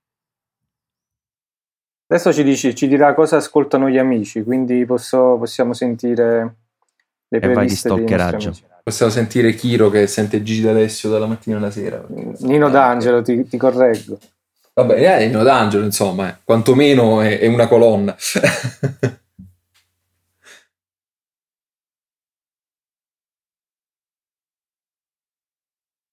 Adesso ci, dici, ci dirà cosa ascoltano gli amici, quindi posso, possiamo sentire le playlist dei nostri amici. Possiamo sentire Kiro che sente Gigi D'Alessio dalla mattina alla sera. Nino D'Angelo, ti, ti correggo. Vabbè, eh, Nino D'Angelo, insomma, eh. quantomeno è, è una colonna.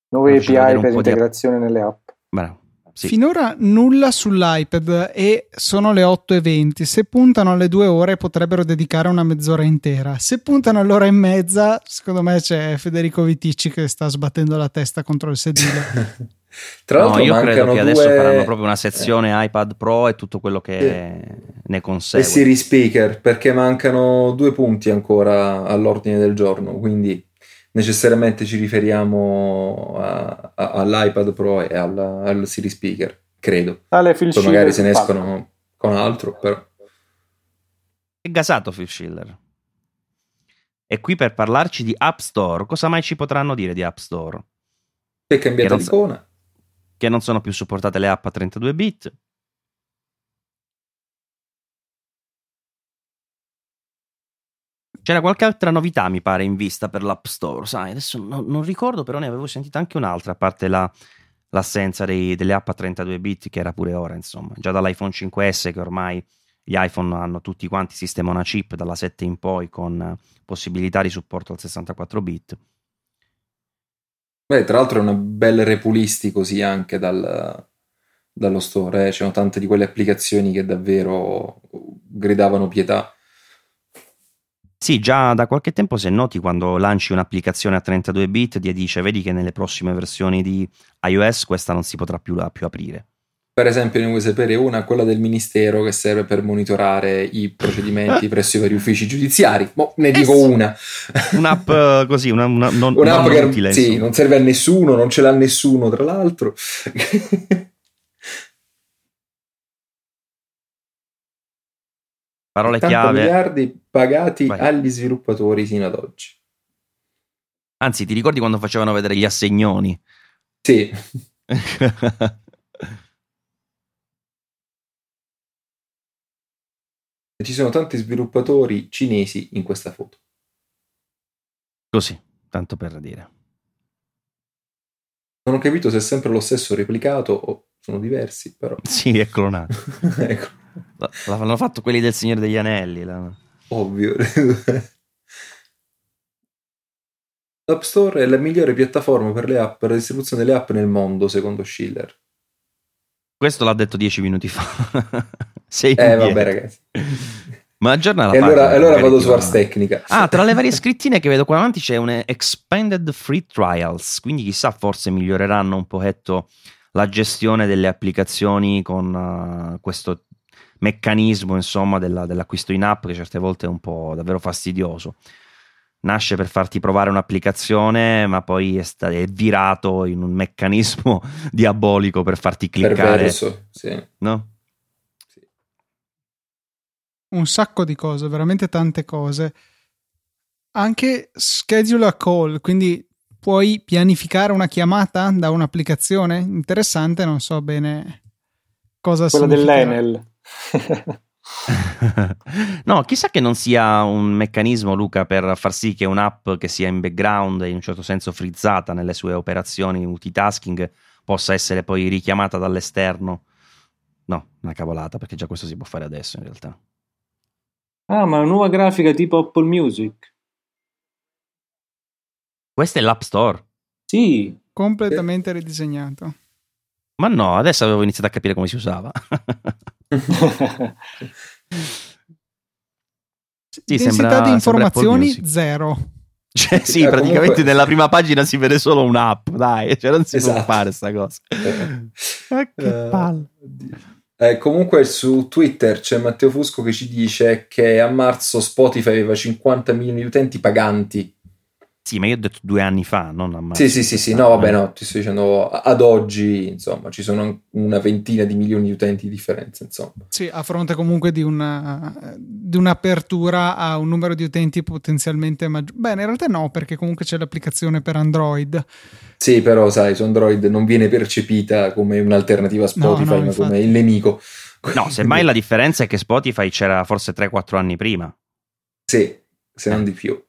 Nuove API per integrazione di... nelle app. Bravo. Sì. Finora nulla sull'iPad e sono le 8.20. Se puntano alle due ore potrebbero dedicare una mezz'ora intera. Se puntano all'ora e mezza, secondo me c'è Federico Viticci che sta sbattendo la testa contro il sedile. Tra l'altro, no, io credo che due... adesso faranno proprio una sezione eh. iPad Pro e tutto quello che eh. ne consegue. E Siri Speaker, perché mancano due punti ancora all'ordine del giorno, quindi necessariamente ci riferiamo a, a, all'iPad Pro e al, al Siri Speaker, credo. Ale, Phil Poi magari se ne escono con altro, però. È gasato Phil Schiller. È qui per parlarci di App Store. Cosa mai ci potranno dire di App Store? È cambiata l'icona. Che non sono più supportate le app a 32 bit C'era qualche altra novità, mi pare, in vista per l'App Store, sai? Adesso no, non ricordo, però ne avevo sentita anche un'altra, a parte la, l'assenza dei, delle app a 32 bit, che era pure ora, insomma. Già dall'iPhone 5S, che ormai gli iPhone hanno tutti quanti sistema una chip dalla 7 in poi, con possibilità di supporto al 64 bit. Beh, tra l'altro è una bella repulisti così anche dal, dallo store, eh? c'erano tante di quelle applicazioni che davvero gridavano pietà sì, già da qualche tempo se noti quando lanci un'applicazione a 32 bit ti dice vedi che nelle prossime versioni di iOS questa non si potrà più, più aprire. Per esempio ne vuoi sapere una, quella del Ministero che serve per monitorare i procedimenti presso i vari uffici giudiziari. Mo, ne dico eh una. Un'app eh, così, una, una, non, un'app non che utile, sì, non serve a nessuno, non ce l'ha nessuno tra l'altro. Parole chiave. miliardi pagati Vai. agli sviluppatori sino ad oggi. Anzi, ti ricordi quando facevano vedere gli assegnoni? Sì. Ci sono tanti sviluppatori cinesi in questa foto. Così, tanto per dire. Non ho capito se è sempre lo stesso replicato o sono diversi, però. Sì, è clonato. ecco. L'hanno fatto quelli del Signore degli Anelli. La... Ovvio. L'App Store è la migliore piattaforma per le app, per la distribuzione delle app nel mondo, secondo Schiller. Questo l'ha detto dieci minuti fa. Sei eh, vabbè, ragazzi. Ma aggiorna la E allora, allora vado su Ars Technica. Ah, tra le varie scrittine che vedo qua avanti c'è un Expanded Free Trials, quindi chissà, forse miglioreranno un pochetto la gestione delle applicazioni con uh, questo meccanismo insomma della, dell'acquisto in app che certe volte è un po' davvero fastidioso nasce per farti provare un'applicazione ma poi è, sta- è virato in un meccanismo diabolico per farti cliccare Perverso, sì. no? Sì. un sacco di cose veramente tante cose anche schedule a call quindi puoi pianificare una chiamata da un'applicazione interessante non so bene cosa quella significa. dell'Enel no, chissà che non sia un meccanismo, Luca, per far sì che un'app che sia in background e in un certo senso frizzata nelle sue operazioni multitasking possa essere poi richiamata dall'esterno. No, una cavolata, perché già questo si può fare adesso in realtà. Ah, ma una nuova grafica tipo Apple Music. Questo è l'App Store. Sì. Completamente ridisegnato. Ma no, adesso avevo iniziato a capire come si usava. sì, Densità sembra, di informazioni zero. Cioè, sì, eh, praticamente comunque... nella prima pagina si vede solo un'app, dai, cioè non si esatto. può fare sta cosa. eh, che uh, palle. Eh, comunque su Twitter c'è Matteo Fusco che ci dice che a marzo Spotify aveva 50 milioni di utenti paganti sì, ma io ho detto due anni fa, non a marzo. Sì, sì, sì, sì, no, vabbè, no, ti sto dicendo ad oggi, insomma, ci sono una ventina di milioni di utenti di differenza, insomma. Sì, a fronte comunque di, una, di un'apertura a un numero di utenti potenzialmente maggiore. Bene, in realtà no, perché comunque c'è l'applicazione per Android. Sì, però sai, su Android non viene percepita come un'alternativa a Spotify, no, no, ma come il nemico. No, semmai la differenza è che Spotify c'era forse 3-4 anni prima. Sì, se non Eh. di più.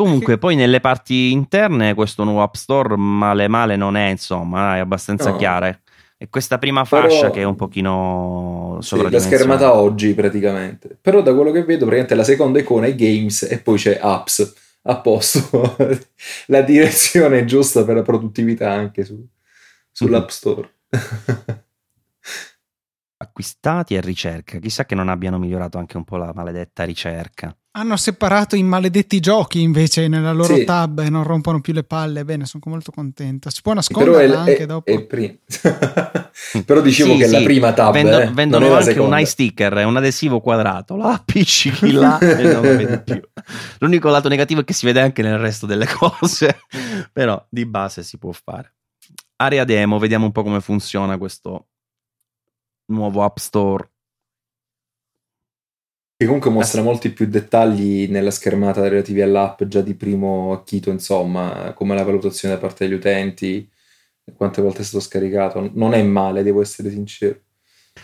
Comunque, poi nelle parti interne questo nuovo App Store male male non è, insomma, è abbastanza No. chiara. E questa prima Però- fascia che è un pochino Sì, la schermata oggi praticamente. Però da quello che vedo, praticamente la seconda icona è Games e poi c'è Apps. A posto. la direzione giusta per la produttività anche su, sull'App Store. Acquistati e ricerca. Chissà che non abbiano migliorato anche un po' la maledetta ricerca. Hanno separato i maledetti giochi invece nella loro Sì. tab e non rompono più le palle. Bene, sono molto contento. Si può Però nasconderla è, anche è- dopo. è prima. Però dicevo Sì, che è la sì, prima tab. Vendo- eh, vendono non è la anche un eye sticker, è un adesivo quadrato. Lo appiccichi là e non lo vedi più. L'unico lato negativo è che si vede anche nel resto delle cose, però di base si può fare. Area demo, vediamo un po' come funziona questo nuovo App Store. Che comunque mostra molti più dettagli nella schermata relativi all'app già di primo acchito, insomma, come la valutazione da parte degli utenti, quante volte è stato scaricato. Non è male, devo essere sincero.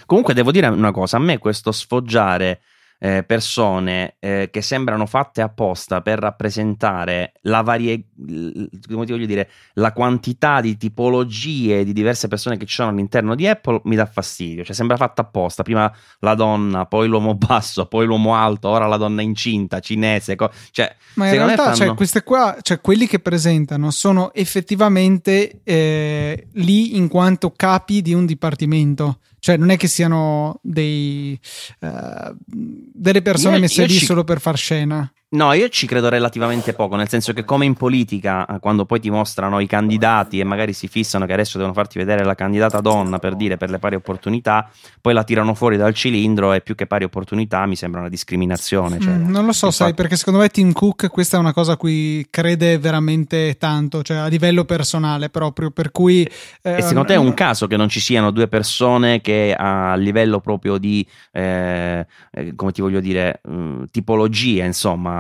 Comunque devo dire una cosa, a me questo sfoggiare eh, persone eh, che sembrano fatte apposta per rappresentare la varie, come ti voglio dire, la quantità di tipologie di diverse persone che ci sono all'interno di Apple mi dà fastidio, cioè sembra fatta apposta, prima la donna, poi l'uomo basso, poi l'uomo alto, ora la donna incinta, cinese, co- cioè Ma in realtà, cioè, fanno- queste qua, cioè, quelli che presentano sono effettivamente eh, lì in quanto capi di un dipartimento. Cioè, non è che siano dei, eh, delle persone Io- messe io lì ci- solo per far scena. No, io ci credo relativamente poco, nel senso che come in politica, eh, quando poi ti mostrano i candidati e magari si fissano che adesso devono farti vedere la candidata donna per dire per le pari opportunità, poi la tirano fuori dal cilindro e più che pari opportunità mi sembra una discriminazione. Cioè, Mm, non lo so, infatti- sai, perché secondo me Tim Cook questa è una cosa a cui crede veramente tanto, cioè a livello personale proprio, per cui... eh, E secondo te è un caso che non ci siano due persone che a livello proprio di, eh, eh, come ti voglio dire, mh, tipologia,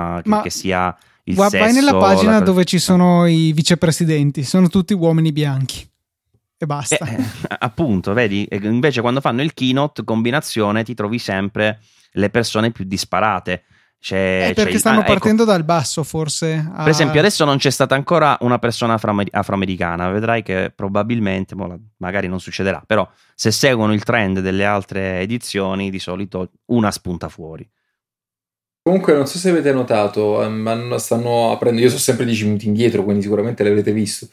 insomma, che, Ma che sia il Gua- sesso... vai nella pagina la- dove ci sono i vicepresidenti, sono tutti uomini bianchi. E basta. Eh, eh, appunto, vedi? Invece quando fanno il keynote combinazione ti trovi sempre le persone più disparate. C'è, c'è perché il- stanno ah, ecco, partendo dal basso, forse. a- Per esempio, adesso non c'è stata ancora una persona afroamer- afroamericana. Vedrai che probabilmente, magari non succederà, però se seguono il trend delle altre edizioni, di solito una spunta fuori. Comunque, non so se avete notato, ehm, hanno- stanno aprendo. Io sono sempre 10 minuti indietro, quindi sicuramente l'avrete visto.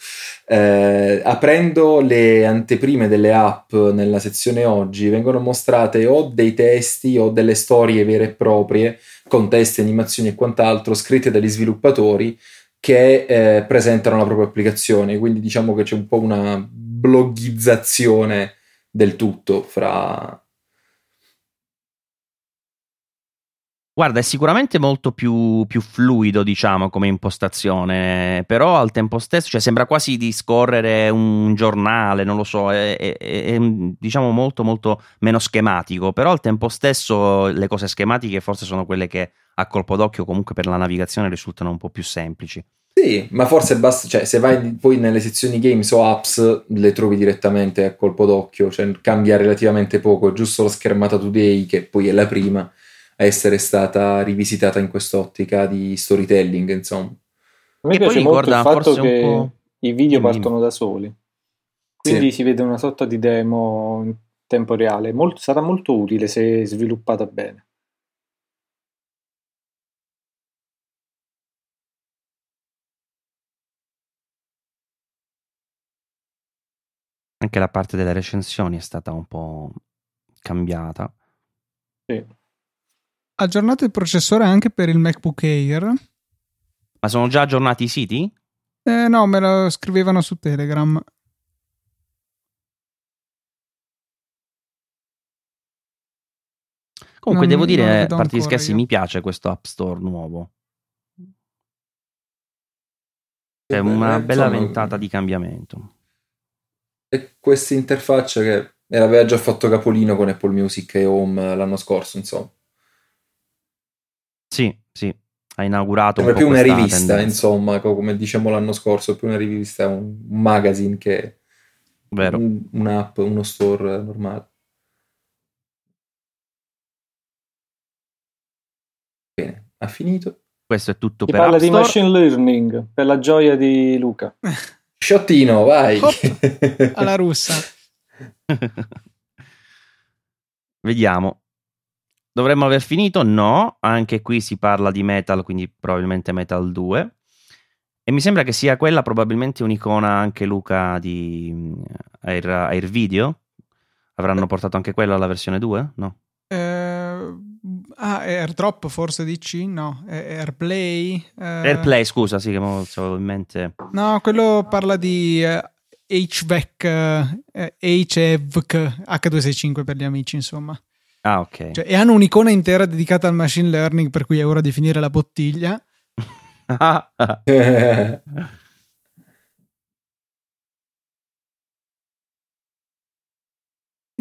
Eh, aprendo le anteprime delle app nella sezione oggi, vengono mostrate o dei testi o delle storie vere e proprie, con testi, animazioni e quant'altro, scritte dagli sviluppatori che eh, presentano la propria applicazione. Quindi diciamo che c'è un po' una bloggizzazione del tutto fra Guarda, è sicuramente molto più, più fluido, diciamo, come impostazione, però al tempo stesso, cioè, sembra quasi di scorrere un giornale, non lo so, è, è- è- diciamo molto molto meno schematico, però al tempo stesso le cose schematiche forse sono quelle che a colpo d'occhio comunque per la navigazione risultano un po' più semplici. Sì, ma forse basta, cioè se vai poi nelle sezioni games o apps le trovi direttamente a colpo d'occhio, cioè cambia relativamente poco, è giusto la schermata today che poi è la prima a essere stata rivisitata in quest'ottica di storytelling, insomma. A me E poi piace molto il fatto che i video Dimmi, partono da soli, quindi Sì. si vede una sorta di demo in tempo reale. Molto- sarà molto utile se sviluppata bene. Anche la parte delle recensioni è stata un po' cambiata. Sì. Aggiornato il processore anche per il MacBook Air. Ma sono già aggiornati i siti? Eh, no, me lo scrivevano su Telegram. Comunque Non- devo dire, a parte gli scherzi, io. mi piace questo App Store nuovo. È Eh, una eh, bella insomma, ventata di cambiamento. E questa interfaccia che aveva già fatto capolino con Apple Music e Home l'anno scorso, insomma. Sì, sì, ha inaugurato po' più una rivista, tendenza. insomma, co- come diciamo l'anno scorso, più una rivista, un un magazine che Vero. Un, un'app, uno store normale. Bene, ha finito. Questo è tutto Si per parla App di Store. machine learning per la gioia di Luca. Sciottino, vai. Hop, alla russa. Vediamo. Dovremmo aver finito? No, anche qui si parla di Metal, quindi probabilmente Metal 2. E mi sembra che sia quella probabilmente un'icona anche Luca di mm, Air, Air Video. Avranno portato anche quella alla versione 2? No. Eh, ah, AirDrop forse dici? No, eh, AirPlay. eh, AirPlay, scusa, sì, che mo avevo in mente. No, quello parla di eh, HVAC, eh, HEVC, H265 per gli amici, insomma. Ah, ok. Cioè, e hanno un'icona intera dedicata al machine learning, per cui è ora di finire la bottiglia.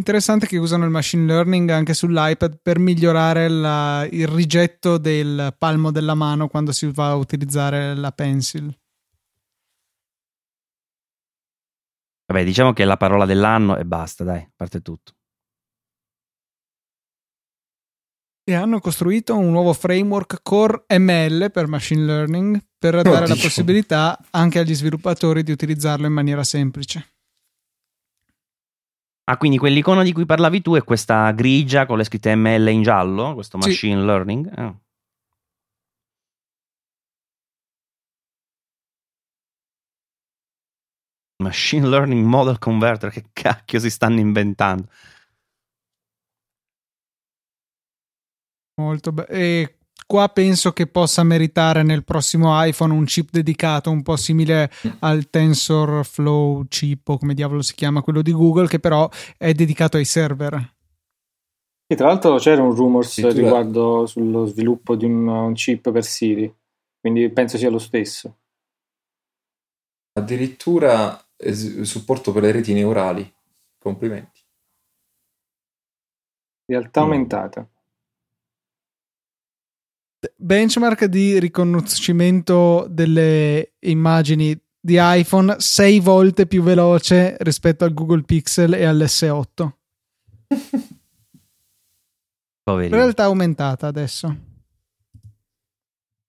Interessante che usano il machine learning anche sull'iPad per migliorare la- il rigetto del palmo della mano quando si va a utilizzare la pencil. Vabbè, diciamo che è la parola dell'anno e basta, dai, parte tutto. E hanno costruito un nuovo framework Core ML per machine learning per dare la Oddio. possibilità anche agli sviluppatori di utilizzarlo in maniera semplice. Ah, quindi quell'icona di cui parlavi tu è questa grigia con le scritte ML in giallo, questo Sì. machine learning? Ah. Machine Learning Model Converter, che cacchio si stanno inventando? Molto be- E qua penso che possa meritare nel prossimo iPhone un chip dedicato, un po' simile al TensorFlow chip o come diavolo si chiama, quello di Google, che però è dedicato ai server. E tra l'altro c'era un rumors Sì, riguardo sullo sviluppo di un, un chip per Siri, quindi penso sia lo stesso. Addirittura es- supporto per le reti neurali. Complimenti. Realtà Mm. aumentata. Benchmark di riconoscimento delle immagini di iPhone 6 volte più veloce rispetto al Google Pixel e all'S8. Poverino. Realtà aumentata adesso.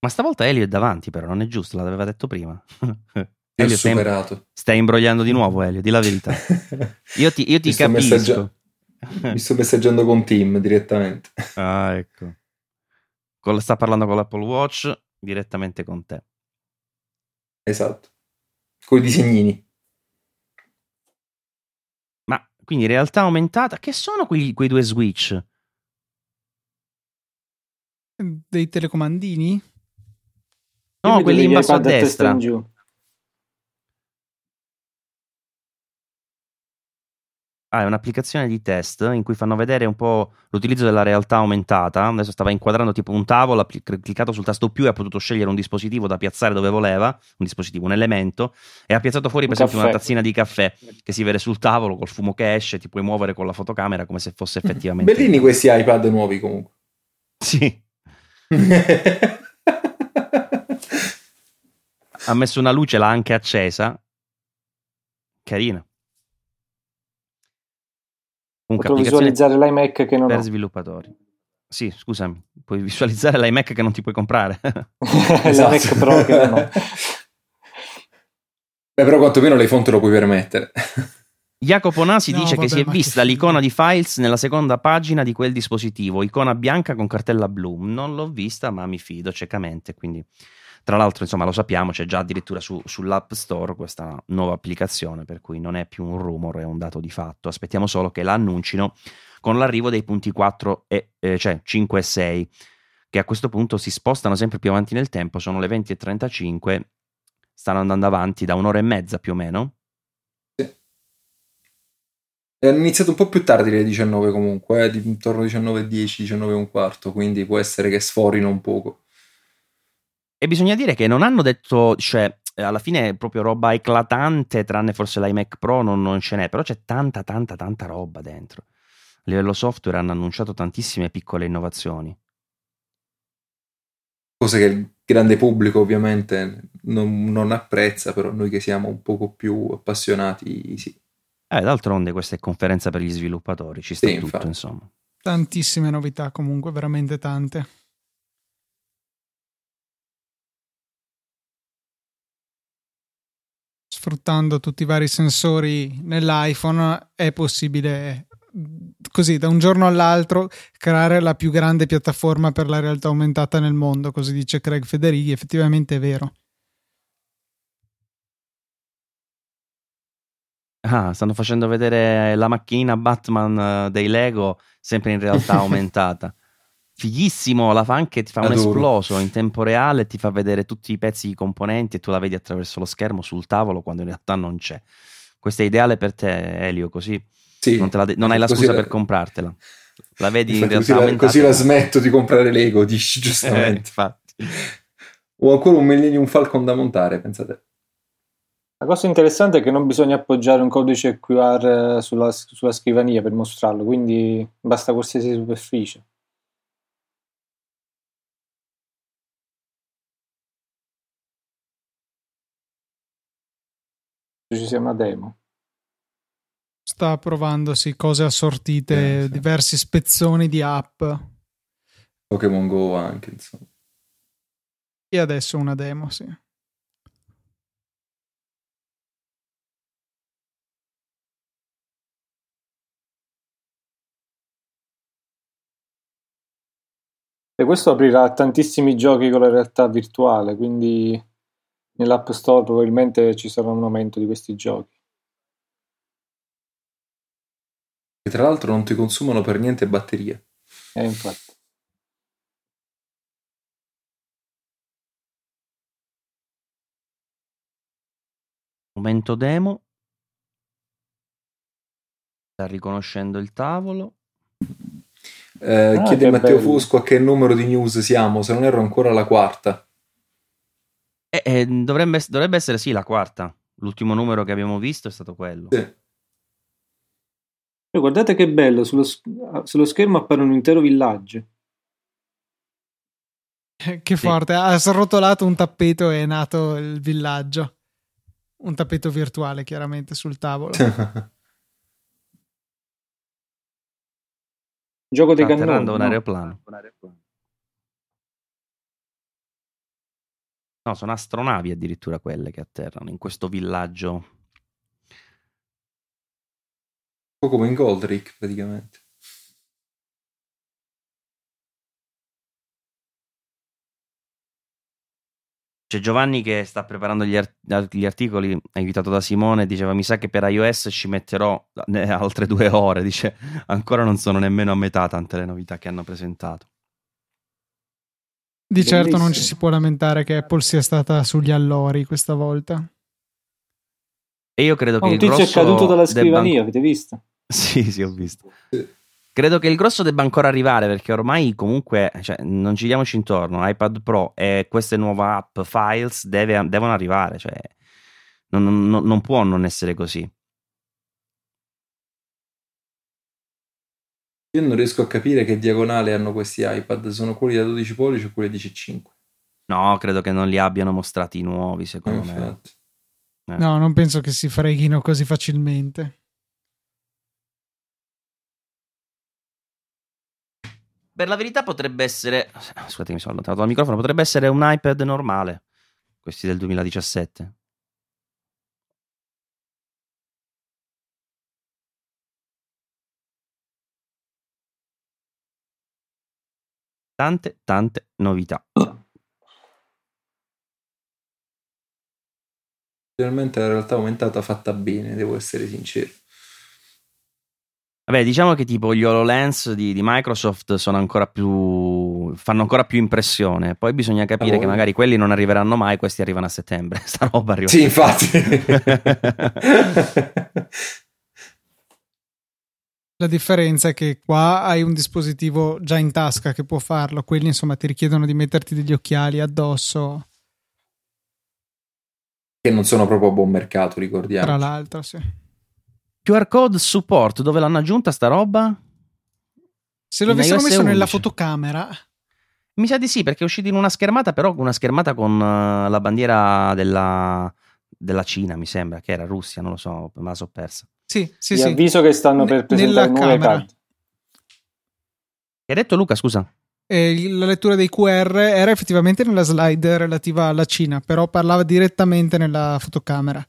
Ma stavolta Elio è davanti, però non è giusto, l'aveva detto prima. Elio, stai, superato. stai imbrogliando di nuovo, Elio, di la verità. Io ti, io ti Mi sto capisco. messaggia- Mi sto messaggiando con Tim direttamente. Ah, ecco. Col- sta parlando con l'Apple Watch direttamente con te. Esatto. Con i disegnini. Ma quindi realtà aumentata, che sono quei, quei due switch? Dei telecomandini? No, quelli in basso a destra. in Ah, è un'applicazione di test in cui fanno vedere un po' l'utilizzo della realtà aumentata. Adesso stava inquadrando tipo un tavolo, ha cliccato sul tasto più e ha potuto scegliere un dispositivo da piazzare dove voleva, un dispositivo, un elemento, e ha piazzato fuori per Un esempio una tazzina di caffè che si vede sul tavolo col fumo che esce, ti puoi muovere con la fotocamera come se fosse effettivamente... Bellini questi iPad nuovi comunque. Sì, ha messo una luce, l'ha anche accesa. Carina. Comunque, Potrò visualizzare l'iMac che non per ho. sviluppatori. Sì, scusami, puoi visualizzare l'iMac che non ti puoi comprare. l'iMac Pro che non ho. Beh, però quantomeno l'iPhone te lo puoi permettere. Jacopo Nasi No, dice vabbè, che si è vista l'icona di Files nella seconda pagina di quel dispositivo, icona bianca con cartella blu. Non l'ho vista, ma mi fido ciecamente. Quindi, tra l'altro, insomma, lo sappiamo, c'è già addirittura su- sull'App Store questa nuova applicazione, per cui non è più un rumor, è un dato di fatto. Aspettiamo solo che la annuncino con l'arrivo dei punti 4 e eh, cioè 5 e 6, che a questo punto si spostano sempre più avanti nel tempo, sono le 20 e 35, stanno andando avanti da un'ora e mezza più o meno. Hanno iniziato un po' più tardi le 19 comunque, eh, intorno alle 19.10, 19 e un quarto, quindi può essere che sforino un poco. E bisogna dire che non hanno detto, cioè, eh, alla fine è proprio roba eclatante, tranne forse l'iMac Pro non, non ce n'è, però c'è tanta, tanta, tanta roba dentro. A livello software hanno annunciato tantissime piccole innovazioni. Cose che il grande pubblico ovviamente non, non apprezza, però noi che siamo un poco più appassionati, sì. Eh, d'altronde questa è conferenza per gli sviluppatori, ci sta Sì, tutto, infatti. insomma. Tantissime novità comunque, veramente tante. Sfruttando tutti i vari sensori nell'iPhone è possibile così da un giorno all'altro creare la più grande piattaforma per la realtà aumentata nel mondo, così dice Craig Federighi, effettivamente è vero. Ah, stanno facendo vedere la macchinina Batman eh, dei Lego, sempre in realtà aumentata. Fighissimo, la fa anche, ti fa un Adoro. esploso in tempo reale, ti fa vedere tutti i pezzi, i componenti e tu la vedi attraverso lo schermo sul tavolo quando in realtà non c'è. Questo è ideale per te, Elio, così Sì. non, te la de- non hai la scusa la- per comprartela. La vedi in Infatti, realtà così, la, così la smetto di comprare Lego, dici Eh, giustamente. infatti. Ho ancora un Millennium Falcon da montare, pensate. La cosa interessante è che non bisogna appoggiare un codice QR sulla, sulla scrivania per mostrarlo, quindi basta qualsiasi superficie. Ci sia una demo. Sta provandosi cose assortite, Eh, sì. diversi spezzoni di app Pokémon Go anche, insomma. e adesso una demo, sì. E questo aprirà tantissimi giochi con la realtà virtuale, quindi nell'App Store probabilmente ci sarà un aumento di questi giochi. E tra l'altro non ti consumano per niente batterie. Eh, infatti. Momento demo. Sta riconoscendo il tavolo. Eh, Ah, chiede che Matteo bello. Fusco a che numero di news siamo, se non erro ancora la quarta. Eh, eh, dovrebbe, dovrebbe essere sì la quarta. L'ultimo numero che abbiamo visto è stato quello. Sì. Guardate che bello, sullo, s- sullo schermo appare un intero villaggio. Eh, Che forte, ha srotolato un tappeto e è nato il villaggio. Un tappeto virtuale, chiaramente, sul tavolo. Gioco dei Sta cannoni. un no? aeroplano. No, sono astronavi addirittura quelle che atterrano in questo villaggio. Un po' come in Goldrick, praticamente. C'è Giovanni che sta preparando gli, art- gli articoli, è invitato da Simone, diceva mi sa che per iOS ci metterò eh, altre due ore, dice ancora non sono nemmeno a metà tante le novità che hanno presentato. Di certo non ci si può lamentare che Apple sia stata sugli allori questa volta. E io credo Oh, che un il tizio è grosso caduto dalla scrivania, avete visto? Sì, sì, ho visto. Credo che il grosso debba ancora arrivare perché ormai comunque cioè, non ci diamoci intorno, iPad Pro e queste nuove app, files deve- devono arrivare, cioè, non, non- non può non essere così. Io non riesco a capire che diagonale hanno questi iPad. Sono quelli da 12 pollici o quelli da 10,5? No, credo che non li abbiano mostrati i nuovi, secondo me. Infatti. Eh. No, non penso che si freghino così facilmente. Per la verità potrebbe essere, scusate mi sono allontanato dal microfono, potrebbe essere un iPad normale, questi del 2017. Tante, tante novità. Finalmente la realtà aumentata fatta bene, devo essere sincero. Vabbè, diciamo che tipo gli HoloLens di, di Microsoft sono ancora più. fanno ancora più impressione. Poi bisogna capire Ah, che magari quelli non arriveranno mai, questi arrivano a settembre. Sta roba arriva. Sì, infatti. La differenza è che qua hai un dispositivo già in tasca che può farlo, quelli insomma ti richiedono di metterti degli occhiali addosso, che non sono proprio a buon mercato, ricordiamo. tra l'altro, sì. QR code support, dove l'hanno aggiunta sta roba? Se lo avessero messo nella 11. fotocamera, Mi sa di sì, perché è uscito in una schermata, però una schermata con eh, la bandiera della, della Cina, mi sembra, che era Russia, non lo so, me la so persa. Sì, sì, sì. avviso che stanno per presentare nella nuovo camera. iPad. Che hai detto Luca, scusa? E la lettura dei QR era effettivamente nella slide relativa alla Cina, però parlava direttamente nella fotocamera.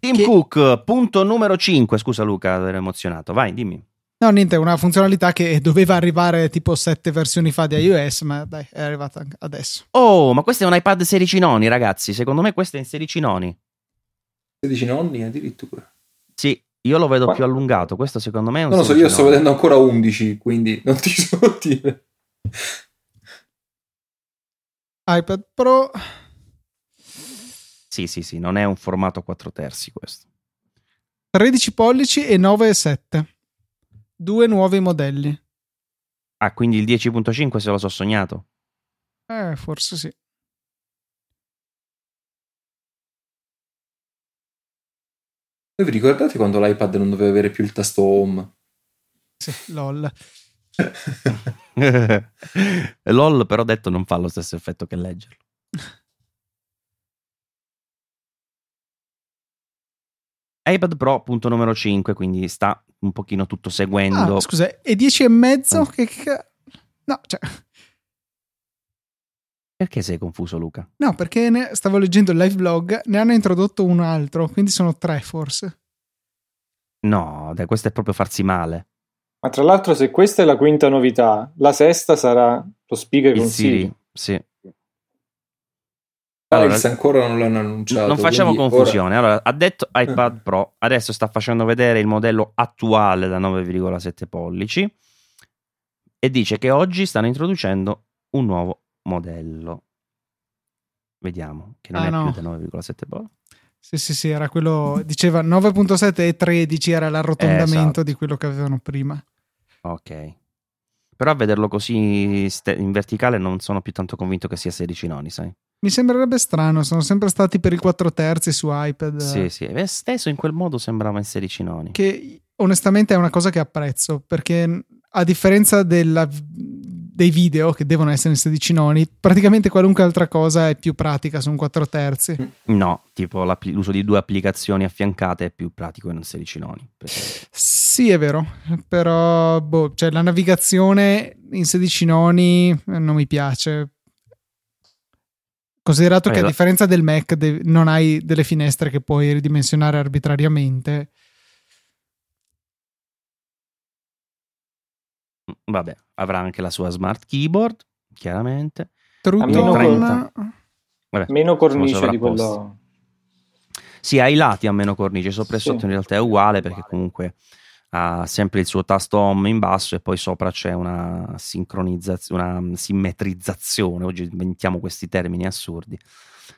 Tim Che- Cook, punto numero 5. Scusa Luca, ero emozionato. Vai, dimmi. No, niente, è una funzionalità che doveva arrivare tipo sette versioni fa di iOS, ma dai, è arrivata adesso. Oh, ma questo è un iPad 16 noni, ragazzi. Secondo me questo è in 16 noni. 16 nonni addirittura. Sì, io lo vedo Ma- più allungato. Questo secondo me è un Non lo so, 16 io sto vedendo ancora 11, quindi non ti so dire. iPad Pro, Sì, sì, sì, non è un formato 4 terzi questo. 13 pollici e 9 e 7. Due nuovi modelli. Ah, quindi il 10.5 se lo so sognato. Eh, forse sì. Voi vi ricordate quando l'iPad non doveva avere più il tasto home? Sì, lol. LOL però detto non fa lo stesso effetto che leggerlo. iPad Pro punto numero 5, quindi sta un pochino tutto seguendo. Ah, scusa, e 10 e mezzo? Ah. Che, che- No, cioè, Perché sei confuso Luca? no, perché ne- stavo leggendo il live blog, ne hanno introdotto un altro, quindi sono tre forse. No, dai, questo è proprio farsi male. Ma tra l'altro, se questa è la quinta novità, la sesta sarà lo speaker Il con Siri. Sì. Allora, Allora, ancora non l'hanno annunciato. non facciamo confusione. Allora, ha detto iPad Pro, adesso sta facendo vedere il modello attuale da 9,7 pollici e dice che oggi stanno introducendo un nuovo modello. Vediamo, che non Ah, è no. più da 9,7 pollici. Sì, sì, sì, era quello, diceva 9.7 e 13 era l'arrotondamento Esatto. di quello che avevano prima. Ok. Però a vederlo così ste- in verticale non sono più tanto convinto che sia 16 noni, sai? Mi sembrerebbe strano, sono sempre stati per i 4 terzi su iPad. Sì, sì. E stesso in quel modo sembrava in 16 noni. Che onestamente è una cosa che apprezzo, perché a differenza della- dei video che devono essere in 16 noni, praticamente qualunque altra cosa è più pratica su un 4 terzi. No, tipo l'uso di due applicazioni affiancate è più pratico in 16 noni. Sì, è vero, però boh, cioè, la navigazione in 16 noni eh, non mi piace. Considerato che a differenza del Mac de- non hai delle finestre che puoi ridimensionare arbitrariamente. Vabbè, avrà anche la sua smart keyboard, chiaramente. Meno 30. Vabbè, Meno cornice di quello. Sì, ai lati ha meno cornice, sopra e Sì. sotto in realtà è uguale perché comunque ha sempre il suo tasto home in basso e poi sopra c'è una sincronizzazione, una simmetrizzazione, oggi inventiamo questi termini assurdi,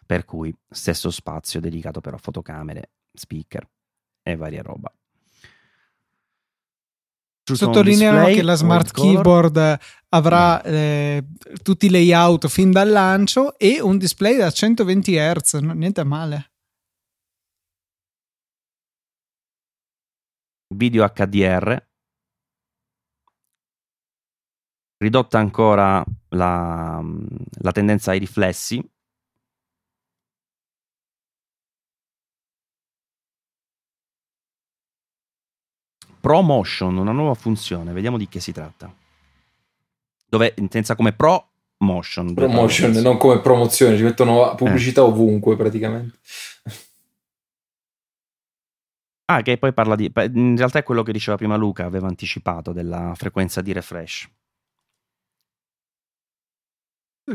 per cui stesso spazio dedicato però a fotocamere, speaker e varia roba. Display, che la smart keyboard avrà eh, tutti i layout fin dal lancio e un display da 120 Hz, no- niente male. video HDR, ridotta ancora la, la tendenza ai riflessi. ProMotion, una nuova funzione, vediamo di che si tratta. Dove intensa come Pro Motion. due Promotion, parole. non come promozione, ci mettono pubblicità ovunque praticamente. Ah, che poi parla di. In realtà è quello che diceva prima Luca, aveva anticipato della frequenza di refresh.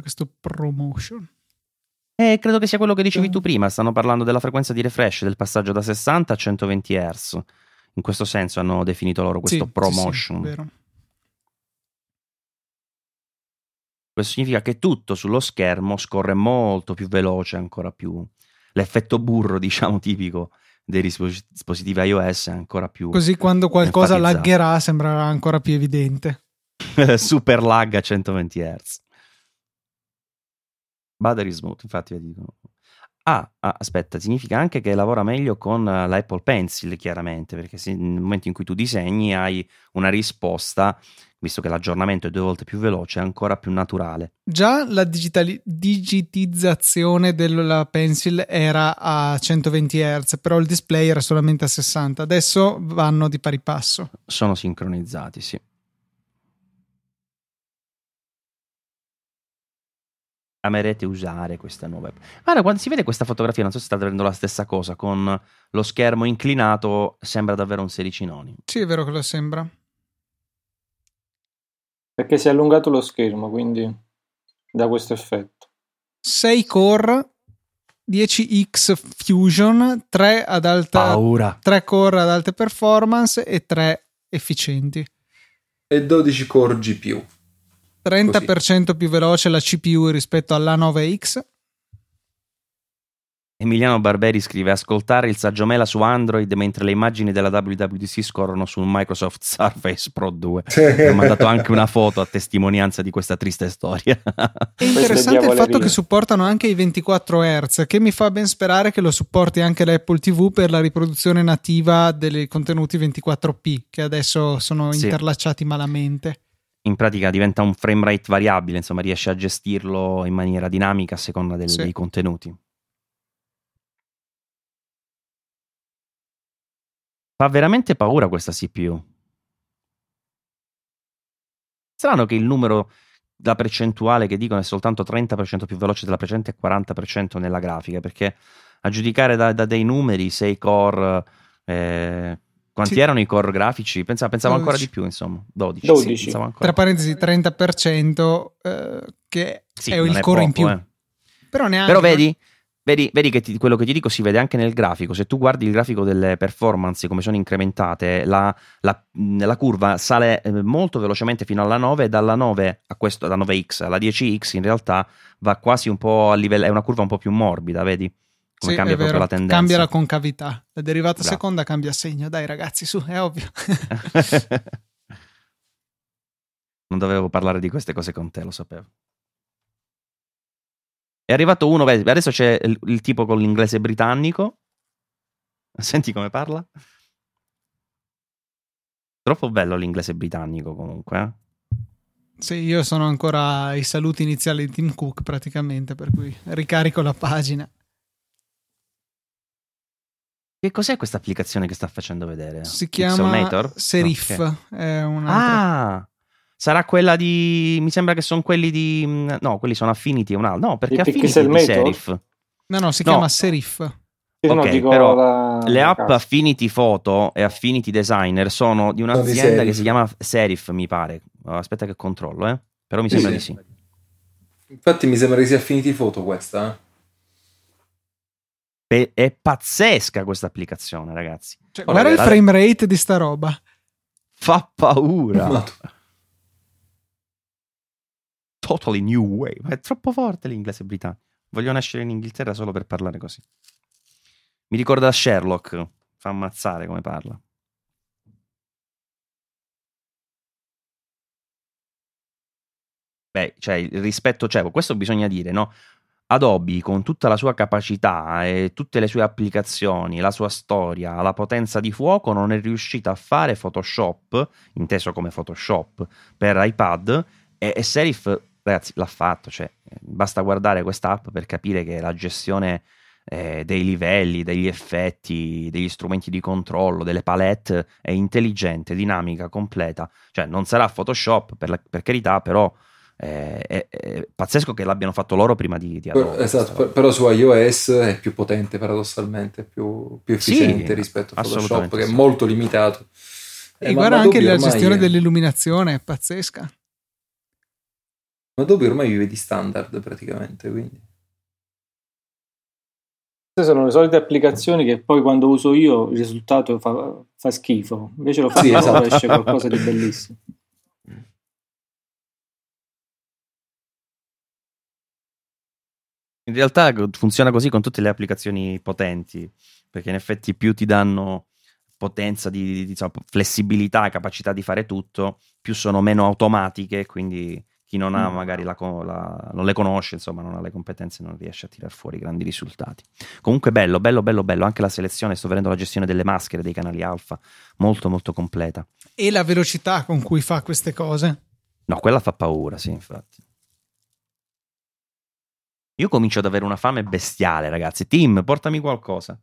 Questo promotion. Eh, credo che sia quello che dicevi Mm. tu prima. Stanno parlando della frequenza di refresh, del passaggio da 60 a 120 Hz. In questo senso hanno definito loro questo Sì, promotion. sì, sì, questo significa che tutto sullo schermo scorre molto più veloce, ancora più. L'effetto burro, diciamo, tipico dei dispos- dispositivi iOS è ancora più Così quando qualcosa laggerà sembrerà ancora più evidente. super lag a 120 Hz. Battery smooth, infatti, vedi, dicono. Ah, ah, aspetta, significa anche che lavora meglio con la Apple Pencil, chiaramente, perché se nel momento in cui tu disegni hai una risposta, visto che l'aggiornamento è due volte più veloce, ancora più naturale. Già la digitali- digitizzazione della Pencil era a 120 Hz, però il display era solamente a 60. Adesso vanno di pari passo. Sono sincronizzati, sì. Amerete usare questa nuova app. Guarda, quando si vede questa fotografia, non so se state vedendo la stessa cosa, con lo schermo inclinato, sembra davvero un 16 noni. Sì, è vero che lo sembra. Perché si è allungato lo schermo, quindi da questo effetto. 6 core, 10x Fusion, 3 ad alta Paura. 3 core ad alte performance e 3 efficienti. E 12 core GPU. 30% Così. più veloce la CPU rispetto all'A9X. Emiliano Barberi scrive ascoltare il saggio Mela su Android mentre le immagini della WWDC scorrono sul Microsoft Surface Pro 2. Mi ha mandato anche una foto a testimonianza di questa triste storia. È interessante il fatto che supportano anche i 24 Hz, che mi fa ben sperare che lo supporti anche l'Apple TV per la riproduzione nativa dei contenuti 24p, che adesso sono sì. interlacciati malamente in pratica diventa un frame rate variabile, insomma riesce a gestirlo in maniera dinamica a seconda del, sì. dei contenuti. Fa veramente paura questa CPU. Strano che il numero, la percentuale che dicono è soltanto 30% più veloce della precedente e 40% nella grafica, perché a giudicare da, da dei numeri, 6 core, eh, quanti sì. erano i core grafici? Pensavo, pensavo ancora di più, insomma. 12. 12. Sì, Tra parentesi, 30% eh, che sì, è il core poco, in più. Eh. Però, neanche, Però vedi, vedi, vedi che ti, quello che ti dico si vede anche nel grafico. Se tu guardi il grafico delle performance, come sono incrementate, la, la, la curva sale eh, molto velocemente fino alla 9 e dalla 9 a questo, da 9x alla 10x in realtà va quasi un po' a livello, è una curva un po' più morbida, vedi? Come sì, cambia proprio la tendenza. Cambia la concavità. La derivata Bravo. seconda cambia segno. Dai, ragazzi, su, è ovvio. non dovevo parlare di queste cose con te, lo sapevo. È arrivato uno, beh, adesso c'è il, il tipo con l'inglese britannico. Senti come parla? Troppo bello l'inglese britannico comunque. Eh? Sì, io sono ancora ai saluti iniziali di Tim Cook praticamente, per cui ricarico la pagina. Che cos'è questa applicazione che sta facendo vedere? Si chiama Serif. Okay. ah, sarà quella di. Mi sembra che sono quelli di. No, quelli sono Affinity. Un altro. No, perché Affinity è di Serif. No, no, si no. chiama Serif. Ok, no, però la... le app casa. Affinity Photo e Affinity Designer sono di un'azienda di che si chiama Serif, mi pare. Aspetta che controllo, eh. Però mi sembra sì. di sì. Infatti mi sembra che sia Affinity Photo questa, eh è pazzesca questa applicazione, ragazzi. Cioè, guarda il frame rate di sta roba. Fa paura. Totally new way. È troppo forte l'inglese britannico. Voglio nascere in Inghilterra solo per parlare così. Mi ricorda Sherlock. Fa ammazzare come parla. Beh, cioè, il rispetto c'è, questo bisogna dire, no? Adobe con tutta la sua capacità e tutte le sue applicazioni, la sua storia, la potenza di fuoco non è riuscita a fare Photoshop, inteso come Photoshop, per iPad e, e Serif, ragazzi, l'ha fatto, cioè, basta guardare quest'app per capire che la gestione eh, dei livelli, degli effetti, degli strumenti di controllo, delle palette è intelligente, dinamica, completa, cioè non sarà Photoshop per, la, per carità, però è, è, è, pazzesco che l'abbiano fatto loro prima di, di Adobe. Esatto, però su iOS è più potente paradossalmente, più, più efficiente sì, rispetto a Photoshop che è molto limitato. E eh, guarda anche la gestione è... dell'illuminazione, è pazzesca. Ma Adobe ormai vive di standard praticamente, quindi. Queste sono le solite applicazioni che poi quando uso io il risultato fa, fa schifo. Invece lo fa sì, esatto. esce qualcosa di bellissimo. In realtà funziona così con tutte le applicazioni potenti, perché in effetti più ti danno potenza di, di diciamo, flessibilità, capacità di fare tutto, più sono meno automatiche, quindi chi non ha magari la, la, non le conosce, insomma, non ha le competenze, non riesce a tirar fuori grandi risultati. Comunque bello, bello, bello, bello, anche la selezione, sto vedendo la gestione delle maschere dei canali alfa, molto molto completa. E la velocità con cui fa queste cose? No, quella fa paura, sì, infatti. Io comincio ad avere una fame bestiale, ragazzi. Tim, portami qualcosa.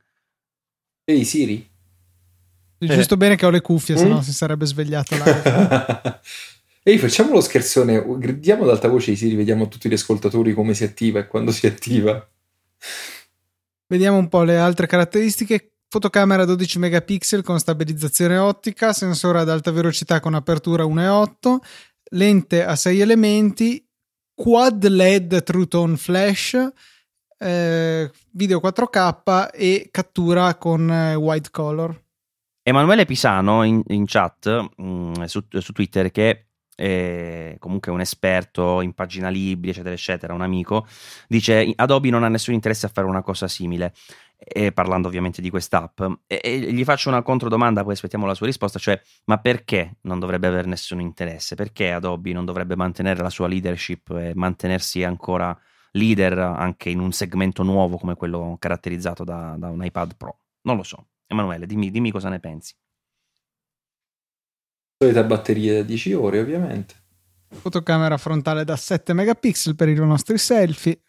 Ehi Siri? È giusto eh. bene che ho le cuffie, mm? se no si sarebbe svegliato là. Ehi, facciamo lo scherzone, gridiamo ad alta voce Siri, vediamo tutti gli ascoltatori come si attiva e quando si attiva. Vediamo un po' le altre caratteristiche. Fotocamera 12 megapixel con stabilizzazione ottica, sensore ad alta velocità con apertura 1.8, lente a 6 elementi, quad LED True Tone Flash, eh, video 4K e cattura con eh, white color. Emanuele Pisano in, in chat mh, mm, su, su, Twitter, che è comunque un esperto in pagina libri, eccetera, eccetera, un amico, dice Adobe non ha nessun interesse a fare una cosa simile. E parlando ovviamente di quest'app, e, e gli faccio una controdomanda, poi aspettiamo la sua risposta, cioè ma perché non dovrebbe avere nessun interesse? Perché Adobe non dovrebbe mantenere la sua leadership e mantenersi ancora leader anche in un segmento nuovo come quello caratterizzato da, da un iPad Pro? Non lo so. Emanuele, dimmi, dimmi cosa ne pensi. Solita batteria da 10 ore, ovviamente. Fotocamera frontale da 7 megapixel per i nostri selfie.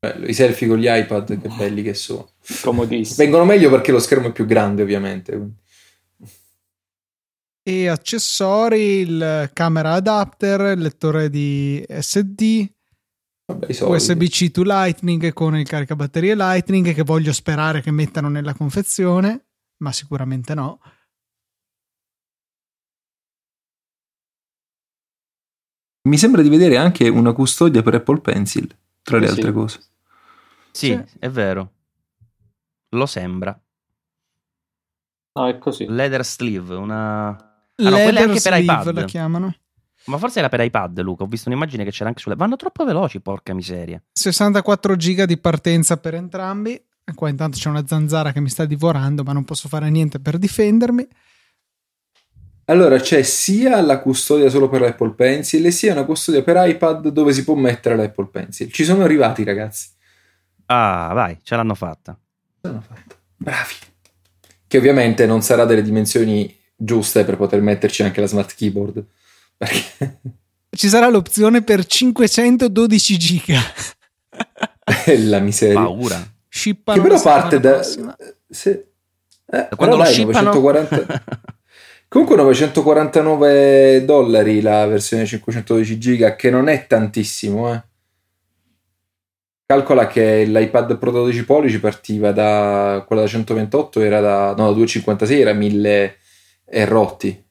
Bello, I selfie con gli iPad, che belli che sono. Comodissimi. Vengono meglio perché lo schermo è più grande, ovviamente. E accessori, il camera adapter, il lettore di SD, USB-C to Lightning con il caricabatterie Lightning che voglio sperare che mettano nella confezione, ma sicuramente no. Mi sembra di vedere anche una custodia per Apple Pencil, tra le sì, altre cose. Sì, sì, è vero. Lo sembra. No, è così. Leather sleeve, una... Ah, no, Leather anche per iPad. la chiamano. Ma forse era per iPad, Luca. Ho visto un'immagine che c'era anche sulle. Vanno troppo veloci, porca miseria. 64 giga di partenza per entrambi. E qua intanto c'è una zanzara che mi sta divorando, ma non posso fare niente per difendermi. Allora c'è sia la custodia solo per l'Apple Pencil, sia una custodia per iPad dove si può mettere l'Apple Pencil. Ci sono arrivati, ragazzi. Ah, vai, ce l'hanno fatta. Ce l'hanno fatta. Bravi. Che ovviamente non sarà delle dimensioni giuste per poter metterci anche la smart keyboard. Perché... Ci sarà l'opzione per 512 giga. la miseria. Paura. Shippano che però parte da... Se... Eh, quando lo shippano... 940... Comunque 949 dollari la versione 512 giga, che non è tantissimo, eh. Calcola che l'iPad Pro 12 pollici partiva da quella da 128 era da no, da 256 era 1000 e rotti.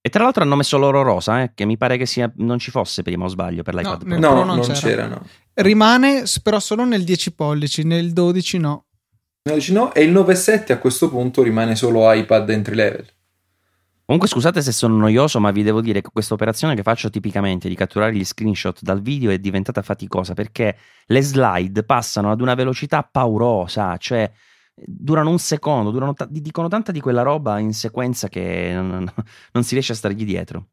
E tra l'altro hanno messo l'oro rosa, eh, che mi pare che sia, non ci fosse prima o sbaglio per l'iPad no, Pro. No, non, non c'era. c'era no. Rimane però solo nel 10 pollici, nel 12 no. No, e il 9.7 a questo punto rimane solo iPad entry level. Comunque scusate se sono noioso, ma vi devo dire che questa operazione che faccio tipicamente di catturare gli screenshot dal video è diventata faticosa perché le slide passano ad una velocità paurosa, cioè durano un secondo, durano t- dicono tanta di quella roba in sequenza che non, non si riesce a stargli dietro.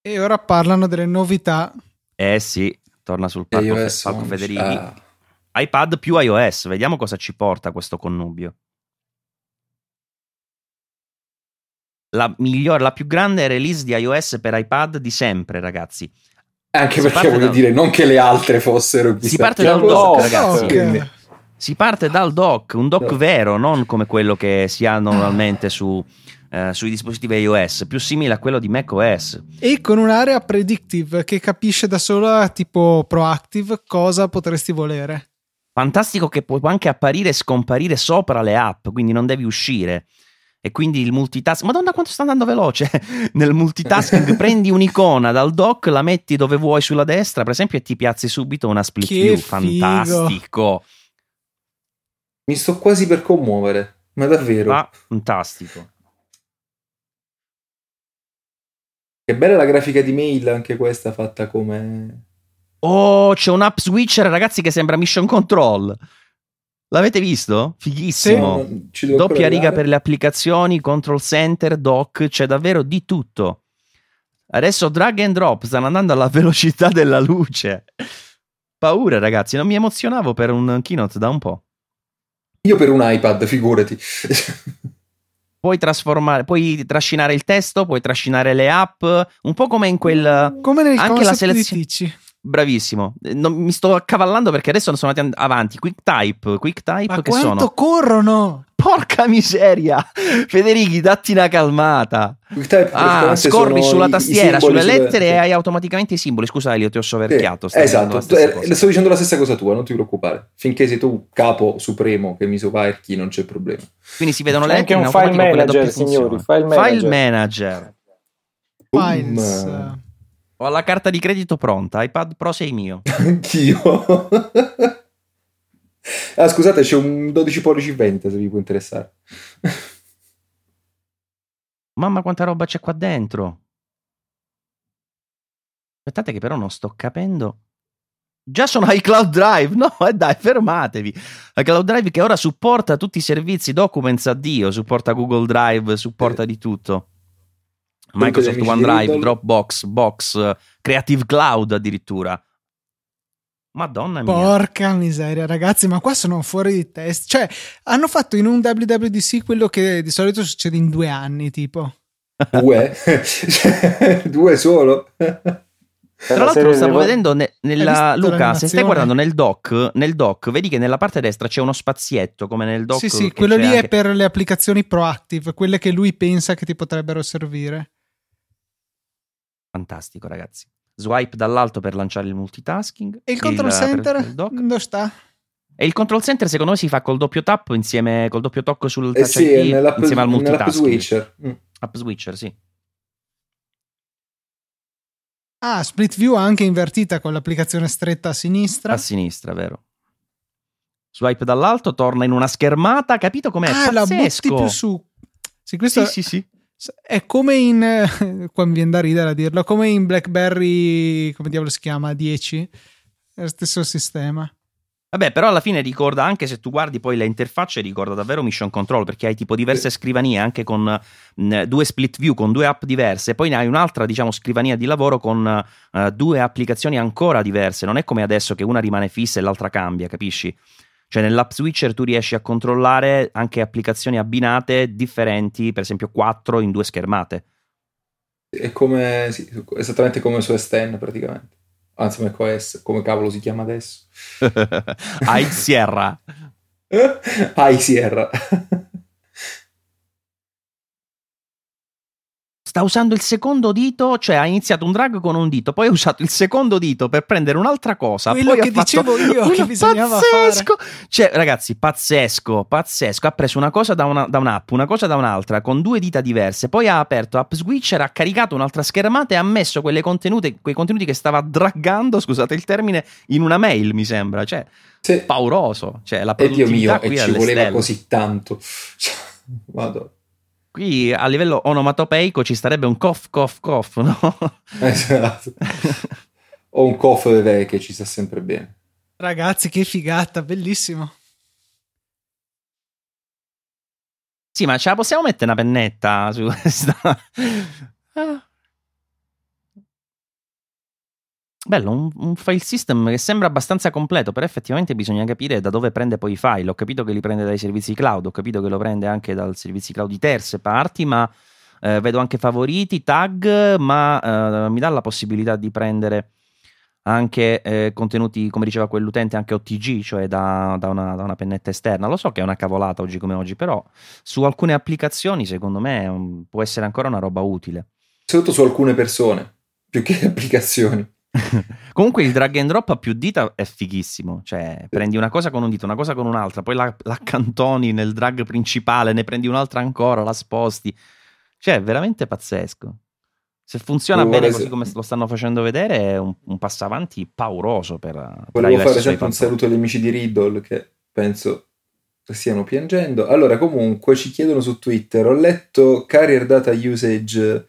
E ora parlano delle novità. Eh sì, torna sul palco, fe- palco Federici. Ah iPad più iOS, vediamo cosa ci porta questo connubio. La migliore, la più grande release di iOS per iPad di sempre, ragazzi. Anche si perché voglio da... dire, non che le altre fossero Si parte dal dock, ragazzi. Okay. Si parte dal dock, un dock no. vero, non come quello che si ha normalmente su, eh, sui dispositivi iOS, più simile a quello di macOS. E con un'area predictive che capisce da sola, tipo proactive, cosa potresti volere. Fantastico che può anche apparire e scomparire sopra le app, quindi non devi uscire. E quindi il multitasking, madonna quanto sta andando veloce, nel multitasking prendi un'icona dal dock, la metti dove vuoi sulla destra, per esempio, e ti piazzi subito una split che view, fantastico. Mi sto quasi per commuovere, ma davvero. Ah, fantastico. Che bella la grafica di mail, anche questa fatta come Oh, c'è un app switcher, ragazzi, che sembra Mission Control. L'avete visto? Fighissimo. Sì, Doppia riga per le applicazioni, control center, dock, c'è davvero di tutto. Adesso drag and drop stanno andando alla velocità della luce. Paura, ragazzi, non mi emozionavo per un keynote da un po'. Io per un iPad, figurati. puoi trasformare, puoi trascinare il testo, puoi trascinare le app, un po' come in quel come nel anche la selezione Bravissimo, non, mi sto accavallando perché adesso sono andati avanti. Quick type, quick type Ma che quanto sono? corrono! Porca miseria! Federighi, datti una calmata. Ah, scorri sulla tastiera, sulle lettere e hai automaticamente i simboli. Scusa, Elio, ti ho soverchiato. Sì, esatto, eh, sto dicendo la stessa cosa tua, non ti preoccupare. Finché sei tu capo supremo che mi sovarchi, non c'è problema. Quindi si vedono le lettere. Anche un file manager, signori. File manager. File manager. Files. Ho la carta di credito pronta, iPad Pro 6 mio. Anch'io. ah, scusate, c'è un 12 pollici 20 se vi può interessare. Mamma quanta roba c'è qua dentro. Aspettate che però non sto capendo. Già sono iCloud Drive, no? E eh dai, fermatevi. iCloud Drive che ora supporta tutti i servizi, Documents addio, supporta Google Drive, supporta eh. di tutto. Microsoft OneDrive, Dropbox, Box, Creative Cloud addirittura. Madonna mia. Porca miseria, ragazzi, ma qua sono fuori di test. Cioè, hanno fatto in un WWDC quello che di solito succede in due anni, tipo. Due? due solo? Tra l'altro lo stavo vedendo ne, nella Luca, se stai guardando nel doc, nel doc, vedi che nella parte destra c'è uno spazietto come nel doc. Sì, sì, quello lì anche... è per le applicazioni proactive, quelle che lui pensa che ti potrebbero servire. Fantastico, ragazzi. Swipe dall'alto per lanciare il multitasking. E il control il, center? Dove sta? E il control center secondo me si fa col doppio tap insieme col doppio tocco sul eh sì, ID, insieme al multitasking. switcher. Mm. App switcher, sì. Ah, split view anche invertita con l'applicazione stretta a sinistra. A sinistra, vero. Swipe dall'alto, torna in una schermata, capito com'è? Ah, Pazzesco. la butti più su. Sì, questo sì, sì, sì. È come in. qua mi viene da ridere a dirlo. Come in BlackBerry. Come diavolo si chiama? 10? È lo stesso sistema. Vabbè, però alla fine ricorda, anche se tu guardi poi le interfacce, ricorda davvero Mission Control, perché hai tipo diverse scrivanie anche con mh, due split view, con due app diverse, poi ne hai un'altra, diciamo, scrivania di lavoro con uh, due applicazioni ancora diverse. Non è come adesso che una rimane fissa e l'altra cambia, capisci? Cioè nell'app switcher tu riesci a controllare anche applicazioni abbinate differenti, per esempio 4 in due schermate. È come, sì, esattamente come su S10 praticamente. Anzi, macOS, come cavolo si chiama adesso? High Sierra. High Sierra. Sta usando il secondo dito, cioè ha iniziato un drag con un dito, poi ha usato il secondo dito per prendere un'altra cosa. Quello poi che dicevo io che bisognava pazzesco. fare. Cioè, ragazzi, pazzesco, pazzesco. Ha preso una cosa da, una, da, un'app, una cosa da un'altra, con due dita diverse, poi ha aperto App Switcher, ha caricato un'altra schermata e ha messo quei contenuti che stava draggando, scusate il termine, in una mail, mi sembra. Cioè, sì. pauroso. Cioè, la produttività e Dio mio, e ci voleva stelle. così tanto. Cioè, vado. Qui a livello onomatopeico ci starebbe un cough, cough, cough, no? Esatto. o un cough bebè che ci sta sempre bene. Ragazzi, che figata, bellissimo. Sì, ma ce la possiamo mettere una pennetta su questa? Ah. Bello, un, un, file system che sembra abbastanza completo, però effettivamente bisogna capire da dove prende poi i file. Ho capito che li prende dai servizi cloud, ho capito che lo prende anche dal servizi cloud di terze parti, ma eh, vedo anche favoriti, tag, ma eh, mi dà la possibilità di prendere anche eh, contenuti, come diceva quell'utente, anche OTG, cioè da, da, una, da, una, pennetta esterna. Lo so che è una cavolata oggi come oggi, però su alcune applicazioni secondo me um, può essere ancora una roba utile. Soprattutto su alcune persone, più che applicazioni. Comunque il drag and drop a più dita è fighissimo, cioè prendi una cosa con un dito, una cosa con un'altra, poi la, l'accantoni nel drag principale, ne prendi un'altra ancora, la sposti, cioè è veramente pazzesco. Se funziona bene così come lo stanno facendo vedere è un, un passo avanti pauroso per... Volevo per fare sempre un saluto agli amici di Riddle che penso stiano piangendo. Allora comunque ci chiedono su Twitter, ho letto Carrier Data Usage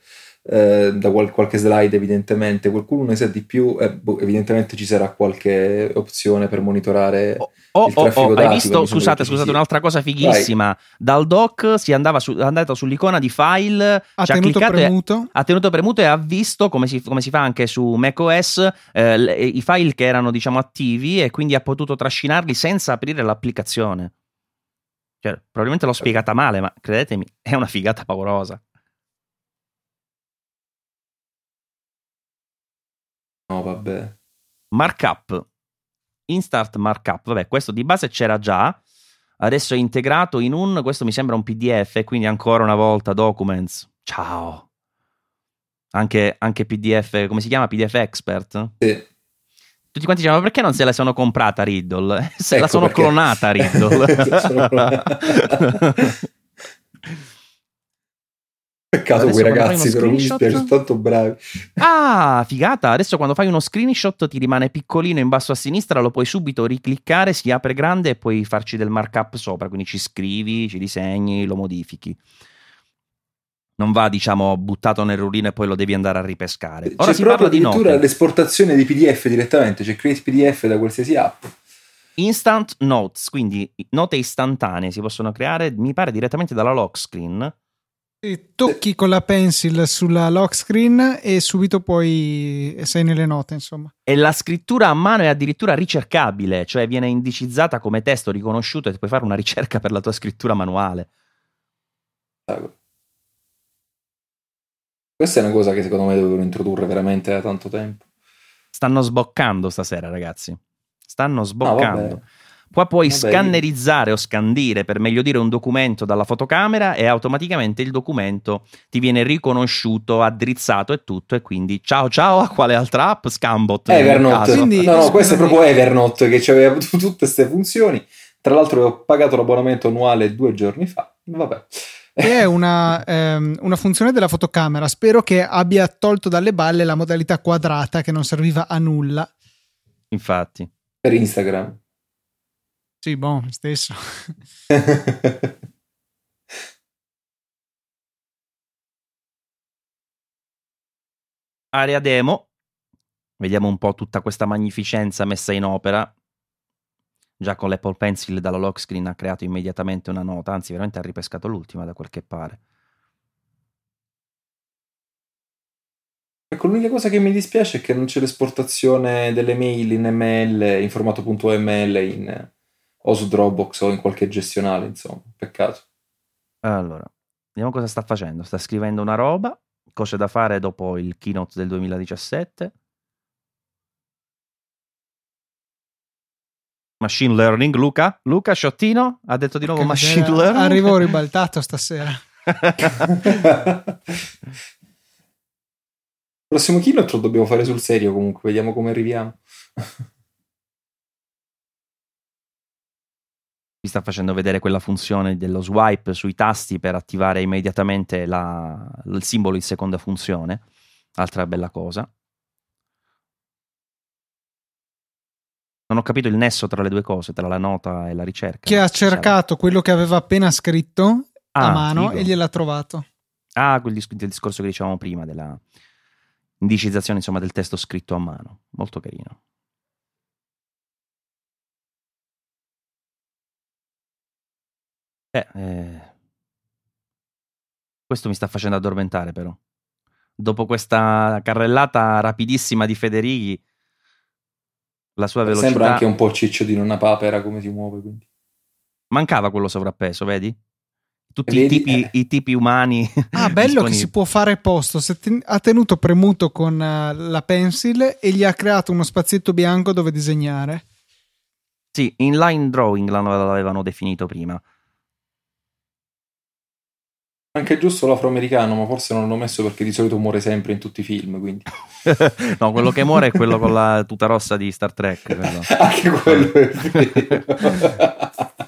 eh, da qual- qualche slide evidentemente, qualcuno ne sa di più, eh, boh, evidentemente ci sarà qualche opzione per monitorare Oh, oh, il traffico oh, hai dati, visto? quindi Scusate, scusate, un'altra cosa fighissima. Dal dock si andava su, è andato sull'icona di file, Ha ci ha tenuto e- premuto. ha tenuto premuto e ha visto come si, come si fa anche su macOS eh, le- i file che erano diciamo attivi e quindi ha potuto trascinarli senza aprire l'applicazione. Cioè, probabilmente l'ho spiegata male, ma credetemi, è una figata paurosa. No, vabbè. Markup. Instart Markup. Vabbè, questo di base c'era già. Adesso è integrato in un, questo mi sembra un PDF, quindi ancora una volta Documents. Ciao. Anche, anche PDF, come si chiama? PDF Expert? Sì. Tutti quanti dicevano, ma perché non se la sono comprata Riddle? Se la Ecco sono perché. clonata Riddle. Sono. Peccato Adesso quei ragazzi, però mi sono tanto bravi. ah, figata! Adesso quando fai uno screenshot ti rimane piccolino in basso a sinistra, lo puoi subito ricliccare, si apre grande e puoi farci del markup sopra, quindi ci scrivi, ci disegni, lo modifichi. Non va, diciamo, buttato nel rullino e poi lo devi andare a ripescare. Ora C'è si parla di addirittura note. l'esportazione di PDF direttamente, c'è Create PDF da qualsiasi app. Instant notes, quindi note istantanee si possono creare, mi pare, direttamente dalla lock screen. Tocchi con la pencil sulla lock screen e subito poi sei nelle note, insomma. E la scrittura a mano è addirittura ricercabile, cioè viene indicizzata come testo riconosciuto e puoi fare una ricerca per la tua scrittura manuale. Questa è una cosa che secondo me dovevano introdurre veramente da tanto tempo. Stanno sboccando stasera, ragazzi. Stanno Ah, sboccando. vabbè. Qua puoi Vabbè, scannerizzare o scandire, per meglio dire, un documento dalla fotocamera e automaticamente il documento ti viene riconosciuto, addrizzato e tutto. E quindi ciao ciao a quale altra app? Scambot. Evernote. Quindi- no, no, questo è proprio Evernote che aveva tutte queste funzioni. Tra l'altro ho pagato l'abbonamento annuale due giorni fa. Vabbè. Che è una, ehm, una funzione della fotocamera. Spero che abbia tolto dalle balle la modalità quadrata che non serviva a nulla. Infatti. Per Instagram. Sì, boh, stesso. Area demo. Vediamo un po' tutta questa magnificenza messa in opera. Già con l'Apple Pencil dalla lock screen ha creato immediatamente una nota, anzi veramente ha ripescato l'ultima da quel che pare. Ecco, l'unica cosa che mi dispiace è che non c'è l'esportazione delle mail in ML, in formato .ml, in, o su Dropbox o in qualche gestionale, insomma. Peccato. Allora, vediamo cosa sta facendo. Sta scrivendo una roba, cose da fare dopo il keynote del 2017. Machine learning, Luca? Luca Sciottino ha detto di nuovo Che machine miseria. learning. Arrivo ribaltato stasera. Prossimo keynote lo dobbiamo fare sul serio comunque, vediamo come arriviamo. Mi sta facendo vedere quella funzione dello swipe sui tasti per attivare immediatamente la- il simbolo in seconda funzione. Altra bella cosa. Non ho capito il nesso tra le due cose, tra la nota e la ricerca. Che ha cercato quello che aveva appena scritto a Ah, mano figo. e gliel'ha trovato. Ah, quel dis- discorso che dicevamo prima della indicizzazione insomma, del testo scritto a mano. Molto carino. Eh, eh, Questo mi sta facendo addormentare però. Dopo questa carrellata rapidissima di Federighi, la sua velocità... Sembra anche un po' ciccio di nonna papera come si muove, quindi. Mancava quello sovrappeso, vedi? Tutti Vedi? i, tipi, Eh. i tipi umani. Ah, bello che si può fare posto. Ten- ha tenuto premuto con eh, la pencil e gli ha creato uno spazietto bianco dove disegnare. Sì, inline drawing l'avevano definito prima. Anche giusto l'afroamericano, ma forse non l'ho messo perché di solito muore sempre in tutti i film, quindi. no, quello che muore è quello con la tuta rossa di Star Trek. quello. Anche quello è vero.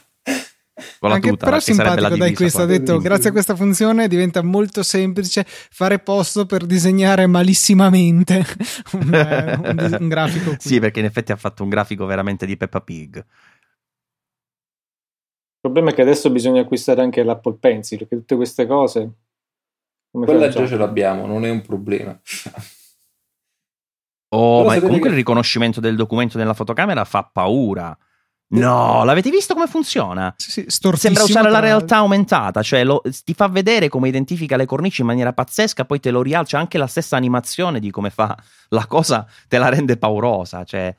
Con la Anche tuta, però simpatico, dai, questo ha detto, grazie a questa funzione diventa molto semplice fare posto per disegnare malissimamente un, eh, un un grafico. qui. Sì, perché in effetti ha fatto un grafico veramente di Peppa Pig. Il problema è che adesso bisogna acquistare anche l'Apple Pencil, che tutte queste cose Come Quella facciamo? già ce l'abbiamo, non è un problema. Oh, Però ma comunque che- il riconoscimento del documento nella fotocamera fa paura. No, l'avete visto come funziona? Sì, sì, Sembra usare la realtà aumentata, cioè lo- ti fa vedere come identifica le cornici in maniera pazzesca, poi te lo rialza anche la stessa animazione di come fa la cosa, te la rende paurosa, cioè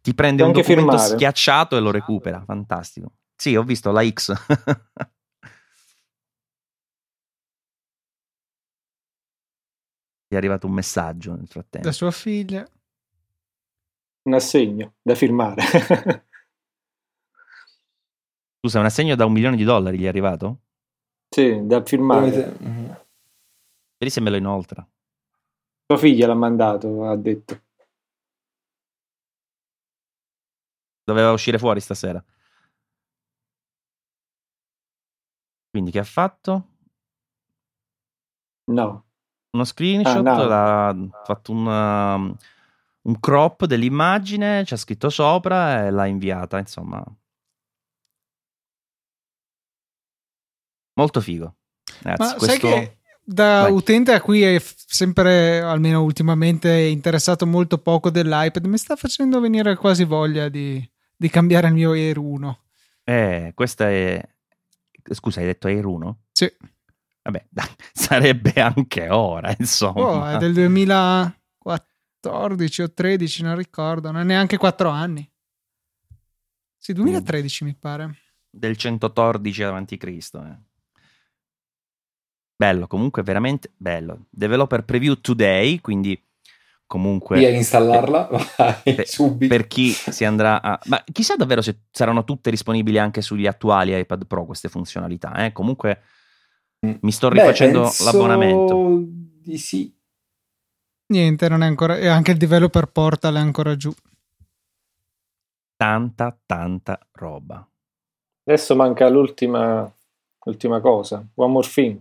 ti prende Puoi un documento firmare. schiacciato e lo recupera, fantastico. Sì, ho visto la X. Gli è arrivato un messaggio nel frattempo. Da sua figlia. Un assegno da firmare. Scusa, un assegno da un milione di dollari gli è arrivato? sì, da firmare. Mhm. Vedi se me lo inoltra. Sua figlia l'ha mandato, ha detto. Doveva uscire fuori stasera. Quindi che ha fatto? No. Uno screenshot, Ah, no. l'ha fatto un, um, un crop dell'immagine, c'è scritto sopra e l'ha inviata, insomma. Molto figo. Ragazzi, Ma questo... sai che da Vai. utente a cui è sempre, almeno ultimamente, interessato molto poco dell'iPad, mi sta facendo venire quasi voglia di, di cambiare il mio Air 1. Eh, questa è... Scusa, hai detto Air 1? Sì. Vabbè, sarebbe anche ora, insomma. Oh, è del 2014 o 13, non ricordo, non è neanche 4 anni. Sì, 2013 mi pare. del 114 avanti Cristo. eh. Bello, comunque veramente bello. Developer preview today, quindi comunque Via installarla, vai, per- subito. per chi si andrà a... Ma chissà davvero se saranno tutte disponibili anche sugli attuali iPad Pro queste funzionalità. eh. Comunque mi sto Beh, rifacendo penso l'abbonamento. Di sì. Niente, non è ancora. E anche il developer portal è ancora giù. Tanta, tanta roba. Adesso manca l'ultima, l'ultima cosa. One more thing.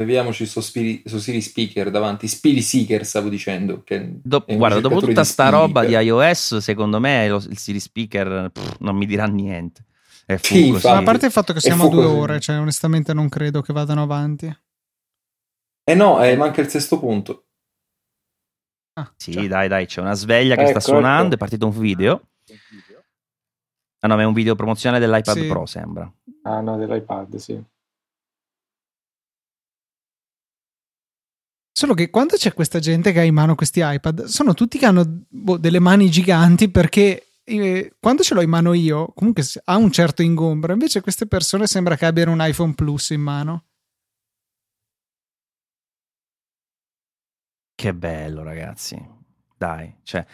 Beviamoci sto Siri Speaker davanti. Spiri Seeker, stavo dicendo. Che Do- guarda, dopo tutta sta roba di però. iOS, secondo me lo- il Siri Speaker pff, non mi dirà niente. È Sì, a parte il fatto che siamo a due così. ore, cioè onestamente non credo che vadano avanti. Eh no, eh, manca il sesto punto. Ah, Sì, cioè, dai, dai, c'è una sveglia che Ecco, sta suonando, ecco. è partito un video. Ah no, ma è un video promozionale dell'iPad Sì. Pro, sembra. Ah no, dell'iPad, sì. Solo che quando c'è questa gente che ha in mano questi iPad, sono tutti che hanno boh, delle mani giganti perché eh, quando ce l'ho in mano io, comunque ha un certo ingombro, invece queste persone sembra che abbiano un iPhone Plus in mano. Che bello, ragazzi. Dai, cioè,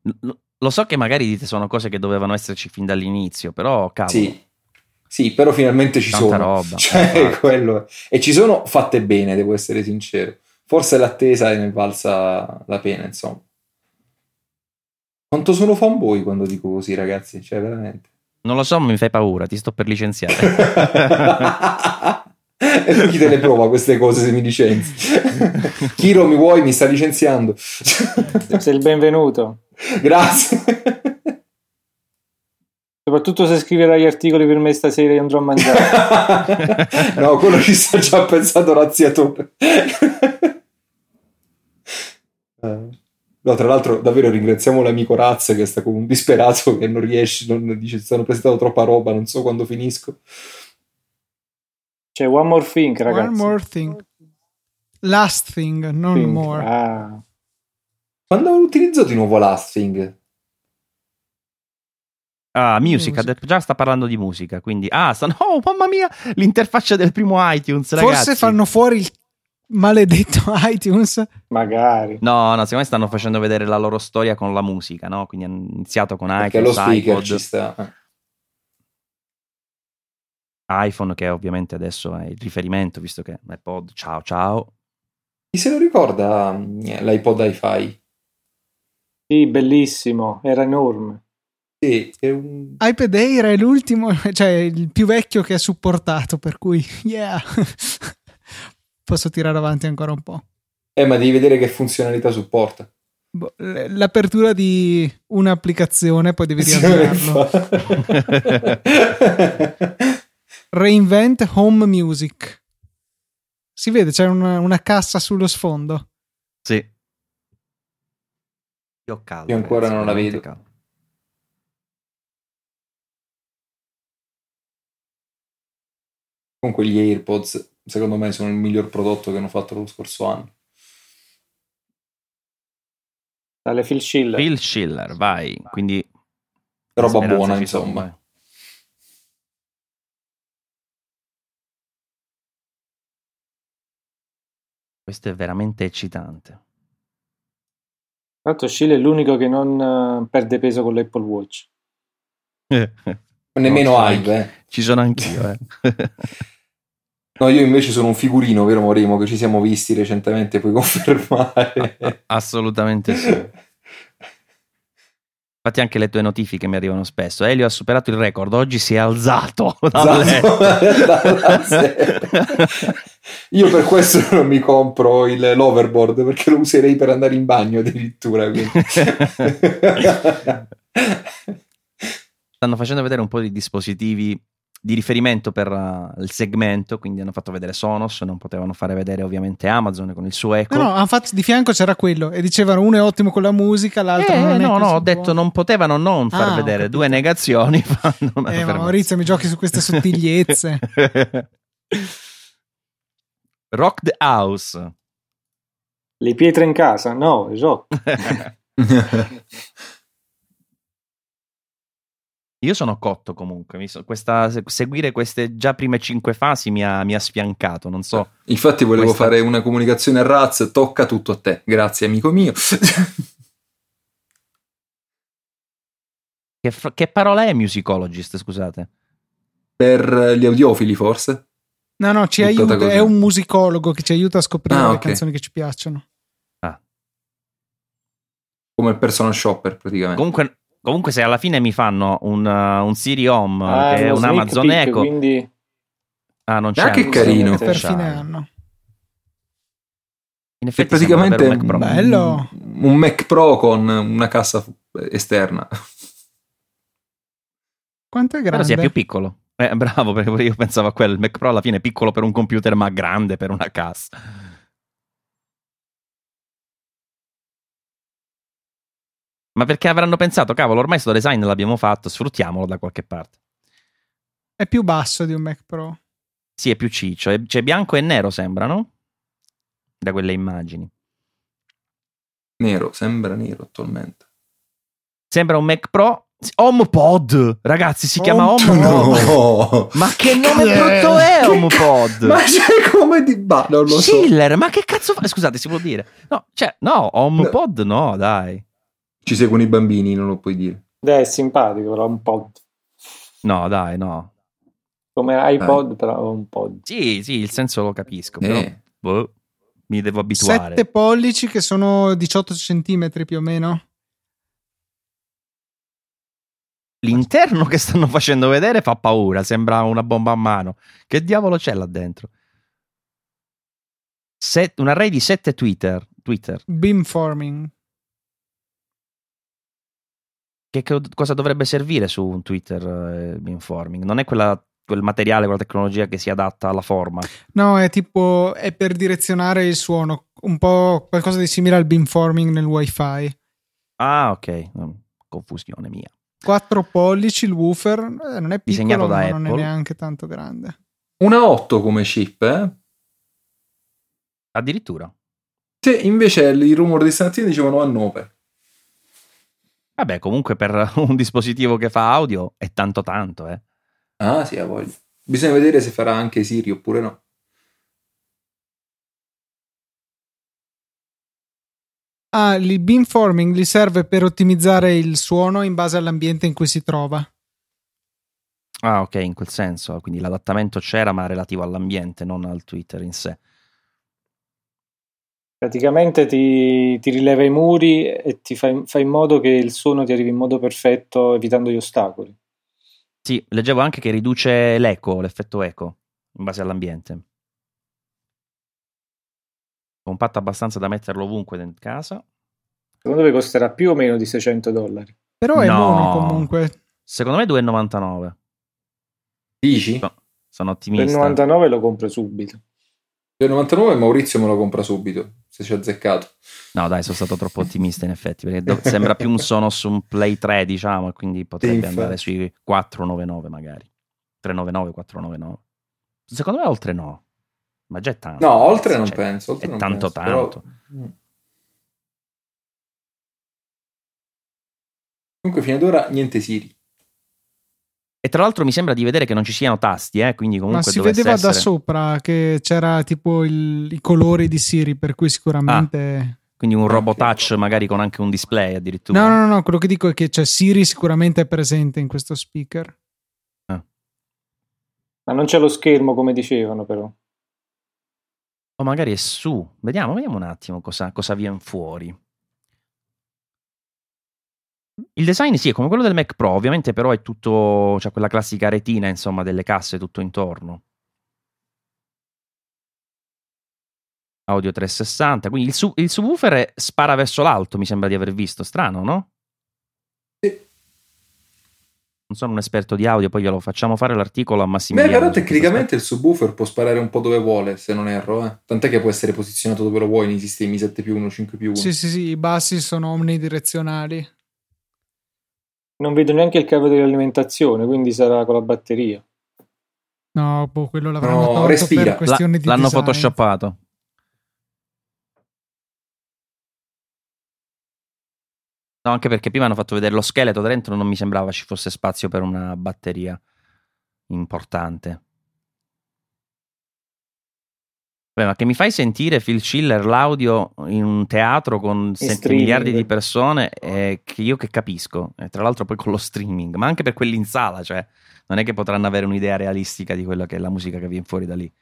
l- lo so che magari dite sono cose che dovevano esserci fin dall'inizio, però cavolo, Sì. Sì, però finalmente ci tanta sono. roba. Cioè, quello. E ci sono fatte bene, devo essere sincero. Forse l'attesa ne è valsa la pena, insomma. Quanto sono fanboy quando dico così, ragazzi? Cioè, veramente. Non lo so, ma mi fai paura, ti sto per licenziare. e tu chi te le prova queste cose se mi licenzi? Kiro, mi vuoi? Mi sta licenziando. Sei il benvenuto. Grazie. Soprattutto se scriverai articoli per me stasera io andrò a mangiare. no, quello ci sta già pensato Razziatore. No, tra l'altro, davvero ringraziamo l'amico Razz che sta come un disperato che non riesce, non dice stanno presentando troppa roba, non so quando finisco. C'è One More Thing, ragazzi. One more thing. Last thing, non Thing. more. Ah, Quando ho utilizzato di nuovo Lasting? Ah, music, Music. ha detto- già sta parlando di musica, quindi... Ah, stanno... Oh, mamma mia, l'interfaccia del primo iTunes, ragazzi. Forse fanno fuori il maledetto iTunes. magari. No, no, secondo me stanno facendo vedere la loro storia con la musica, no? Quindi hanno iniziato con Perché lo iTunes, speaker iPod, ci sta. eh. iPhone, che ovviamente adesso è il riferimento, visto che iPod, ciao ciao. Chi se lo ricorda mm, l'iPod hi-fi? Sì, bellissimo, era enorme. Sì, è un... iPad Air è l'ultimo, cioè il più vecchio che è supportato, per cui, yeah. Posso tirare avanti ancora un po'. Eh, ma devi vedere che funzionalità supporta. Boh, L'apertura di un'applicazione, poi devi riavviarlo. Reinvent Home Music. Si vede, c'è una, una cassa sullo sfondo. Sì. Io caldo. Io ancora non la vedo. caldo. Comunque gli AirPods, secondo me, sono il miglior prodotto che hanno fatto lo scorso anno. Dalle Phil Schiller. Phil Schiller, vai. Quindi Roba buona, sono, insomma. vai. Questo è veramente eccitante. Tra l'altro Schiller è l'unico che non eh, perde peso con l'Apple Watch. Nemmeno No, ci sono Hive, eh. Ci sono anch'io, eh. No, io invece sono un figurino, vero Moremo, che ci siamo visti recentemente, puoi confermare. Assolutamente sì. Infatti anche le tue notifiche mi arrivano spesso. Elio ha superato il record, oggi si è alzato sedia. Io per questo non mi compro il, l'overboard perché lo userei per andare in bagno addirittura. Stanno facendo vedere un po' di dispositivi di riferimento per uh, il segmento, quindi hanno fatto vedere Sonos, non potevano fare vedere ovviamente Amazon con il suo Echo. No, no, fatto- di fianco c'era quello e dicevano uno è ottimo con la musica, l'altro Eh, non è no, così no, ho buono. detto non potevano non far Ah, vedere due negazioni. Eh, ma. Maurizio mi giochi su queste sottigliezze. Rock the House. Le pietre in casa? No, rock. Io sono cotto comunque. mi so- questa- se- seguire queste già prime cinque fasi mi ha, mi ha sfiancato. Non so. Infatti volevo Questa- fare una comunicazione a Raz, tocca tutto a te. Grazie amico mio. Che, fr- che parola è musicologist? Scusate. per gli audiofili forse? No, no, ci Buttata aiuta, così. è un musicologo che ci aiuta a scoprire Ah, le ok. canzoni che ci piacciono. Come il personal shopper praticamente. Comunque, comunque, se alla fine mi fanno un, uh, un Siri Home Ah, che è un Amazon peek, Echo, Quindi ah, non c'è Ah, che carino. Per fine anno. In È effetti sembra praticamente un Mac Pro. Bello. un Mac Pro con una cassa esterna. Quanto è Però grande? sia più piccolo. Eh, bravo, perché io pensavo a quello. Il Mac Pro alla fine è piccolo per un computer, ma grande per una cassa. Ma perché avranno pensato, cavolo, ormai sto design l'abbiamo fatto, sfruttiamolo da qualche parte. È più basso di un Mac Pro. Sì, è più ciccio. è- C'è bianco e nero, sembrano? Da quelle immagini. Nero, sembra nero attualmente. Sembra un Mac Pro. HomePod! Ragazzi, si chiama HomePod. HomePod. No! Ma che nome Che- brutto è che- HomePod? Ma c'è come di... Bah, non lo so. Schiller, ma che cazzo fa? Scusate, si può dire? No, cioè, no, HomePod no, dai. Ci seguono i bambini, non lo puoi dire. Dai, è simpatico, però un pod. No, dai, no. Come iPod, però un pod. Sì, sì, il senso lo capisco, però Eh, boh, mi devo abituare. 7 pollici che sono 18 centimetri più o meno. L'interno che stanno facendo vedere fa paura, sembra una bomba a mano. Che diavolo c'è là dentro? Set- un array di 7 Twitter. Twitter. Beamforming. Che co- cosa dovrebbe servire su un Twitter eh, beamforming? Non è quella- quel materiale, quella tecnologia che si adatta alla forma. No, è tipo è per direzionare il suono, un po' qualcosa di simile al beamforming nel wifi. Ah, ok. Mm, Confusione mia. 4 pollici il woofer, eh, non è piccolo, Disegnato da ma non è Apple. neanche tanto grande. Una 8 come chip, eh? Addirittura. Sì, invece i rumor di stamattina dicevano a 9. Vabbè, comunque per un dispositivo che fa audio è tanto tanto, eh. Ah, sì, ha voglia. Bisogna vedere se farà anche Siri oppure no. Ah, il beamforming gli serve per ottimizzare il suono in base all'ambiente in cui si trova. Ah, ok, in quel senso. Quindi l'adattamento c'era, ma relativo all'ambiente, non al Twitter in sé. Praticamente ti, ti rileva i muri e ti fa, fa in modo che il suono ti arrivi in modo perfetto, evitando gli ostacoli. Sì, leggevo anche che riduce l'eco, l'effetto eco, in base all'ambiente. Compatto abbastanza da metterlo ovunque in casa. Secondo me costerà più o meno di 600 dollari. Però è No. buono comunque. Secondo me 2,99. Dici? No, Sono Per ottimista. 99 lo compro subito. Del 99 Maurizio me lo compra subito, se ci ha azzeccato. No, dai, sono stato troppo ottimista in effetti, perché do- sembra più un Sonos un Play 3, diciamo, quindi potrebbe Sì, andare infatti. sui 499 magari. 399, 499. Secondo me oltre no. Ma già è tanto. No, oltre non Cioè, penso. Oltre è tanto penso, però- tanto. Mm. Comunque, fino ad ora niente Siri. E tra l'altro mi sembra di vedere che non ci siano tasti, eh, quindi Ma comunque si dovesse vedeva da essere- sopra che c'era tipo il- i colori di Siri, per cui sicuramente... Quindi un Ah, robot ok. touch magari con anche un display addirittura. No, no, no, no, quello che dico è che c'è Siri sicuramente è presente in questo speaker. Ma non c'è lo schermo come dicevano però. O magari è su. Vediamo, vediamo un attimo cosa, cosa viene fuori. Il design sì, è come quello del Mac Pro, ovviamente però è tutto, c'è quella classica retina, insomma, delle casse tutto intorno. Audio 360, quindi il, su- il subwoofer spara verso l'alto, mi sembra di aver visto, strano, no? Sì. Non sono un esperto di audio, poi glielo facciamo fare l'articolo a Beh, Massimiliano. però tecnicamente il subwoofer può sparare un po' dove vuole, se non erro. Eh. Tant'è che può essere posizionato dove lo vuoi nei sistemi 7 più 1, 5 più 1. Sì, sì, sì, i bassi sono omnidirezionali. Non vedo neanche il cavo dell'alimentazione, quindi sarà con la batteria. No, boh, quello l'avranno No, tolto respira. per La- questioni di l'hanno design. photoshoppato. No, anche perché prima hanno fatto vedere lo scheletro dentro, non mi sembrava ci fosse spazio per una batteria importante. Beh, ma che mi fai sentire Phil Schiller l'audio in un teatro con 7 streaming. miliardi di persone eh, che io che capisco, e tra l'altro poi con lo streaming, ma anche per quelli in sala, cioè non è che potranno avere un'idea realistica di quella che è la musica che viene fuori da lì.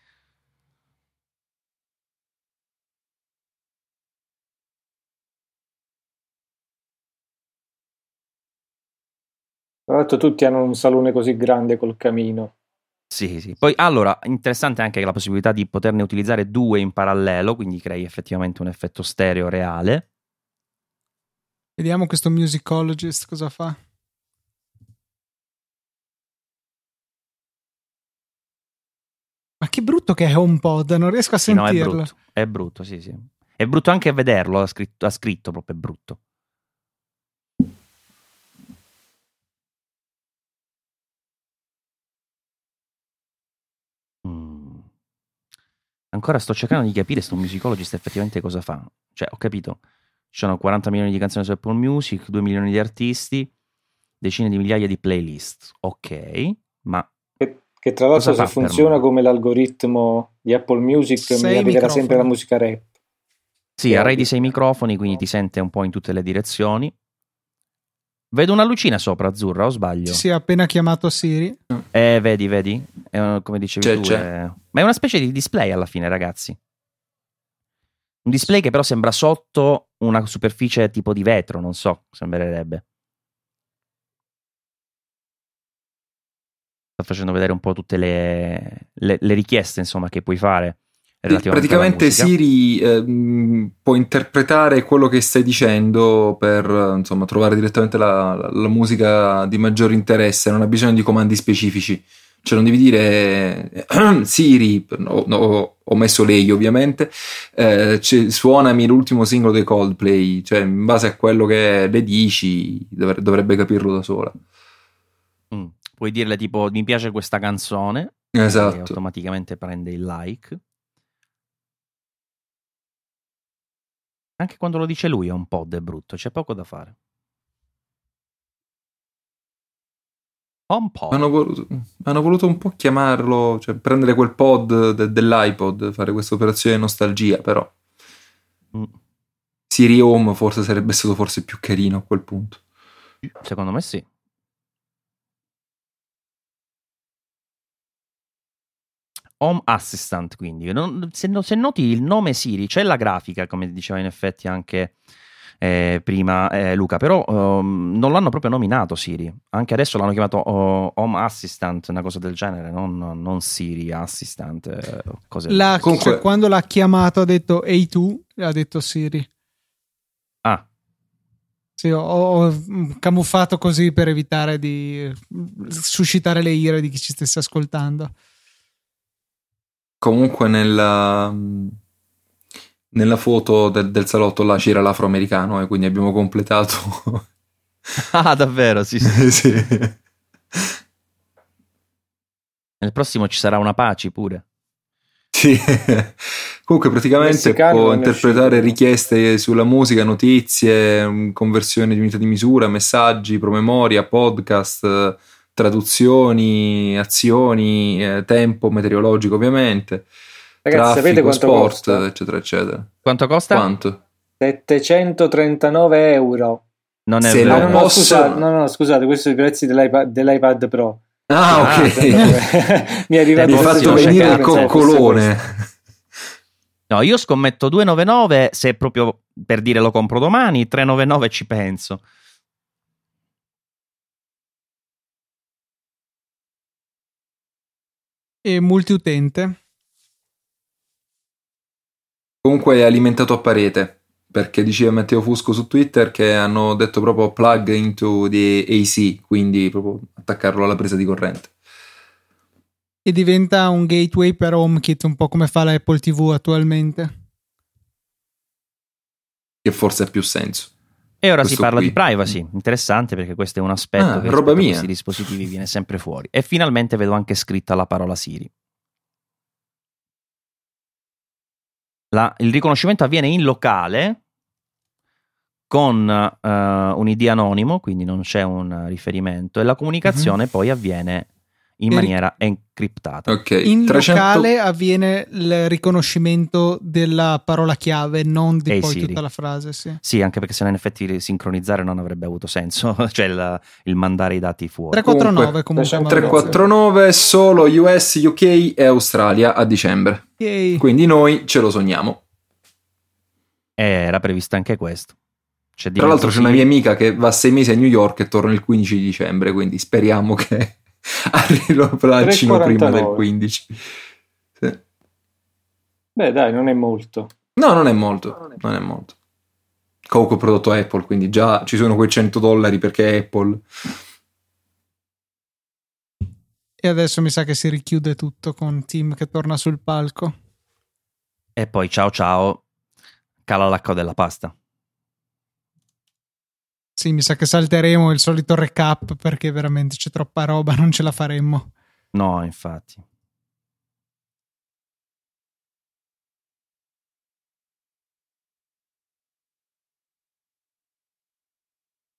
Tra l'altro tutti hanno un salone così grande col camino. Sì, sì. Poi allora, interessante anche la possibilità di poterne utilizzare due in parallelo, quindi crei effettivamente un effetto stereo reale. Vediamo questo musicologist cosa fa. Ma che brutto che è HomePod, non riesco a Sì, no, è sentirlo. brutto. È brutto, sì, sì. È brutto anche a vederlo, ha scritto, ha scritto proprio è brutto. Ancora sto cercando di capire sto musicologist effettivamente cosa fa. Cioè, ho capito, ci sono 40 milioni di canzoni su Apple Music, 2 milioni di artisti, decine di migliaia di playlist. Ok, ma Che, che tra l'altro se funziona me? come l'algoritmo di Apple Music Sei mi arriverà microfoni. sempre la musica rap. Sì, array di sei microfoni, quindi ti sente un po' in tutte le direzioni. Vedo una lucina sopra, azzurra, o sbaglio? Si è appena chiamato Siri. Eh, vedi, vedi? È, come dicevi C'è, tu. c'è. è- Ma è una specie di display alla fine, ragazzi. Un display che però sembra sotto una superficie tipo di vetro, non so, sembrerebbe. Sto facendo vedere un po' tutte le, le- le richieste, insomma, che puoi fare. Praticamente. Siri ehm, può interpretare quello che stai dicendo per eh, insomma, trovare direttamente la, la- la musica di maggior interesse, non ha bisogno di comandi specifici. Cioè non devi dire eh, Siri, no, no, ho messo lei ovviamente, eh, c'è- suonami l'ultimo singolo dei Coldplay, cioè in base a quello che le dici dovre- dovrebbe capirlo da sola. Mm. Puoi dirle tipo mi piace questa canzone e Esatto. automaticamente prende il like. Anche quando lo dice lui è un pod, è brutto, c'è poco da fare. Un po'. Hanno voluto, hanno voluto un po' chiamarlo, cioè prendere quel pod de- dell'iPod, fare questa operazione nostalgia, però Mm. Siri Home forse sarebbe stato forse più carino a quel punto. Secondo me sì. Home Assistant, quindi. Non- se, se noti il nome Siri, c'è la grafica, come diceva in effetti anche eh, prima eh, Luca, però ehm, non l'hanno proprio nominato Siri. Anche adesso l'hanno chiamato oh, Home Assistant, una cosa del genere, non, non Siri Assistant. eh, cose La- Comunque- cioè, quando l'ha chiamato ha detto Ehi tu, ha detto Siri. Ah, Sì, ho, ho, camuffato così per evitare di suscitare le ire di chi ci stesse ascoltando. Comunque nella, nella foto del, del salotto là c'era l'afroamericano e quindi abbiamo completato. ah, davvero? Sì, sì. sì. Nel prossimo ci sarà una Paci pure. Sì. Comunque praticamente Messicano può interpretare richieste sulla musica, notizie, mh, conversione di unità di misura, messaggi, promemoria, podcast, eh, traduzioni, azioni, eh, tempo meteorologico ovviamente, Ragazzi, sapete traffico, quanto sport, costa? eccetera, eccetera. Quanto costa? Quanto? 739 euro. Non è Se vero. Ah, no, no, posso- scusate, no, no, scusate, questi sono i prezzi dell'iPad, dell'iPad Pro. Ah, Ah, ok. Mi è arrivato Mi fatto venire il coccolone. No, io scommetto 299 se proprio per dire lo compro domani, 399 ci penso. E multiutente. Comunque è alimentato a parete, perché diceva Matteo Fusco su Twitter che hanno detto proprio plug into the AC, quindi proprio attaccarlo alla presa di corrente. E diventa un gateway per HomeKit, un po' come fa la Apple TV attualmente. Che forse ha più senso. E ora si parla qui. di privacy, interessante perché questo è un aspetto Ah, che roba mia. questi dispositivi viene sempre fuori. E finalmente vedo anche scritta la parola Siri. La- il riconoscimento avviene in locale con eh, un ID anonimo, quindi non c'è un riferimento, e la comunicazione poi avviene in E ri- maniera encriptata. Ok, In 300 locale avviene il riconoscimento della parola chiave, non di Ehi, poi Siri. tutta la frase. Sì. Sì, anche perché se no in effetti sincronizzare non avrebbe avuto senso, cioè il, il mandare i dati fuori. 349 comunque. 349, 349 solo US, UK e Australia a dicembre. Yay. Quindi noi ce lo sogniamo. E era previsto anche questo. C'è Tra l'altro c'è una mia amica che va sei mesi a New York e torna il 15 di dicembre, quindi speriamo che arrivi lo lancino prima del 349. 15. Sì. Beh, dai, non è molto. No, non è molto, non è molto. Comunque prodotto Apple, quindi già ci sono quei 100 dollari perché è Apple. E adesso mi sa che si richiude tutto con Tim che torna sul palco. E poi ciao ciao, cala l'acqua della pasta. Sì, mi sa che salteremo il solito recap perché veramente c'è troppa roba, non ce la faremmo. No, infatti.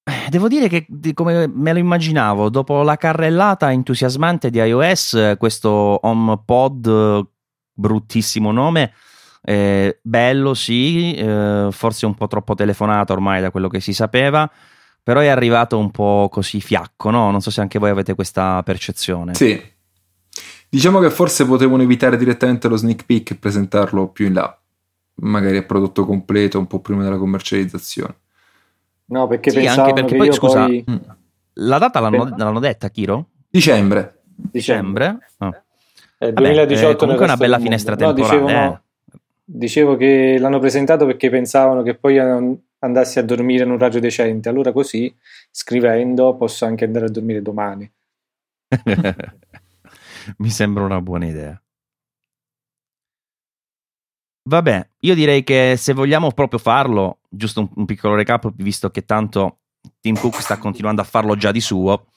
Eh, Devo dire che come me lo immaginavo, dopo la carrellata entusiasmante di iOS, questo HomePod, bruttissimo nome, eh, bello sì, eh, forse un po' troppo telefonata ormai da quello che si sapeva, però è arrivato un po' così fiacco, no? Non so se anche voi avete questa percezione. Sì. Diciamo che forse potevano evitare direttamente lo sneak peek e presentarlo più in là, magari a prodotto completo, un po' prima della commercializzazione. No, perché Sì, pensavano anche perché che poi, io scusa, poi... Mm. La data l'hanno, l'hanno detta, Kiro? Dicembre. Dicembre? Ah. Eh, Vabbè, 2018 eh, comunque una bella finestra. No, temporale. no, eh. Dicevo che l'hanno presentato perché pensavano che poi an- andassi a dormire in un orario decente. Allora così, scrivendo, posso anche andare a dormire domani. Mi sembra una buona idea. Vabbè, io direi che se vogliamo proprio farlo, giusto un, un piccolo recap, visto che tanto Tim Cook sta continuando a farlo già di suo,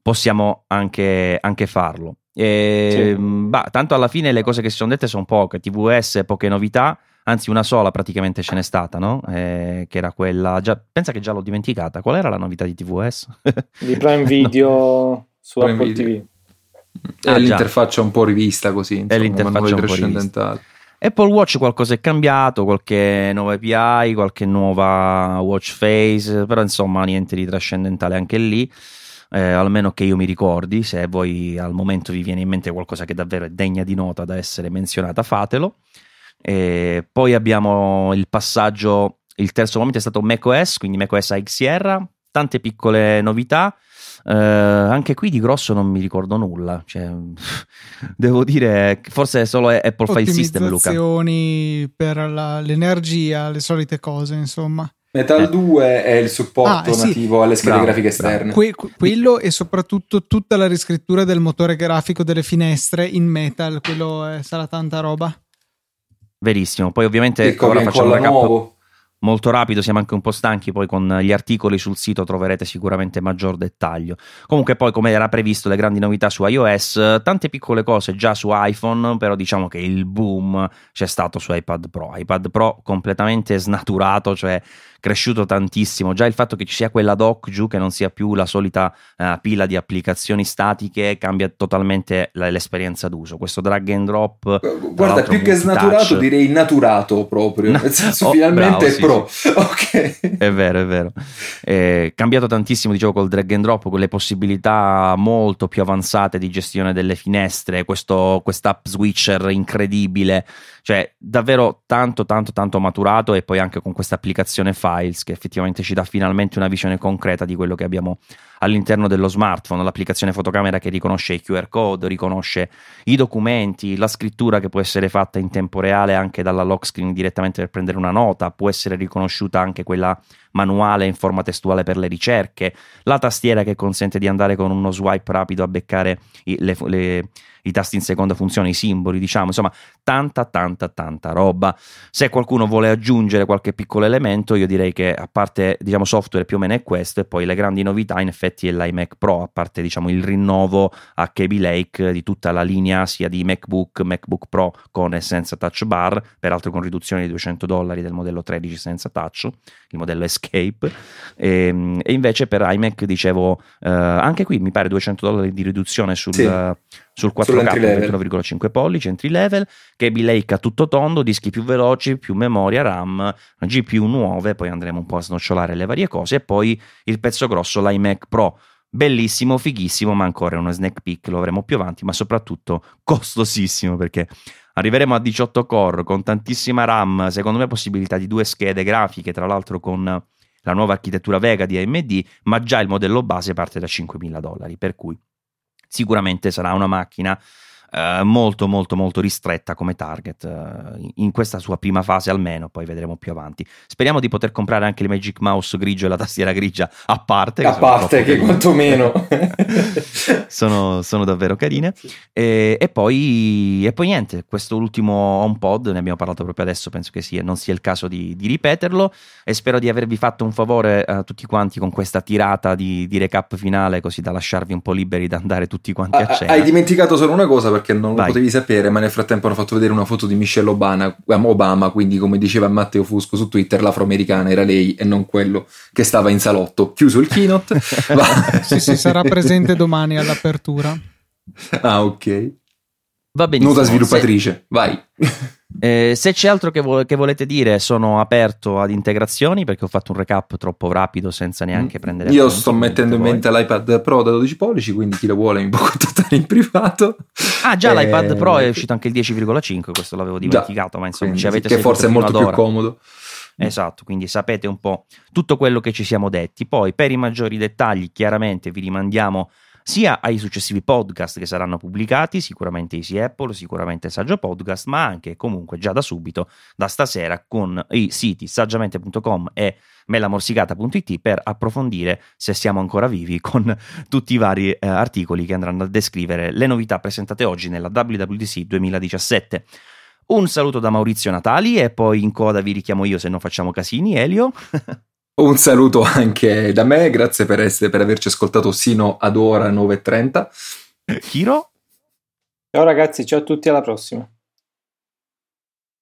possiamo anche, anche farlo. E, Sì. mh, bah, tanto alla fine le cose che si sono dette sono poche, TVS, poche novità, anzi una sola praticamente ce n'è stata, no? Eh, che era quella, già, pensa che già l'ho dimenticata, qual era la novità di TVS? Di Prime Video su Prime Apple Video. TV. È Ah, già. l'interfaccia un po' rivista così, insomma, l'interfaccia manuale un po' rivista. Apple Watch qualcosa è cambiato, qualche nuova API, qualche nuova watch face, però insomma niente di trascendentale anche lì, eh, almeno che io mi ricordi, se voi al momento vi viene in mente qualcosa che davvero è degna di nota da essere menzionata, fatelo. E poi abbiamo il passaggio, il terzo momento è stato macOS, quindi macOS X Sierra, tante piccole novità. Eh, anche qui di grosso non mi ricordo nulla. Cioè, devo dire, forse solo Apple File System, Luca. Per la- l'energia, le solite cose, insomma. Metal eh. 2 è il supporto ah, nativo alle schede bravo, grafiche esterne. Que- quello e soprattutto tutta la riscrittura del motore grafico delle finestre in Metal, quello è, sarà tanta roba. Verissimo, poi ovviamente ora facciamo un recap molto rapido, siamo anche un po' stanchi, poi con gli articoli sul sito troverete sicuramente maggior dettaglio. Comunque poi come era previsto le grandi novità su iOS, tante piccole cose già su iPhone, però diciamo che il boom c'è stato su iPad Pro, iPad Pro completamente snaturato, cioè cresciuto tantissimo. Già il fatto che ci sia quella dock giù, che non sia più la solita uh, pila di applicazioni statiche, cambia totalmente la, l'esperienza d'uso. Questo drag and drop. Guarda, più che snaturato, direi naturato proprio. No. Nel senso, oh, finalmente bravo, è sì, pro. Sì. ok. È vero, è vero. È cambiato tantissimo, dicevo, col drag and drop, con le possibilità molto più avanzate di gestione delle finestre, questo app switcher incredibile cioè, davvero tanto, tanto, tanto maturato e poi anche con questa applicazione Files che effettivamente ci dà finalmente una visione concreta di quello che abbiamo all'interno dello smartphone, l'applicazione fotocamera che riconosce i QR code, riconosce i documenti, la scrittura che può essere fatta in tempo reale anche dalla lock screen direttamente per prendere una nota, può essere riconosciuta anche quella manuale in forma testuale per le ricerche, la tastiera che consente di andare con uno swipe rapido a beccare i, le, le i tasti in seconda funzione, i simboli, diciamo, insomma, tanta, tanta, tanta roba. Se qualcuno vuole aggiungere qualche piccolo elemento, io direi che a parte, diciamo, software più o meno è questo, e poi le grandi novità, in effetti, è l'iMac Pro, a parte, diciamo, il rinnovo a Kaby Lake di tutta la linea, sia di MacBook, MacBook Pro con e senza touch bar, peraltro con riduzione di 200 dollari del modello 13 senza touch, il modello Escape, e, ehm, e invece per iMac, dicevo, eh, anche qui mi pare 200 dollari di riduzione sul... Sì sul 4K 21,5 pollici entry level, Kaby Lake a tutto tondo, dischi più veloci, più memoria RAM, GPU nuove, poi andremo un po' a snocciolare le varie cose e poi il pezzo grosso l'iMac Pro. Bellissimo, fighissimo, ma ancora uno snack peak, lo avremo più avanti, ma soprattutto costosissimo perché arriveremo a 18 core con tantissima RAM, secondo me possibilità di due schede grafiche, tra l'altro con la nuova architettura Vega di AMD, ma già il modello base parte da 5.000 dollari, per cui sicuramente sarà una macchina Uh, molto molto molto ristretta come target uh, in questa sua prima fase almeno poi vedremo più avanti. Speriamo di poter comprare anche il Magic Mouse grigio e la tastiera grigia a parte a parte che quantomeno. Sono, sono, davvero carine e, e, poi, e, poi, niente questo ultimo HomePod ne abbiamo parlato proprio adesso penso che sia, non sia il caso di, di ripeterlo e spero di avervi fatto un favore a tutti quanti con questa tirata di, di recap finale così da lasciarvi un po' liberi da andare tutti quanti a, a cena. hai dimenticato solo una cosa perché perché non Vai. lo potevi sapere, ma nel frattempo hanno fatto vedere una foto di Michelle Obama, Obama, quindi come diceva Matteo Fusco su Twitter, l'afroamericana era lei e non quello che stava in salotto. Chiuso il keynote. sì, sì, sarà presente domani all'apertura. Ah, ok. Va benissimo. Nota sviluppatrice, se... vai. Eh, se c'è altro che, vo- che, volete dire, sono aperto ad integrazioni perché ho fatto un recap troppo rapido senza neanche mm. prendere. Io sto mettendo in mente l'iPad Pro da 12 pollici, quindi chi lo vuole mi può contattare in privato. Ah, già eh, l'iPad Pro è uscito anche il 10,5, questo l'avevo dimenticato, già, ma insomma ci avete Che forse è molto più comodo. Esatto, quindi sapete un po' tutto quello che ci siamo detti. Poi per i maggiori dettagli, chiaramente vi rimandiamo sia ai successivi podcast che saranno pubblicati, sicuramente Easy Apple, sicuramente Saggio Podcast, ma anche comunque già da subito, da stasera, con i siti saggiamente.com e melamorsicata.it per approfondire se siamo ancora vivi con tutti i vari eh, articoli che andranno a descrivere le novità presentate oggi nella WWDC 2017. Un saluto da Maurizio Natali e poi in coda vi richiamo io se non facciamo casini, Elio. Un saluto anche da me, grazie per, essere, per averci ascoltato sino ad ora 9.30. Chiro? Ciao ragazzi, ciao a tutti, alla prossima.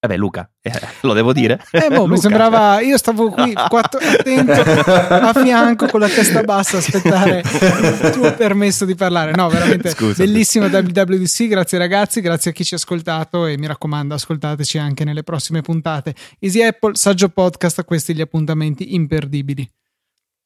Vabbè, Luca, eh, lo devo dire. Eh, boh, mi sembrava. Io stavo qui quattro, attento a fianco con la testa bassa aspettare il tuo permesso di parlare. No, veramente Scusate. bellissimo WWDC. Grazie ragazzi, grazie a chi ci ha ascoltato e mi raccomando, ascoltateci anche nelle prossime puntate. Easy Apple, Saggio Podcast, questi gli appuntamenti imperdibili.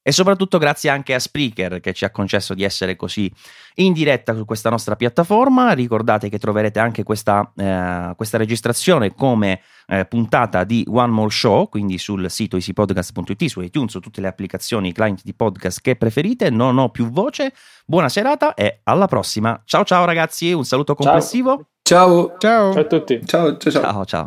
E soprattutto grazie anche a Spreaker che ci ha concesso di essere così in diretta su questa nostra piattaforma. Ricordate che troverete anche questa, eh, questa registrazione come eh, puntata di One More Show, quindi sul sito easypodcast.it, su iTunes, su tutte le applicazioni client di podcast che preferite. Non ho più voce. Buona serata e alla prossima. Ciao ciao ragazzi, un saluto complessivo. Ciao. Ciao, ciao a tutti. Ciao ciao ciao. ciao, ciao.